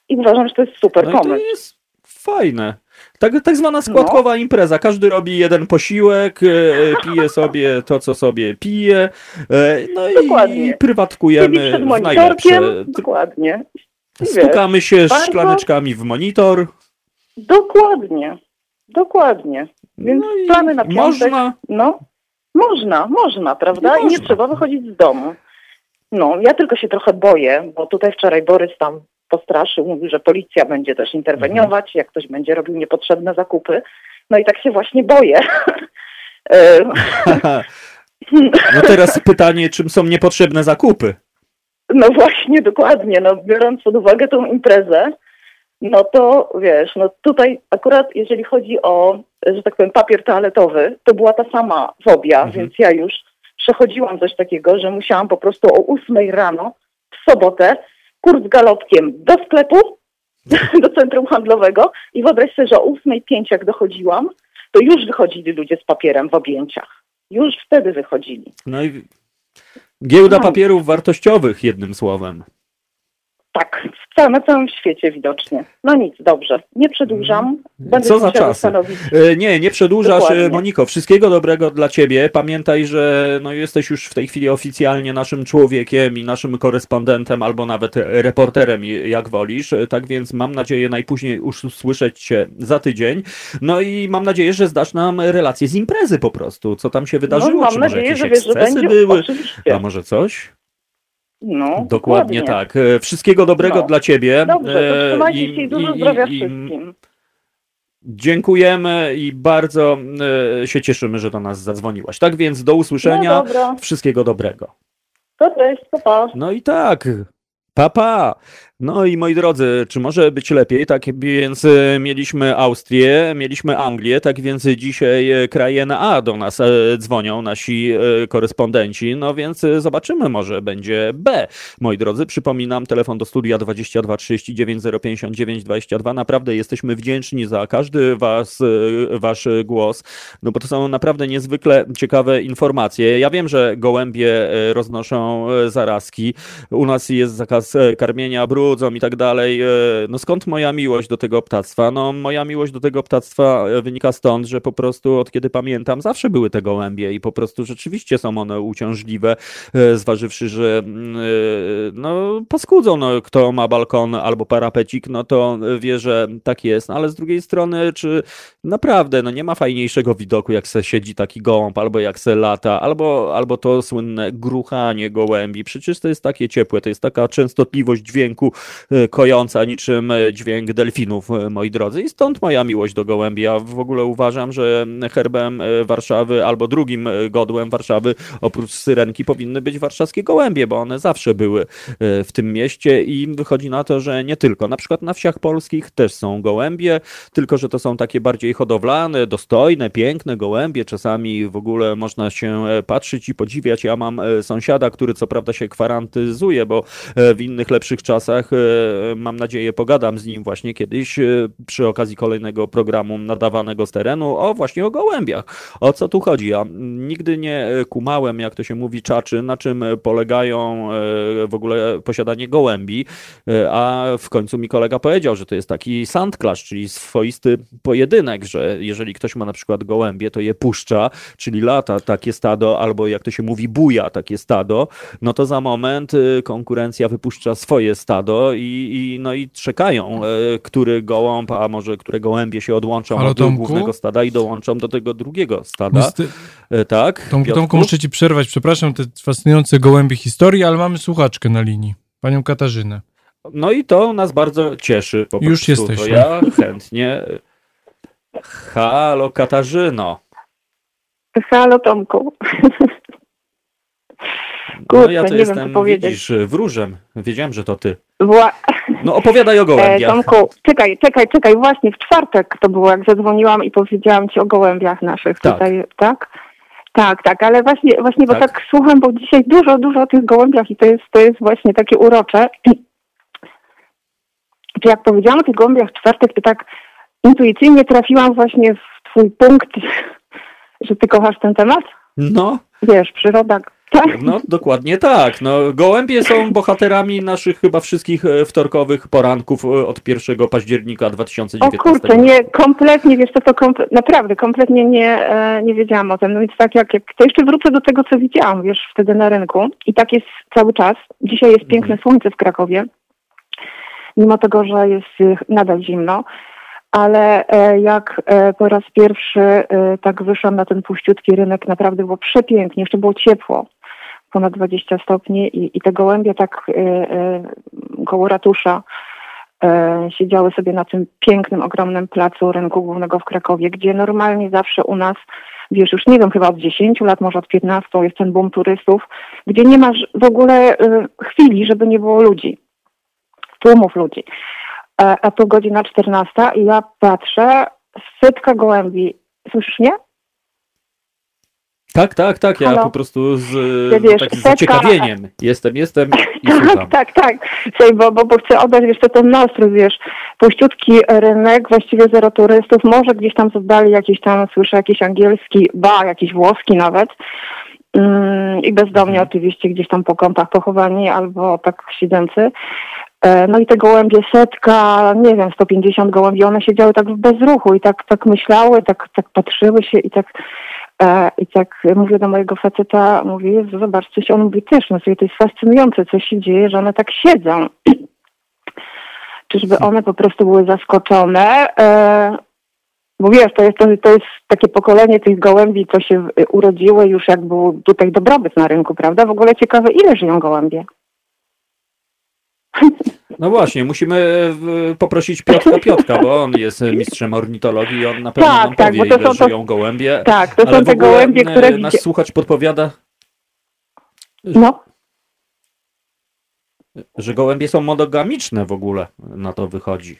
I uważam, że to jest super no pomysł. To jest fajne. Tak, tak zwana składkowa no. impreza. Każdy robi jeden posiłek, e, pije sobie to, co sobie pije, e, no Dokładnie. i prywatkujemy przed w najlepsze. Dokładnie. Stukamy się bardzo... szklaneczkami w monitor. Dokładnie. Dokładnie. Więc no plany na piątek. Można. No, można, można, prawda? I, można. I nie trzeba wychodzić z domu. No, ja tylko się trochę boję, bo tutaj wczoraj Borys tam postraszył, mówił, że policja będzie też interweniować, mhm. jak ktoś będzie robił niepotrzebne zakupy. No i tak się właśnie boję. *laughs* *laughs* no teraz pytanie, czym są niepotrzebne zakupy? No właśnie, dokładnie. No, biorąc pod uwagę tą imprezę, no to wiesz, no tutaj akurat jeżeli chodzi o, że tak powiem, papier toaletowy, to była ta sama fobia, mhm. więc ja już przechodziłam coś takiego, że musiałam po prostu o 8 rano w sobotę kurs galopkiem do sklepu, *laughs* do centrum handlowego i wyobraź sobie, że o 8.05 jak dochodziłam, to już wychodzili ludzie z papierem w objęciach. Już wtedy wychodzili. No i giełda no. papierów wartościowych, jednym słowem. Tak, na całym świecie widocznie. No nic, dobrze. Nie przedłużam. Mhm. Będę Co za czas? E, nie, nie przedłużasz. E, Dokładnie. Moniko, wszystkiego dobrego dla Ciebie. Pamiętaj, że no, jesteś już w tej chwili oficjalnie naszym człowiekiem i naszym korespondentem, albo nawet reporterem, jak wolisz. E, tak więc mam nadzieję najpóźniej usłyszeć Cię za tydzień. No i mam nadzieję, że zdasz nam relację z imprezy po prostu. Co tam się wydarzyło? No, mam Czy nadzieję, może jakieś że wiesz, że będzie, były? Oczywiście. A może coś? No, dokładnie, dokładnie tak. E, wszystkiego dobrego no. dla Ciebie. Dobrze, e, trzymajcie się i dużo zdrowia i, wszystkim. Dziękujemy i bardzo e, się cieszymy, że do nas zadzwoniłaś. Tak więc do usłyszenia. No Wszystkiego dobrego. To cześć, pa. No i tak. Papa. No i moi drodzy, czy może być lepiej? Tak więc e, mieliśmy Austrię, mieliśmy Anglię, tak więc dzisiaj e, kraje na A do nas e, dzwonią nasi korespondenci, no więc zobaczymy, może będzie B. Moi drodzy, przypominam, telefon do studia 22 39 059 22. Naprawdę jesteśmy wdzięczni za każdy was, wasz głos, no bo to są naprawdę niezwykle ciekawe informacje. Ja wiem, że gołębie roznoszą zarazki. U nas jest zakaz karmienia brud brudzą i tak dalej. E, no skąd moja miłość do tego ptactwa? No moja miłość do tego ptactwa wynika stąd, że po prostu od kiedy pamiętam zawsze były te gołębie i po prostu rzeczywiście są one uciążliwe, zważywszy, że mm, no paskudzą, no kto ma balkon albo parapecik, no to wie, że tak jest, no, ale z drugiej strony, czy naprawdę, no nie ma fajniejszego widoku, jak se siedzi taki gołąb, albo jak se lata, albo, albo to słynne gruchanie gołębi. Przecież to jest takie ciepłe, to jest taka częstotliwość dźwięku e, kojąca niczym e, dźwięk delfinów, e, moi drodzy. I stąd moja miłość do gołębi. Ja w ogóle uważam, że herbem Warszawy albo drugim godłem Warszawy oprócz syrenki powinny być warszawskie gołębie, bo one zawsze były w tym mieście i wychodzi na to, że nie tylko. Na przykład na wsiach polskich też są gołębie, tylko że to są takie bardziej hodowlane, dostojne, piękne gołębie. Czasami w ogóle można się patrzeć i podziwiać. Ja mam sąsiada, który co prawda się kwarantyzuje, bo e, w innych lepszych czasach e, mam nadzieję pogadam z nim właśnie kiedyś e, przy okazji kolejnego programu nadawanego z terenu o właśnie o gołębiach. O co tu chodzi? Ja nigdy nie kumałem, jak to się mówi, czaczy, na czym polegają w ogóle posiadanie gołębi, a w końcu mi kolega powiedział, że to jest taki sandclash, czyli swoisty pojedynek, że jeżeli ktoś ma na przykład gołębie, to je puszcza, czyli lata takie stado, albo jak to się mówi, buja takie stado, no to za moment konkurencja wypuszcza swoje stado i, i no i czekają, y, który gołąb, a może które gołębie się odłączą Ale od Tomku? głównego stada i dołączą do tego drugiego stada. Ty... Y, tak? Tomku, Tomku, muszę ci przerwać, przepraszam, te fascynujące gołębie historii, ale mamy słuchaczkę na linii, panią Katarzynę. No i to nas bardzo cieszy. Po Już jesteś. To ja chętnie. Halo Katarzyno. Halo Tomku. Kurczę, no ja to nie jestem, wiem, co powiedzieć. widzisz, wróżem. Wiedziałem, że to ty. No opowiadaj o gołębiach. E, Tomku, czekaj, czekaj, czekaj, właśnie w czwartek to było, jak zadzwoniłam i powiedziałam ci o gołębiach naszych tak. tutaj, tak? Tak, tak, ale właśnie, właśnie tak. bo tak słucham, bo dzisiaj dużo, dużo o tych gołębiach i to jest, to jest właśnie takie urocze. *clears throat* Czy jak powiedziałam o tych gołębiach w czwartek, to tak intuicyjnie trafiłam właśnie w twój punkt, *laughs* że ty kochasz ten temat? No. Wiesz, przyroda, tak. No dokładnie tak. No, gołębie są bohaterami naszych chyba wszystkich e, wtorkowych poranków e, od 1 października 2019 O kurczę, nie, kompletnie, wiesz to, to komple naprawdę, kompletnie nie, e, nie wiedziałam o tym. No więc tak jak, jak, to jeszcze wrócę do tego, co widziałam, wiesz, wtedy na rynku i tak jest cały czas. Dzisiaj jest piękne mhm. słońce w Krakowie, mimo tego, że jest nadal zimno ale jak po raz pierwszy tak wyszłam na ten puściutki rynek, naprawdę było przepięknie, jeszcze było ciepło, ponad 20 stopni i, i te gołębie tak koło ratusza siedziały sobie na tym pięknym, ogromnym placu rynku głównego w Krakowie, gdzie normalnie zawsze u nas, wiesz, już nie wiem, chyba od 10 lat, może od 15 jest ten boom turystów, gdzie nie masz w ogóle chwili, żeby nie było ludzi, tłumów ludzi a tu godzina 14 i ja patrzę, setka gołębi. Słyszysz mnie? Tak, tak, tak. Ja Halo? po prostu z ja wiesz, takim setka... zaciekawieniem jestem, jestem i *laughs* słucham. tak, tak. Słuchaj, bo, bo, bo chcę oddać jeszcze ten nastrój, wiesz, puściutki rynek, właściwie zero turystów, może gdzieś tam z jakiś tam, słyszę jakiś angielski, ba, jakiś włoski nawet. Mm, I bezdomnie mhm. oczywiście gdzieś tam po kątach pochowani albo tak siedzący. E, no i te gołębie setka, nie wiem, 150 gołębi, one siedziały tak w bezruchu i tak, tak myślały, tak, tak patrzyły się i tak i tak mówię do mojego faceta, mówię, Jezu, zobacz, coś on mówi też, no to jest fascynujące, co się dzieje, że one tak siedzą. *clears throat* Czyżby one po prostu były zaskoczone? E, bo wiesz, to jest, to, to jest takie pokolenie tych gołębi, co się urodziły już jak był tutaj dobrobyt na rynku, prawda? W ogóle ciekawe, ile żyją gołębie? *laughs* No właśnie, musimy e, poprosić Piotra Piotka, bo on jest mistrzem ornitologii i on na pewno tak, nam tak, powie, ile żyją gołębie. Tak, to są te gołębie, które... E, nas słuchać podpowiada... No. Że gołębie są monogamiczne w ogóle, na to wychodzi.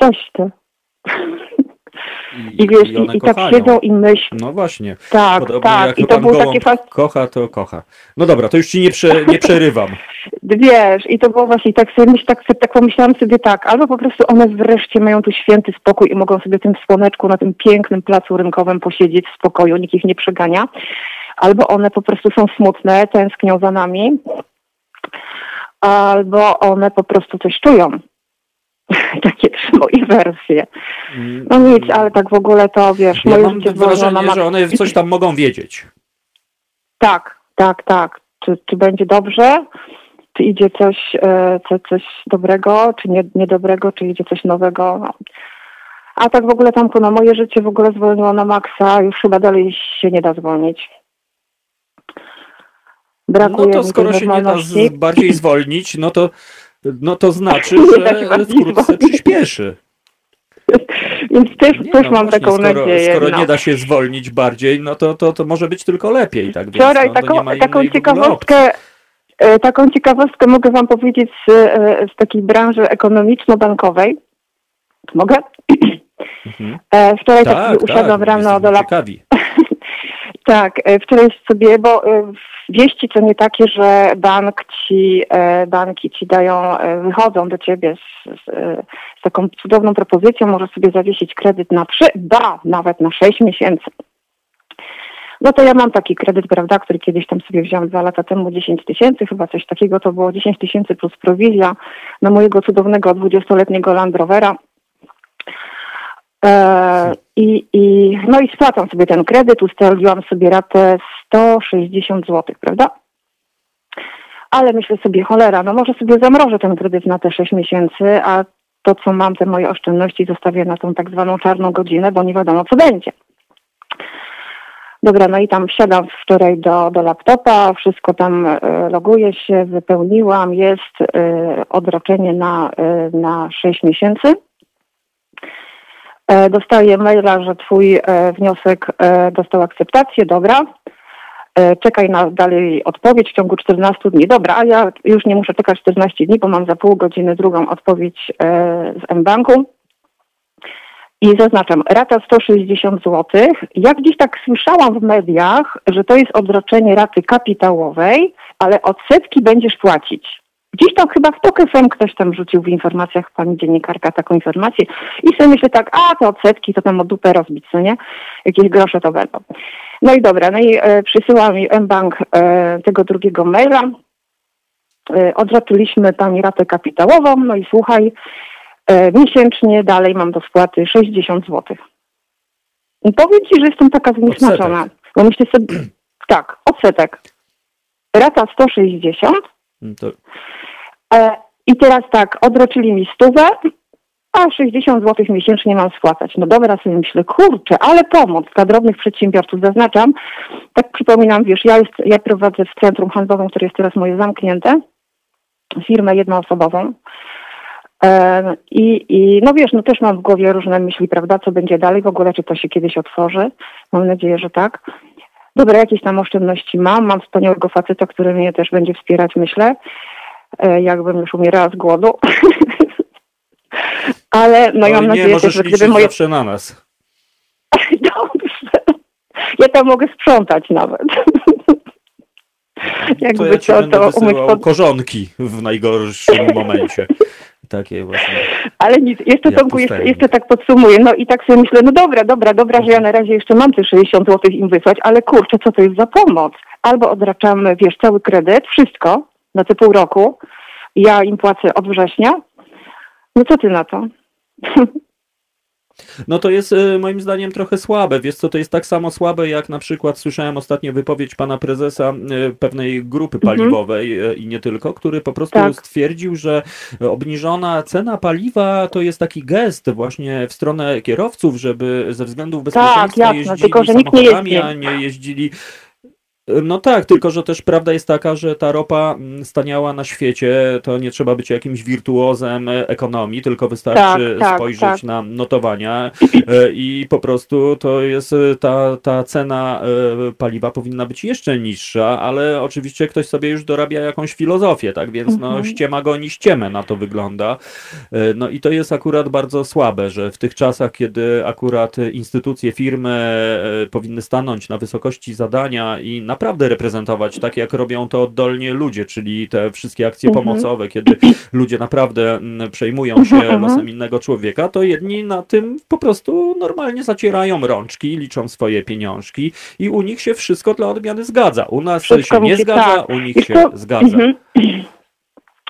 Coś ty. I, I wiesz, i, i, tak siedzą i myślą. No właśnie. Tak, Podobnie tak. I to było takie fast... kocha, to kocha. No dobra, to już ci nie, prze, nie przerywam. *laughs* wiesz, i to było właśnie tak sobie, myśl, tak, tak pomyślałam sobie tak, albo po prostu one wreszcie mają tu święty spokój i mogą sobie w tym słoneczku na tym pięknym placu rynkowym posiedzieć w spokoju, nikt ich nie przegania, albo one po prostu są smutne, tęsknią za nami albo one po prostu coś czują. *laughs* Takie trzy moje wersje. No nic, ale tak w ogóle to wiesz, ja mam życie wrażenie, że one coś tam mogą wiedzieć. Tak, tak, tak. Czy, czy będzie dobrze? Czy idzie coś, e, co, coś dobrego, czy nie, niedobrego, czy idzie coś nowego? No. A tak w ogóle Tomku, no moje życie w ogóle zwolniło na maksa, już chyba dalej się nie da zwolnić. Brakuje no to skoro się nie da bardziej zwolnić, no to, no to znaczy, że wkrótce przyspieszy. Więc też, nie, też no mam właśnie, taką skoro, nadzieję. Skoro no. nie da się zwolnić bardziej, no to, to, to może być tylko lepiej. Tak Wczoraj więc, no, taką, taką ciekawostkę e, Taką ciekawostkę mogę Wam powiedzieć z, e, z takiej branży ekonomiczno-bankowej. Mogę? Mhm. E, wczoraj tak, tak usiadłam tak, rano do laptopa. *laughs* tak, wczoraj sobie, bo wieści co nie takie, że bank ci, banki ci dają, wychodzą do ciebie z, z, z taką cudowną propozycją, może sobie zawiesić kredyt na trzy, ba, nawet na sześć miesięcy. No to ja mam taki kredyt, prawda, który kiedyś tam sobie wziąłem dwa lata temu, 10 tysięcy, chyba coś takiego, to było 10 tysięcy plus prowizja na mojego cudownego 20-letniego Land Rovera. E, i, i, no i spłacam sobie ten kredyt, ustaliłam sobie ratę 160 zł, prawda? Ale myślę sobie, cholera, no może sobie zamrożę ten kredyt na te 6 miesięcy, a to, co mam, te moje oszczędności zostawię na tą tak zwaną czarną godzinę, bo nie wiadomo, co będzie. Dobra, no i tam wsiadam wczoraj do, do laptopa, wszystko tam e, loguję się, wypełniłam, jest y, odroczenie na, y, na 6 miesięcy. E, dostaję maila, że twój e, wniosek e, dostał akceptację, dobra. Czekaj na dalej odpowiedź w ciągu 14 dni. Dobra, a ja już nie muszę czekać 14 dni, bo mam za pół godziny drugą odpowiedź z mBanku. I zaznaczam, rata 160 zł. Ja gdzieś tak słyszałam w mediach, że to jest odroczenie raty kapitałowej, ale odsetki będziesz płacić. Gdzieś tam chyba w TOK FM ktoś tam rzucił w informacjach, pani dziennikarka, taką informację i sobie myślę tak, a to odsetki, to tam o dupę rozbić, nie? Jakieś grosze to będą. No i dobra, no i e, przysyła mi mBank e, tego drugiego maila. E, odroczyliśmy pani ratę kapitałową, no i słuchaj, e, miesięcznie dalej mam do spłaty 60 zł. I powiem Ci, że jestem taka zniesmaczona, bo myślę sobie, *clears throat* tak, odsetek. Rata 160, to... E, I teraz tak, odroczyli mi stówę, a 60 zł miesięcznie mam spłacać. No dobra, sobie myślę, kurczę, ale pomoc dla drobnych przedsiębiorców, zaznaczam. Tak przypominam, wiesz, ja, jest, ja prowadzę w centrum handlowym, które jest teraz moje zamknięte, firmę jednoosobową. E, I, I no wiesz, no też mam w głowie różne myśli, prawda, co będzie dalej, w ogóle czy to się kiedyś otworzy. Mam nadzieję, że tak. Dobra, jakieś tam oszczędności mam. Mam wspaniałego faceta, który mnie też będzie wspierać, myślę. E, jakbym już umierała z głodu. *laughs* Ale no ja mam nadzieję, że gdyby moje... zawsze na nas. *laughs* Dobrze. Ja tam mogę sprzątać nawet. *laughs* Jakby to ja ci to, to umyć pod... korzonki w najgorszym momencie. Takie właśnie. Ale nic, jeszcze Tomku, jeszcze, jeszcze tak podsumuję. No i tak sobie myślę, no dobra, dobra, dobra, że ja na razie jeszcze mam te 60 zł im wysłać, ale kurczę, co to jest za pomoc? Albo odraczamy, wiesz, cały kredyt, wszystko, na te pół roku. Ja im płacę od września. No co ty na to? *laughs* No to jest e, moim zdaniem trochę słabe. Wiesz co, to jest tak samo słabe, jak na przykład słyszałem ostatnio wypowiedź pana prezesa e, pewnej grupy mhm. paliwowej mhm. i nie tylko, który po prostu tak. stwierdził, że obniżona cena paliwa to jest taki gest właśnie w stronę kierowców, żeby ze względów tak, bezpieczeństwa tak, jeździli tylko, że nikt nie jeździ. a nie jeździli no tak, tylko że też prawda jest taka, że ta ropa mm, staniała na świecie, to nie trzeba być jakimś wirtuozem ekonomii, tylko wystarczy tak, tak, spojrzeć tak. na notowania e, i po prostu to jest e, ta, ta cena e, paliwa powinna być jeszcze niższa, ale oczywiście ktoś sobie już dorabia jakąś filozofię, tak więc no mhm. ściema goni ściemę, na to wygląda. No i to jest akurat bardzo słabe, że w tych czasach, kiedy akurat instytucje, firmy powinny stanąć na wysokości zadania i naprawdę reprezentować, tak jak robią to oddolnie ludzie, czyli te wszystkie akcje mhm. pomocowe, kiedy ludzie naprawdę mm, przejmują się mhm. losem innego człowieka, to jedni na tym po prostu normalnie zacierają rączki, liczą swoje pieniążki i u nich się wszystko dla odmiany zgadza. U nas wszystko się nie zgadza, tak. u nich się zgadza. Mhm.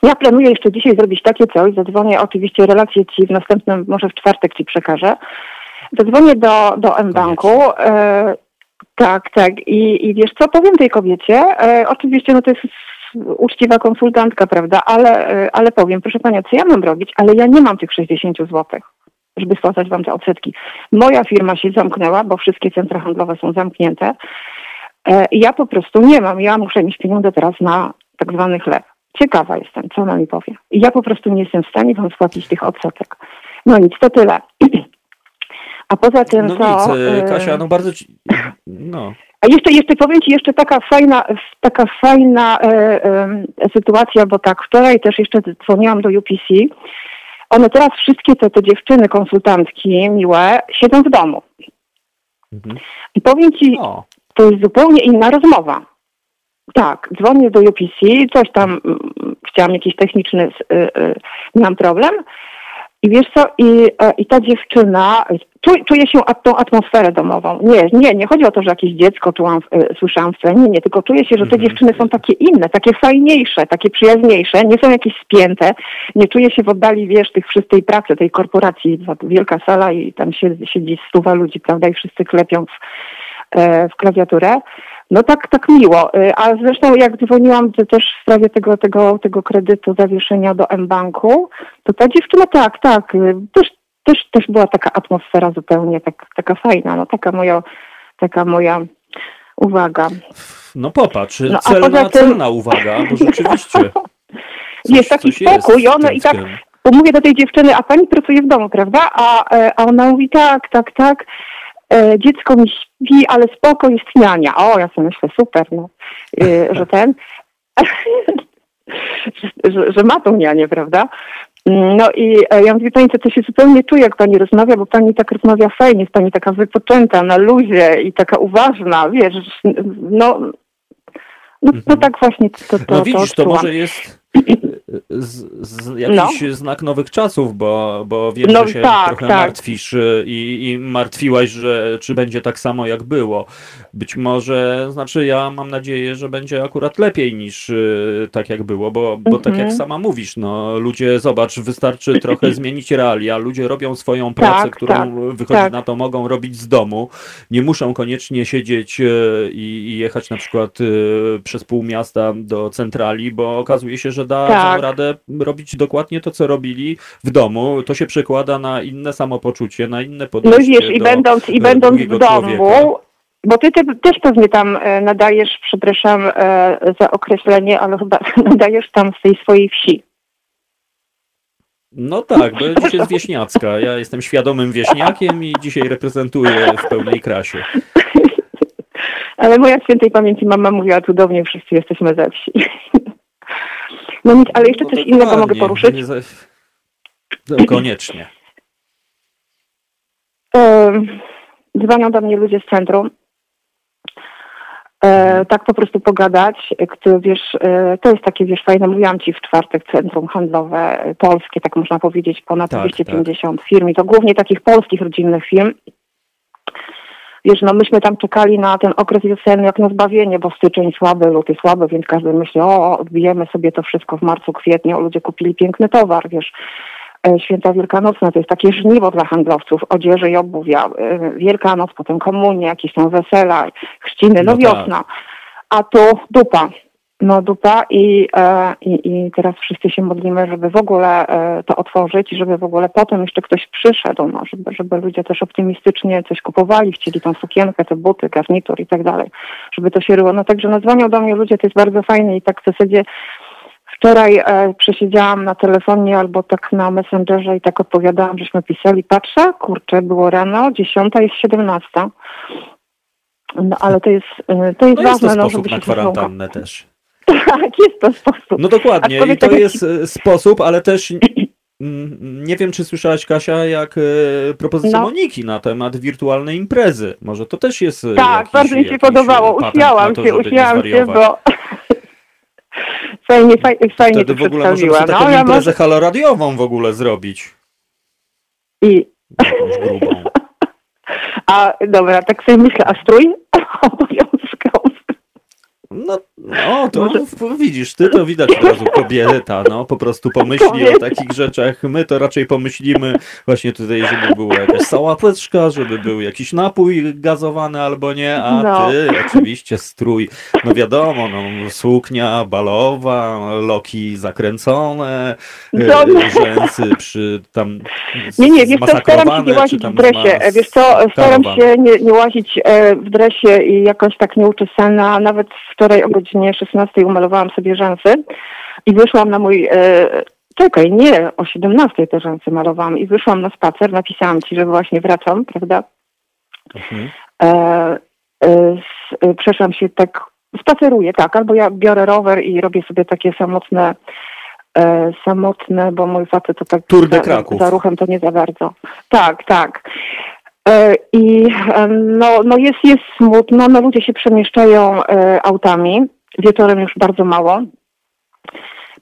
Ja planuję jeszcze dzisiaj zrobić takie coś, zadzwonię oczywiście relacje Ci w następnym, może w czwartek Ci przekażę. Zadzwonię do, do M-Banku. Tak, tak. I, I wiesz co, powiem tej kobiecie, e, oczywiście no to jest uczciwa konsultantka, prawda, ale, e, ale powiem, proszę Panią, co ja mam robić, ale ja nie mam tych 60 złotych żeby spłacać wam te odsetki. Moja firma się zamknęła, bo wszystkie centra handlowe są zamknięte. E, ja po prostu nie mam. Ja muszę mieć pieniądze teraz na tak zwany chleb. Ciekawa jestem, co ona mi powie. Ja po prostu nie jestem w stanie wam spłacić tych odsetek. No nic, to tyle. *clears throat* A poza tym no to... Nic, e, Kasia, no bardzo ci... No. A jeszcze, jeszcze powiem Ci, jeszcze taka fajna, taka fajna e, e, sytuacja, bo tak, wczoraj też jeszcze dzwoniłam do UPC one teraz wszystkie te, te dziewczyny, konsultantki miłe, siedzą w domu. Mhm. I powiem ci, o. to jest zupełnie inna rozmowa. Tak, dzwonię do UPC, coś tam, chciałam jakiś techniczny, y, y, mam problem. I wiesz co, i, e, i ta dziewczyna, czuje się tą atmosferę domową. Nie, nie, nie chodzi o to, że jakieś dziecko czułam, y, słyszałam w scenie, nie, tylko czuję się, że te mhm. dziewczyny są takie inne, takie fajniejsze, takie przyjaźniejsze, nie są jakieś spięte, nie czuję się w oddali, wiesz, tych wszystkiej pracy, tej korporacji, wielka sala i tam siedzi, siedzi stuwa ludzi, prawda, i wszyscy klepią w, e, w klawiaturę. No tak, tak miło. Y, a zresztą jak dzwoniłam też w sprawie tego, tego, tego kredytu zawieszenia do M-Banku, to ta dziewczyna tak, tak, y, też, też, też była taka atmosfera zupełnie tak, taka fajna, no taka moja, taka moja uwaga. No popatrz, no, celna, tym... celna uwaga, bo *laughs* rzeczywiście. jest taki spokój i ona i tak, bo mówię do tej dziewczyny, a pani pracuje w domu, prawda? A, e, a ona mówi tak, tak, tak. E, dziecko mi śpi, ale spoko jest niania. O, ja sobie myślę, super, no, e, że ten, *laughs* że, że, ma tą nianię, prawda? No i e, ja mówię, pani, to, to się zupełnie czuje, jak pani rozmawia, bo pani tak rozmawia fajnie, jest pani taka wypoczęta, na luzie i taka uważna, wiesz, no, no, no mhm. tak właśnie to, to No widzisz, to, to może jest *clears throat* z, z jakiś no. znak nowych czasów, bo, bo wiem, no, że się tak, trochę tak. martwisz y, i, i martwiłaś, że czy będzie tak samo jak było. Być może, znaczy ja mam nadzieję, że będzie akurat lepiej niż y, tak jak było, bo, bo tak jak mhm. sama mówisz, no ludzie, zobacz, wystarczy trochę *laughs* zmienić realia, ludzie robią swoją pracę, tak, którą tak, wychodzi tak. na to, mogą robić z domu, nie muszą koniecznie siedzieć y, i, i jechać na przykład przez pół miasta do centrali, bo okazuje się, że da tak. Radę robić dokładnie to, co robili w domu. To się przekłada na inne samopoczucie, na inne podejście No wiesz, i będąc, i będąc w domu, człowieka. bo ty, ty, też pewnie tam e, nadajesz, przepraszam e, za określenie, ale chyba *laughs* nadajesz tam z tej swojej wsi. No tak, bo *laughs* dzisiaj jest wieśniacka. Ja jestem świadomym wieśniakiem i dzisiaj reprezentuję w pełnej krasie. *laughs* Ale moja świętej pamięci mama mówiła cudownie, wszyscy jesteśmy ze wsi. No nic, ale jeszcze no coś innego mogę poruszyć. No, koniecznie. *laughs* Dzwonią do mnie ludzie z centrum. E, mhm. tak po prostu pogadać, kto, wiesz, e, to jest takie, wiesz, fajne, mówiłam Ci w czwartek, centrum handlowe polskie, tak można powiedzieć, ponad tak, 250 tak. firm i to głównie takich polskich rodzinnych firm wiesz, no myśmy tam czekali na ten okres wiosenny jak na zbawienie, bo styczeń słaby, luty słaby, więc każdy myśli, o, odbijemy sobie to wszystko w marcu, kwietniu, ludzie kupili piękny towar, wiesz. E, święta Wielkanocne to jest takie żniwo dla handlowców odzieży i obuwia. E, Wielkanoc, potem komunie, jakieś tam wesela, chrzciny, no, no tak. wiosna. A tu dupa no dupa i, e, i, i teraz wszyscy się modlimy, żeby w ogóle e, to otworzyć i żeby w ogóle potem jeszcze ktoś przyszedł, no, żeby, żeby ludzie też optymistycznie coś kupowali, chcieli tą sukienkę, te buty, garnitur i tak dalej, żeby to się ryło. No także nazwanią do mnie ludzie, to jest bardzo fajne i tak w zasadzie wczoraj e, przesiedziałam na telefonie albo tak na Messengerze i tak odpowiadałam, żeśmy pisali, patrzę, kurczę, było rano, dziesiąta jest siedemnasta. No ale to jest, e, to jest no ważne, jest to no, żeby się na kwarantannę też. *laughs* Tak, jest to sposób. No dokładnie, i to tak jest. E, sposób, ale też *laughs* nie wiem, czy słyszałaś, Kasia, jak e, propozycja no. Moniki na temat wirtualnej imprezy. Może to też jest. E, tak, bardzo mi się podobało. Uśmiałam się, uśmiałam się, bo. *laughs* fajnie, fajnie, fajnie Wtedy w ogóle możemy sobie taką no, imprezę może... haloradiową w ogóle zrobić. I. grubą. A dobra, tak sobie myślę, a strój. No No, to Może... widzisz, ty to widać od razu kobieta, no, po prostu pomyśli o takich rzeczach. My to raczej pomyślimy właśnie tutaj, żeby była jakaś sałateczka, żeby był jakiś napój gazowany albo nie, a no. ty oczywiście strój, no wiadomo, no, suknia balowa, loki zakręcone, no, no. rzęsy przy tam Nie, nie, wiesz co, staram się nie łazić w dresie, wiesz co, staram się nie, nie łazić e, w dresie i jakoś tak nieuczesana, nawet wczoraj o godzinie 16 umalowałam sobie rzęsy i wyszłam na mój... E, czekaj, nie, o 17 te rzęsy malowałam i wyszłam na spacer, napisałam ci, że właśnie wracam, prawda? Mhm. E, e, e, przeszłam się tak, spaceruję, tak, albo ja biorę rower i robię sobie takie samotne e, samotne, bo mój facet to tak Tour de Kraków. za ruchem to nie za bardzo. Tak, tak. E, I no, no jest, jest smutno, no ludzie się przemieszczają e, autami, wieczorem już bardzo mało.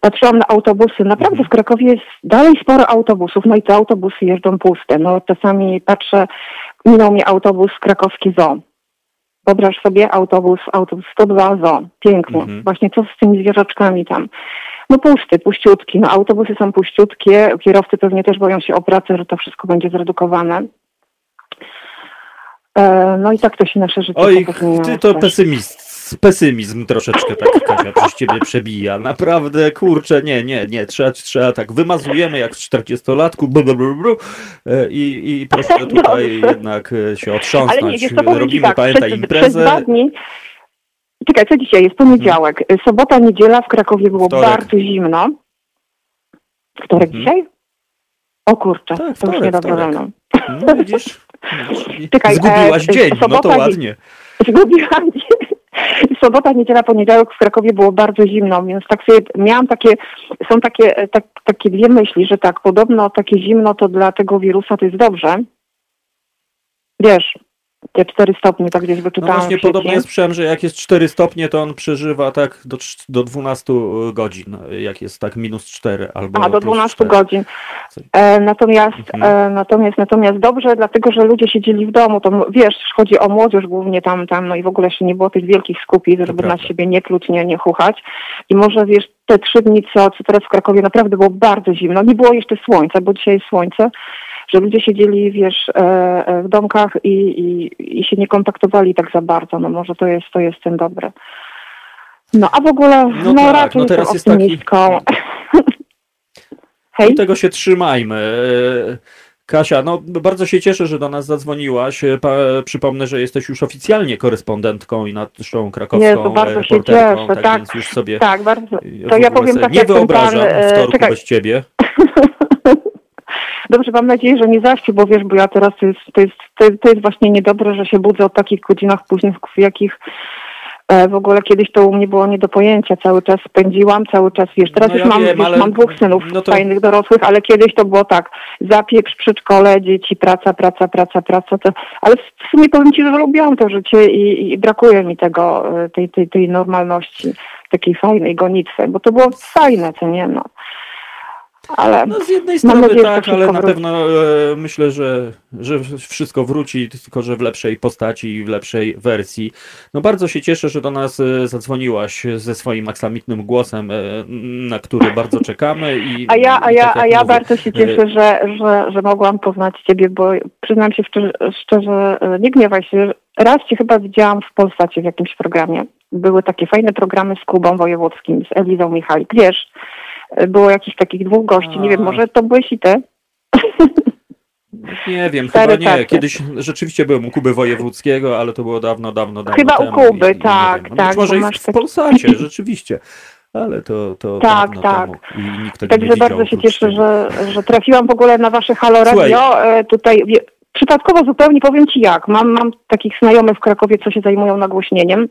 Patrzyłam na autobusy, naprawdę mhm. w Krakowie jest dalej sporo autobusów, no i te autobusy jeżdżą puste. No czasami patrzę, minął mnie autobus krakowski ZO. Wyobraź sobie autobus, autobus 102 ZO. Pięknie. Mhm. Właśnie co z tymi zwierzaczkami tam? No pusty, puściutki. No autobusy są puściutkie. Kierowcy pewnie też boją się o pracę, że to wszystko będzie zredukowane. E, no i tak to się nasze życie Oj, ty to pesymist. Pesymizm troszeczkę taki Kasia przez ciebie przebija. Naprawdę, kurczę, nie, nie, nie, trzeba, trzeba tak, wymazujemy jak w 40-latku e, i, i proszę *laughs* tutaj jednak e, się otrząsnąć. Ale nie, Robimy, tak, pamiętaj, imprezę. Przez dwa dni, czekaj, co dzisiaj jest? Poniedziałek. Sobota, niedziela w Krakowie było wtorek. bardzo zimno. Wtorek mhm. dzisiaj? O kurczę, tak, to już niedobrze ze mną. No widzisz? Czekaj, Zgubiłaś e, dzień, no to ładnie. Zgubiłam *laughs* dzień. Sobota, niedziela, poniedziałek w Krakowie było bardzo zimno, więc tak sobie miałam takie, są takie, e, tak, takie dwie myśli, że tak, podobno takie zimno to dla tego wirusa to jest dobrze. Wiesz, te 4 stopnie, tak gdzieś wyczytałam. No właśnie podobnie jest przyjąłem, że jak jest 4 stopnie, to on przeżywa tak do, do 12 godzin, jak jest tak minus 4 albo A, do 12 4. godzin. E, natomiast, mhm. e, natomiast, natomiast dobrze, dlatego, że ludzie siedzieli w domu, to wiesz, chodzi o młodzież głównie tam, tam, no i w ogóle jeszcze nie było tych wielkich skupisk, żeby na siebie nie kluć, nie, nie chuchać. I może, wiesz, te trzy dni, co, co teraz w Krakowie naprawdę było bardzo zimno, nie było jeszcze słońca, bo dzisiaj jest słońce, że ludzie siedzieli, wiesz, e, e, w domkach i, i, i się nie kontaktowali tak za bardzo. No może to jest, to jest ten dobry. No a w ogóle, no, no tak, raczej no teraz jest. Taki... *laughs* Hej? tego się trzymajmy. Kasia, no bardzo się cieszę, że do nas zadzwoniłaś. Pa, przypomnę, że jesteś już oficjalnie korespondentką i naszą krakowską Jezu, bardzo się cieszę, tak, tak, więc już sobie tak, bardzo. To ja powiem tak, nie wyobrażam pan, e, wtorku czekaj. bez ciebie. *laughs* Dobrze, mam nadzieję, że nie zaśpię, bo wiesz, bo ja teraz to jest, to jest, to jest właśnie niedobre, że się budzę o takich godzinach późnych, w jakich e, w ogóle kiedyś to u mnie było nie do pojęcia. Cały czas spędziłam, cały czas, wiesz, teraz no już, mam, wiem, już mam dwóch synów no to... fajnych, dorosłych, ale kiedyś to było tak, zapieks, przedszkole, dzieci, praca, praca, praca, praca. To... Ale w sumie powiem Ci, że lubiłam to życie i, i brakuje mi tego, e, tej, tej, tej normalności, takiej fajnej gonitwy, bo to było fajne, co nie, no. Ale no z jednej strony nadzieję, tak, ale wróci. na pewno e, myślę, że, że wszystko wróci, tylko że w lepszej postaci i w lepszej wersji. No bardzo się cieszę, że do nas e, zadzwoniłaś ze swoim aksamitnym głosem, e, na który bardzo *laughs* czekamy. I, a ja, a ja, tak a ja bardzo się cieszę, że, że, że mogłam poznać Ciebie, bo przyznam się szczerze, szczerze nie gniewaj się, raz Cię chyba widziałam w Polsacie w jakimś programie. Były takie fajne programy z Kubą Wojewódzkim, z Elizą Michalik. Wiesz, było jakichś takich dwóch gości. Nie wiem, może to byłeś i ty? Nie wiem, Stary chyba nie. Kiedyś rzeczywiście byłem u Kuby Wojewódzkiego, ale to było dawno, dawno, dawno Chyba temu u Kuby, i, tak, no, tak. Być może i w, w Polsacie, *laughs* rzeczywiście. Ale to, to tak, tak. Temu i nikt tego Także bardzo się cieszę, że, że trafiłam w ogóle na wasze Halo Radio. E, tutaj przypadkowo zupełnie powiem ci jak. Mam, mam takich znajomych w Krakowie, co się zajmują nagłośnieniem.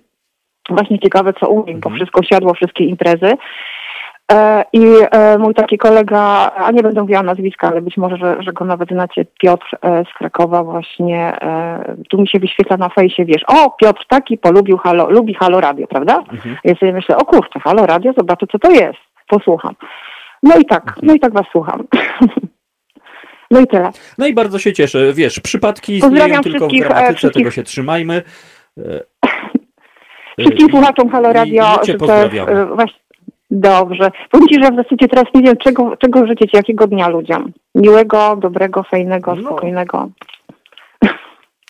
Właśnie ciekawe, co u nich, mhm. bo wszystko siadło, wszystkie imprezy. E, I e, mój taki kolega, a nie będę mówiła nazwiska, ale być może, że, że go nawet znacie, Piotr e, z Krakowa właśnie, tu mi się wyświetla na fejsie, wiesz, o, Piotr taki polubił halo, lubi Halo Radio, prawda? Mhm. Ja sobie myślę, o kurczę, Halo Radio, zobaczę co to jest, posłucham. No i tak, mhm. no i tak was słucham. *laughs* no i tyle. No i bardzo się cieszę, wiesz, przypadki istnieją tylko w gramatyce, tego się trzymajmy. *laughs* wszystkim słuchaczom Halo Radio, to jest właśnie Dobrze. Powiem Ci, że w zasadzie teraz nie wiem, czego, czego życzyć, jakiego dnia ludziom. Miłego, dobrego, fajnego, no. spokojnego.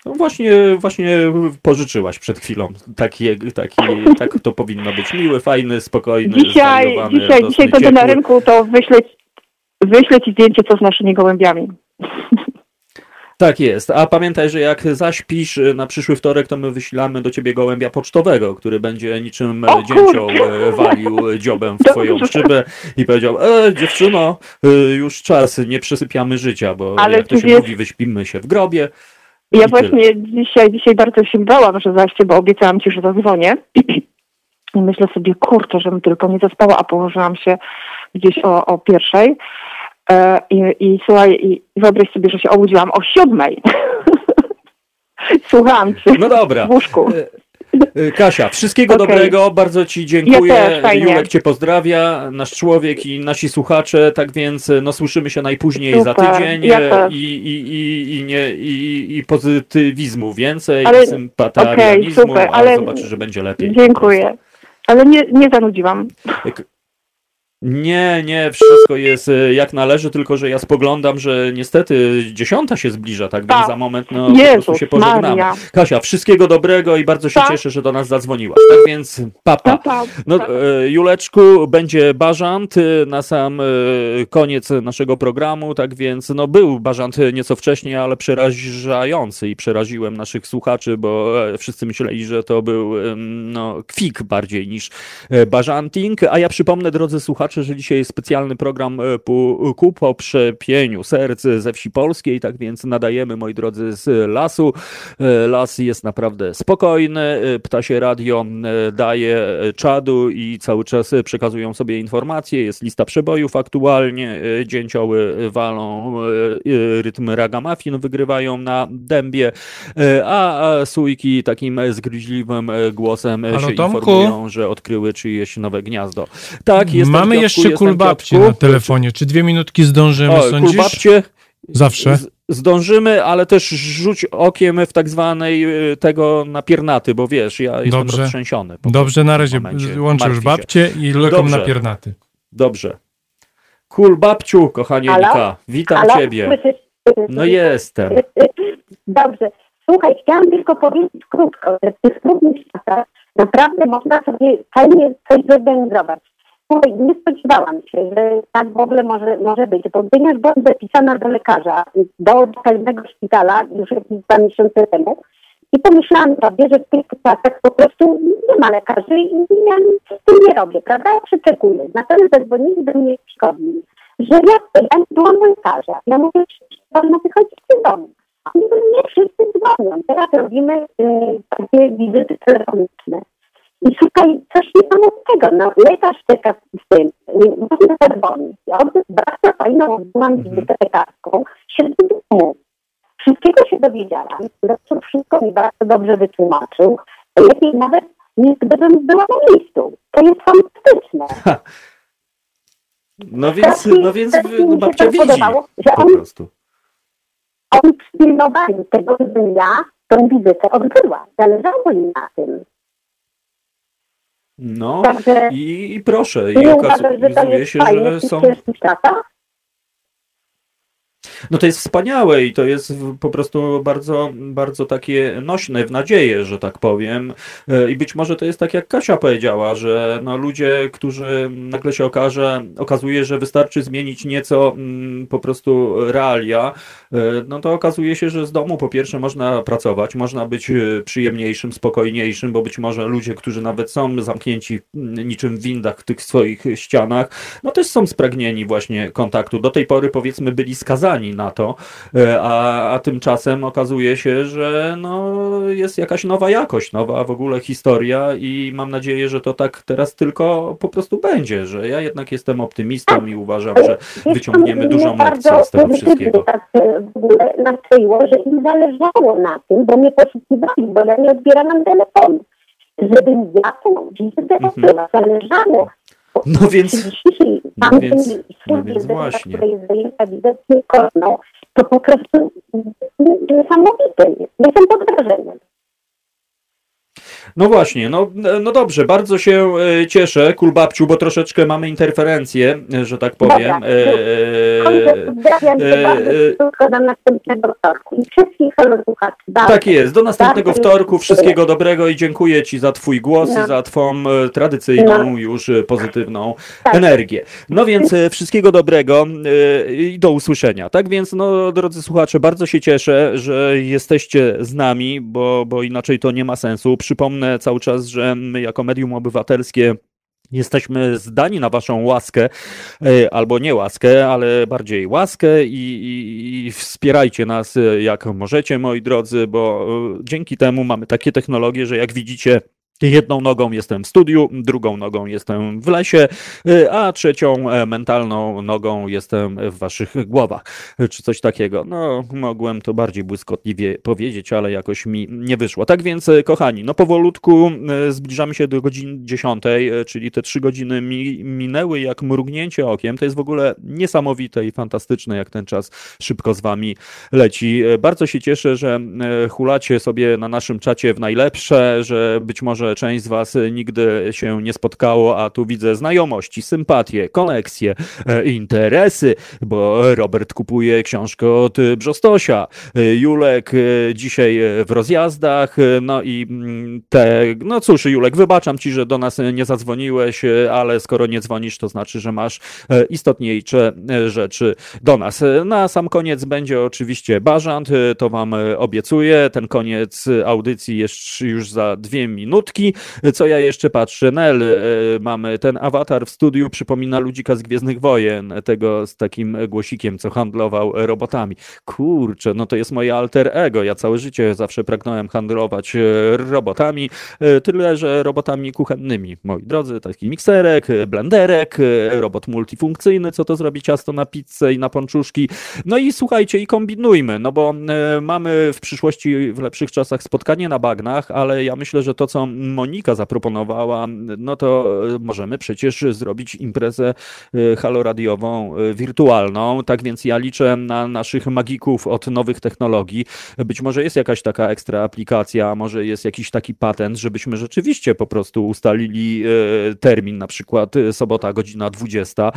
No właśnie, właśnie pożyczyłaś przed chwilą. Taki, taki, tak to powinno być. Miły, fajny, spokojny, Dzisiaj, dzisiaj, dzisiaj to na rynku, to wyślę Ci zdjęcie, co z naszymi gołębiami. Tak jest. A pamiętaj, że jak zaśpisz y, na przyszły wtorek, to my wyślamy do ciebie gołębia pocztowego, który będzie niczym o, dzięcioł e, walił dziobem w *laughs* twoją szybę i powiedział, e, dziewczyno, y, już czas, nie przesypiamy życia, bo Ale jak to się jest... mówi, wyśpimy się w grobie. Ja właśnie dzisiaj, dzisiaj bardzo się bałam, że zaście, bo obiecałam ci, że zadzwonię. *clears throat* I myślę sobie, kurczę, żebym tylko nie zaspała, a położyłam się gdzieś o, o pierwszej. E, I, i słuchaj, i wyobraź sobie, że się obudziłam o siódmej. *laughs* Słucham cię. No dobra. W łóżku. E, e, Kasia, wszystkiego okay. dobrego, bardzo Ci dziękuję. Ja też, Julek Cię pozdrawia, nasz człowiek i nasi słuchacze, tak więc no, słyszymy się najpóźniej Super. za tydzień ja i, i, i, i, nie, i, i pozytywizmu więcej, ale, sympatarianizmu, okay, super, ale zobaczysz, że będzie lepiej. Dziękuję. Ale nie, nie zanudziłam. Nie, nie, wszystko jest e, jak należy, tylko że ja spoglądam, że niestety dziesiąta się zbliża, tak więc tak. za moment no, Jezus, po prostu się pożegnamy. Maria. Kasia, wszystkiego dobrego i bardzo się tak. cieszę, że do nas zadzwoniłaś. Tak więc papa. Tak, no. E, Juleczku, będzie bażant e, na sam koniec naszego programu, tak więc no, był bażant nieco wcześniej, ale przerażający i przeraziłem naszych słuchaczy, bo wszyscy myśleli, że to był no, kwik bardziej niż bażanting, a ja przypomnę, drodzy słuchacze, słuchacze, że dzisiaj jest specjalny program e, ku po przepieniu serc ze wsi polskiej, tak więc nadajemy, moi drodzy, z lasu. E, las jest naprawdę spokojny, e, ptasie radio daje czadu i cały czas przekazują sobie informacje, jest lista przebojów aktualnie, dzięcioły walą rytm ragamafin, wygrywają na dębie, a sójki takim zgryźliwym głosem Halo, się Tomku? informują, że odkryły czyjeś nowe gniazdo. Tak, jest Mamy jeszcze kulbabcie na telefonie. Czy dwie minutki zdążymy, o, sądzisz? Kulbabcie Zawsze. zdążymy, ale też rzuć okiem w tak zwanej y, tego napiernaty, bo wiesz, ja jestem Dobrze. roztrzęsiony. Dobrze, na razie łączę już babcie i lokom napiernaty. Dobrze. Kul babciu, witam Halo? ciebie. No jestem. *laughs* Dobrze. Słuchaj, chciałam tylko powiedzieć krótko, że w tych trudnych czasach naprawdę można sobie fajnie coś zorganizować. Nie spodziewałam się, że tak w ogóle może, może być, bo ponieważ byłam zapisana do lekarza, do lokalnego szpitala już jakieś dwa miesiące temu i pomyślałam sobie, że w tych czasach po prostu nie ma lekarzy i ja nic z tym nie robię, prawda? Ja przeczekuję. Natomiast zadzwonili do mnie szkodni, że ja, ja byłam lekarza. Ja mówię, że wolno wychodzić z domu. Oni nie wszyscy dzwonią. Teraz robimy y, takie wizyty telefoniczne. I szukaj coś niesamowitego. No, lekarz czeka z tym, można zadzwonić. Ja bardzo fajną odbyłam mhm. wizytę lekarską, siedzę domu. Wszystkiego się dowiedziałam. Doktor wszystko mi bardzo dobrze wytłumaczył. Lepiej nawet niż gdybym była na miejscu. To jest fantastyczne. Ha. No więc, no więc no babcia widzi podobało, że po on, prostu. On w pilnowaniu tego, żebym ja tę wizytę odbyła. Zależało im na tym. No Także i, i proszę, i okazuje się, że są... No to jest wspaniałe i to jest po prostu bardzo, bardzo takie nośne w nadzieję, że tak powiem. E, I być może to jest tak, jak Kasia powiedziała, że no ludzie, którzy nagle się okaże, okazuje, że wystarczy zmienić nieco mm, po prostu realia, e, no to okazuje się, że z domu po pierwsze można pracować, można być e, przyjemniejszym, spokojniejszym, bo być może ludzie, którzy nawet są zamknięci mm, niczym w windach w tych swoich ścianach, no też są spragnieni właśnie kontaktu. Do tej pory powiedzmy byli skazani na to, e, a, a tymczasem okazuje się, że no, jest jakaś nowa jakość, nowa w ogóle historia i mam nadzieję, że to tak teraz tylko po prostu będzie, że ja jednak jestem optymistą i uważam, że wyciągniemy dużą lekcję z tego wszystkiego. Tak e, w ogóle nastroiło, że im zależało na tym, bo mnie poszukiwali, bo ja nie odbieram telefonu, żebym ja tą wizytę mhm. zależało no więc, no więc, no więc właśnie. To po prostu niesamowite. Jestem pod wrażeniem. No właśnie, no, no dobrze, bardzo się e, cieszę, Kulbabciu, bo troszeczkę mamy interferencję, e, że tak powiem. E, następnego wtorku i wszystkich Tak jest, do następnego wtorku, wszystkiego dobrego i dziękuję Ci za Twój głos no. i za Twą tradycyjną no. już pozytywną tak. energię. No więc wszystkiego dobrego i do usłyszenia. Tak więc, no drodzy słuchacze, bardzo się cieszę, że jesteście z nami, bo, bo inaczej to nie ma sensu. Przypomnę cały czas, że my jako medium obywatelskie Jesteśmy zdani na Waszą łaskę, e, albo nie łaskę, ale bardziej łaskę i, i, i, wspierajcie nas jak możecie, moi drodzy, bo e, dzięki temu mamy takie technologie, że jak widzicie, Jedną nogą jestem w studiu, drugą nogą jestem w lesie, y, a trzecią e, mentalną nogą jestem w waszych głowach, czy coś takiego. No, mogłem to bardziej błyskotliwie powiedzieć, ale jakoś mi nie wyszło. Tak więc, e, kochani, no powolutku e, zbliżamy się do godziny 10, czyli te trzy godziny mi minęły jak mrugnięcie okiem. To jest w ogóle niesamowite i fantastyczne, jak ten czas szybko z wami leci. Bardzo się cieszę, że hulacie sobie na naszym czacie w najlepsze, że być może część z Was nigdy się nie spotkało, a tu widzę znajomości, sympatie, koneksje, e, interesy, bo Robert kupuje książkę od Brzostosia, e, Julek e, dzisiaj w rozjazdach, no i mm, te, no cóż, Julek, wybaczam Ci, że do nas nie zadzwoniłeś, ale skoro nie dzwonisz, to znaczy, że masz istotniejsze rzeczy do nas. Na sam koniec będzie oczywiście Bażant, to Wam obiecuję, ten koniec audycji jest już za dwie minutki, co ja jeszcze patrzę? Nel, e, mamy ten awatar w studiu, przypomina ludzika z Gwiezdnych Wojen, tego z takim głosikiem, co handlował robotami. Kurczę, no to jest moje alter ego. Ja całe życie zawsze pragnąłem handlować e, robotami, e, tyle że robotami kuchennymi. Moi drodzy, taki mikserek, blenderek, robot multifunkcyjny, co to zrobi ciasto na pizzę i na pączuszki. No i słuchajcie, i kombinujmy, no bo mamy w przyszłości, w lepszych czasach spotkanie na bagnach, ale ja myślę, że to, co Monika zaproponowała, no to e, możemy przecież zrobić imprezę e, haloradiową e, wirtualną. Tak więc ja liczę na naszych magików od nowych technologii. Być może jest jakaś taka ekstra aplikacja, może jest jakiś taki patent, żebyśmy rzeczywiście po prostu ustalili termin, na przykład sobota, godzina 20.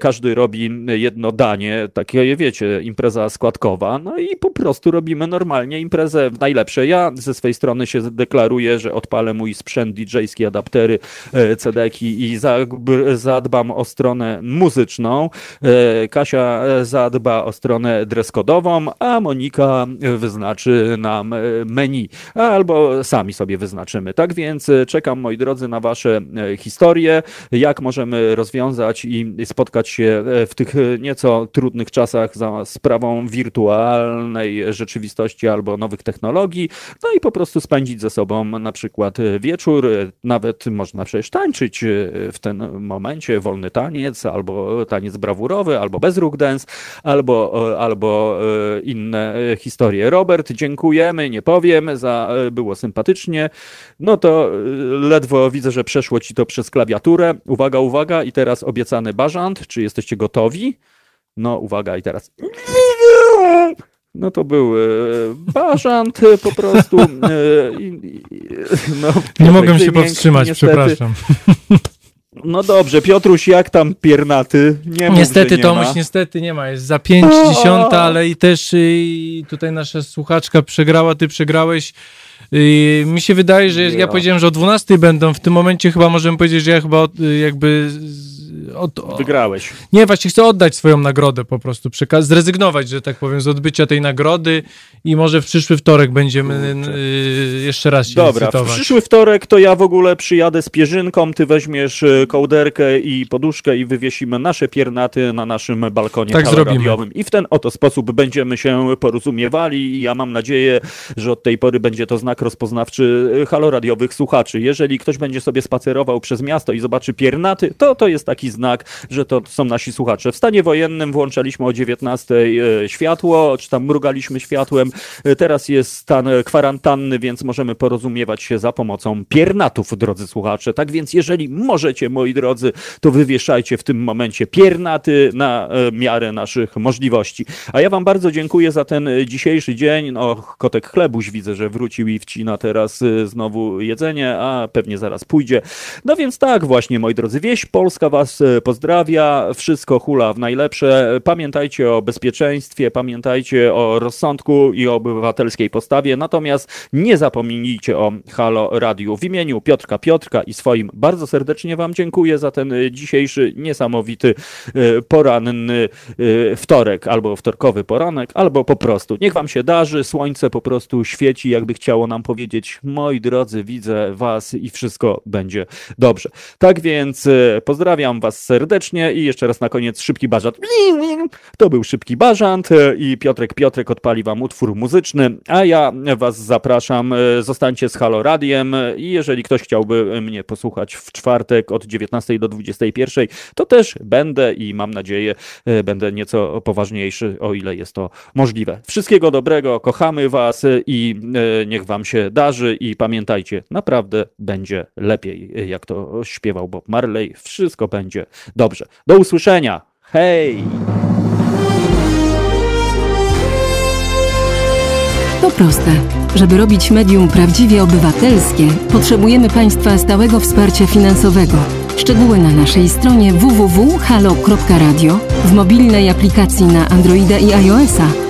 Każdy robi jedno danie, takie wiecie, impreza składkowa, no i po prostu robimy normalnie imprezę w najlepsze. Ja ze swojej strony się deklaruję, że odpalę mój sprzęt DJ-ski, adaptery, e, cedeki i zadbam o stronę muzyczną. E, Kasia e, zadba o stronę dresskodową, a Monika wyznaczy nam menu, albo sami sobie wyznaczymy. Tak więc czekam, moi drodzy, na wasze historie, jak możemy rozwiązać i spotkać się w tych nieco trudnych czasach za sprawą wirtualnej rzeczywistości albo nowych technologii, no i po prostu spędzić ze sobą na przykład wieczór, nawet można przecież tańczyć e, w tym momencie, wolny taniec, albo taniec brawurowy, albo bez ruch dance, albo, albo inne historie. Robert, dziękujemy, nie powiem, za, było sympatycznie. No to ledwo widzę, że przeszło ci to przez klawiaturę. Uwaga, uwaga i teraz obiecany bażant. Czy jesteście gotowi? No, uwaga, i teraz. No to był e, bażant po prostu. E, no, nie mogłem się powstrzymać, niestety. przepraszam. No dobrze, Piotruś, jak tam piernaty? Nie niestety, mów, Tomuś, ma. niestety nie ma. Jest za 5 dziesiąta, ale i też i tutaj nasza słuchaczka przegrała, ty przegrałeś. I mi się wydaje, że ja powiedziałem, że o 12 będą. W tym momencie chyba możemy powiedzieć, że ja chyba jakby od, Wygrałeś. Nie, właśnie chcę oddać swoją nagrodę po prostu, przekaz, zrezygnować, że tak powiem, z odbycia tej nagrody i może w przyszły wtorek będziemy y, jeszcze raz się Dobra, licytować. w przyszły wtorek to ja w ogóle przyjadę z pierzynką, ty weźmiesz y, kołderkę i poduszkę i wywiesimy nasze piernaty na naszym balkonie tak radiowym. I w ten oto sposób będziemy się porozumiewali i ja mam nadzieję, że od tej pory będzie to znak rozpoznawczy y, haloradiowych słuchaczy. Jeżeli ktoś będzie sobie spacerował przez miasto i zobaczy piernaty, to to jest taki znak znak, że to są nasi słuchacze. W stanie wojennym włączaliśmy o 19 e, światło, czy tam mrugaliśmy światłem. E, teraz jest stan kwarantanny, więc możemy porozumiewać się za pomocą piernatów, drodzy słuchacze. Tak więc jeżeli możecie, moi drodzy, to wywieszajcie w tym momencie piernaty na miarę naszych możliwości. A ja wam bardzo dziękuję za ten dzisiejszy dzień. No, kotek chlebuś widzę, że wrócił i wcina teraz znowu jedzenie, a pewnie zaraz pójdzie. No więc tak właśnie, moi drodzy, wieś Polska was e, pozdrawia, wszystko hula w najlepsze. Pamiętajcie o bezpieczeństwie, pamiętajcie o rozsądku i o obywatelskiej postawie, natomiast nie zapomnijcie o Halo Radiu. W imieniu Piotrka Piotrka i swoim bardzo serdecznie wam dziękuję za ten e, dzisiejszy niesamowity e, poranny wtorek, albo wtorkowy poranek, albo po prostu. Niech wam się darzy, słońce po prostu świeci, jakby chciało nam powiedzieć, moi drodzy, widzę was i wszystko będzie dobrze. Tak więc pozdrawiam Was serdecznie i jeszcze raz na koniec szybki bażant. To był szybki bażant e, i Piotrek Piotrek odpali Wam utwór muzyczny, a ja Was zapraszam, e, zostańcie z Halo Radiem i jeżeli ktoś chciałby mnie posłuchać w czwartek od 19 do 21, to też będę i mam nadzieję będę nieco poważniejszy, o ile jest to możliwe. Wszystkiego dobrego, kochamy Was i niech Wam się darzy i pamiętajcie, naprawdę będzie lepiej, jak to śpiewał Bob Marley. Wszystko będzie dobrze. Do usłyszenia. Hej! To proste. Żeby robić medium prawdziwie obywatelskie, potrzebujemy Państwa stałego wsparcia finansowego. Szczegóły na naszej stronie www.halo.radio, w mobilnej aplikacji na Androida i iOS-a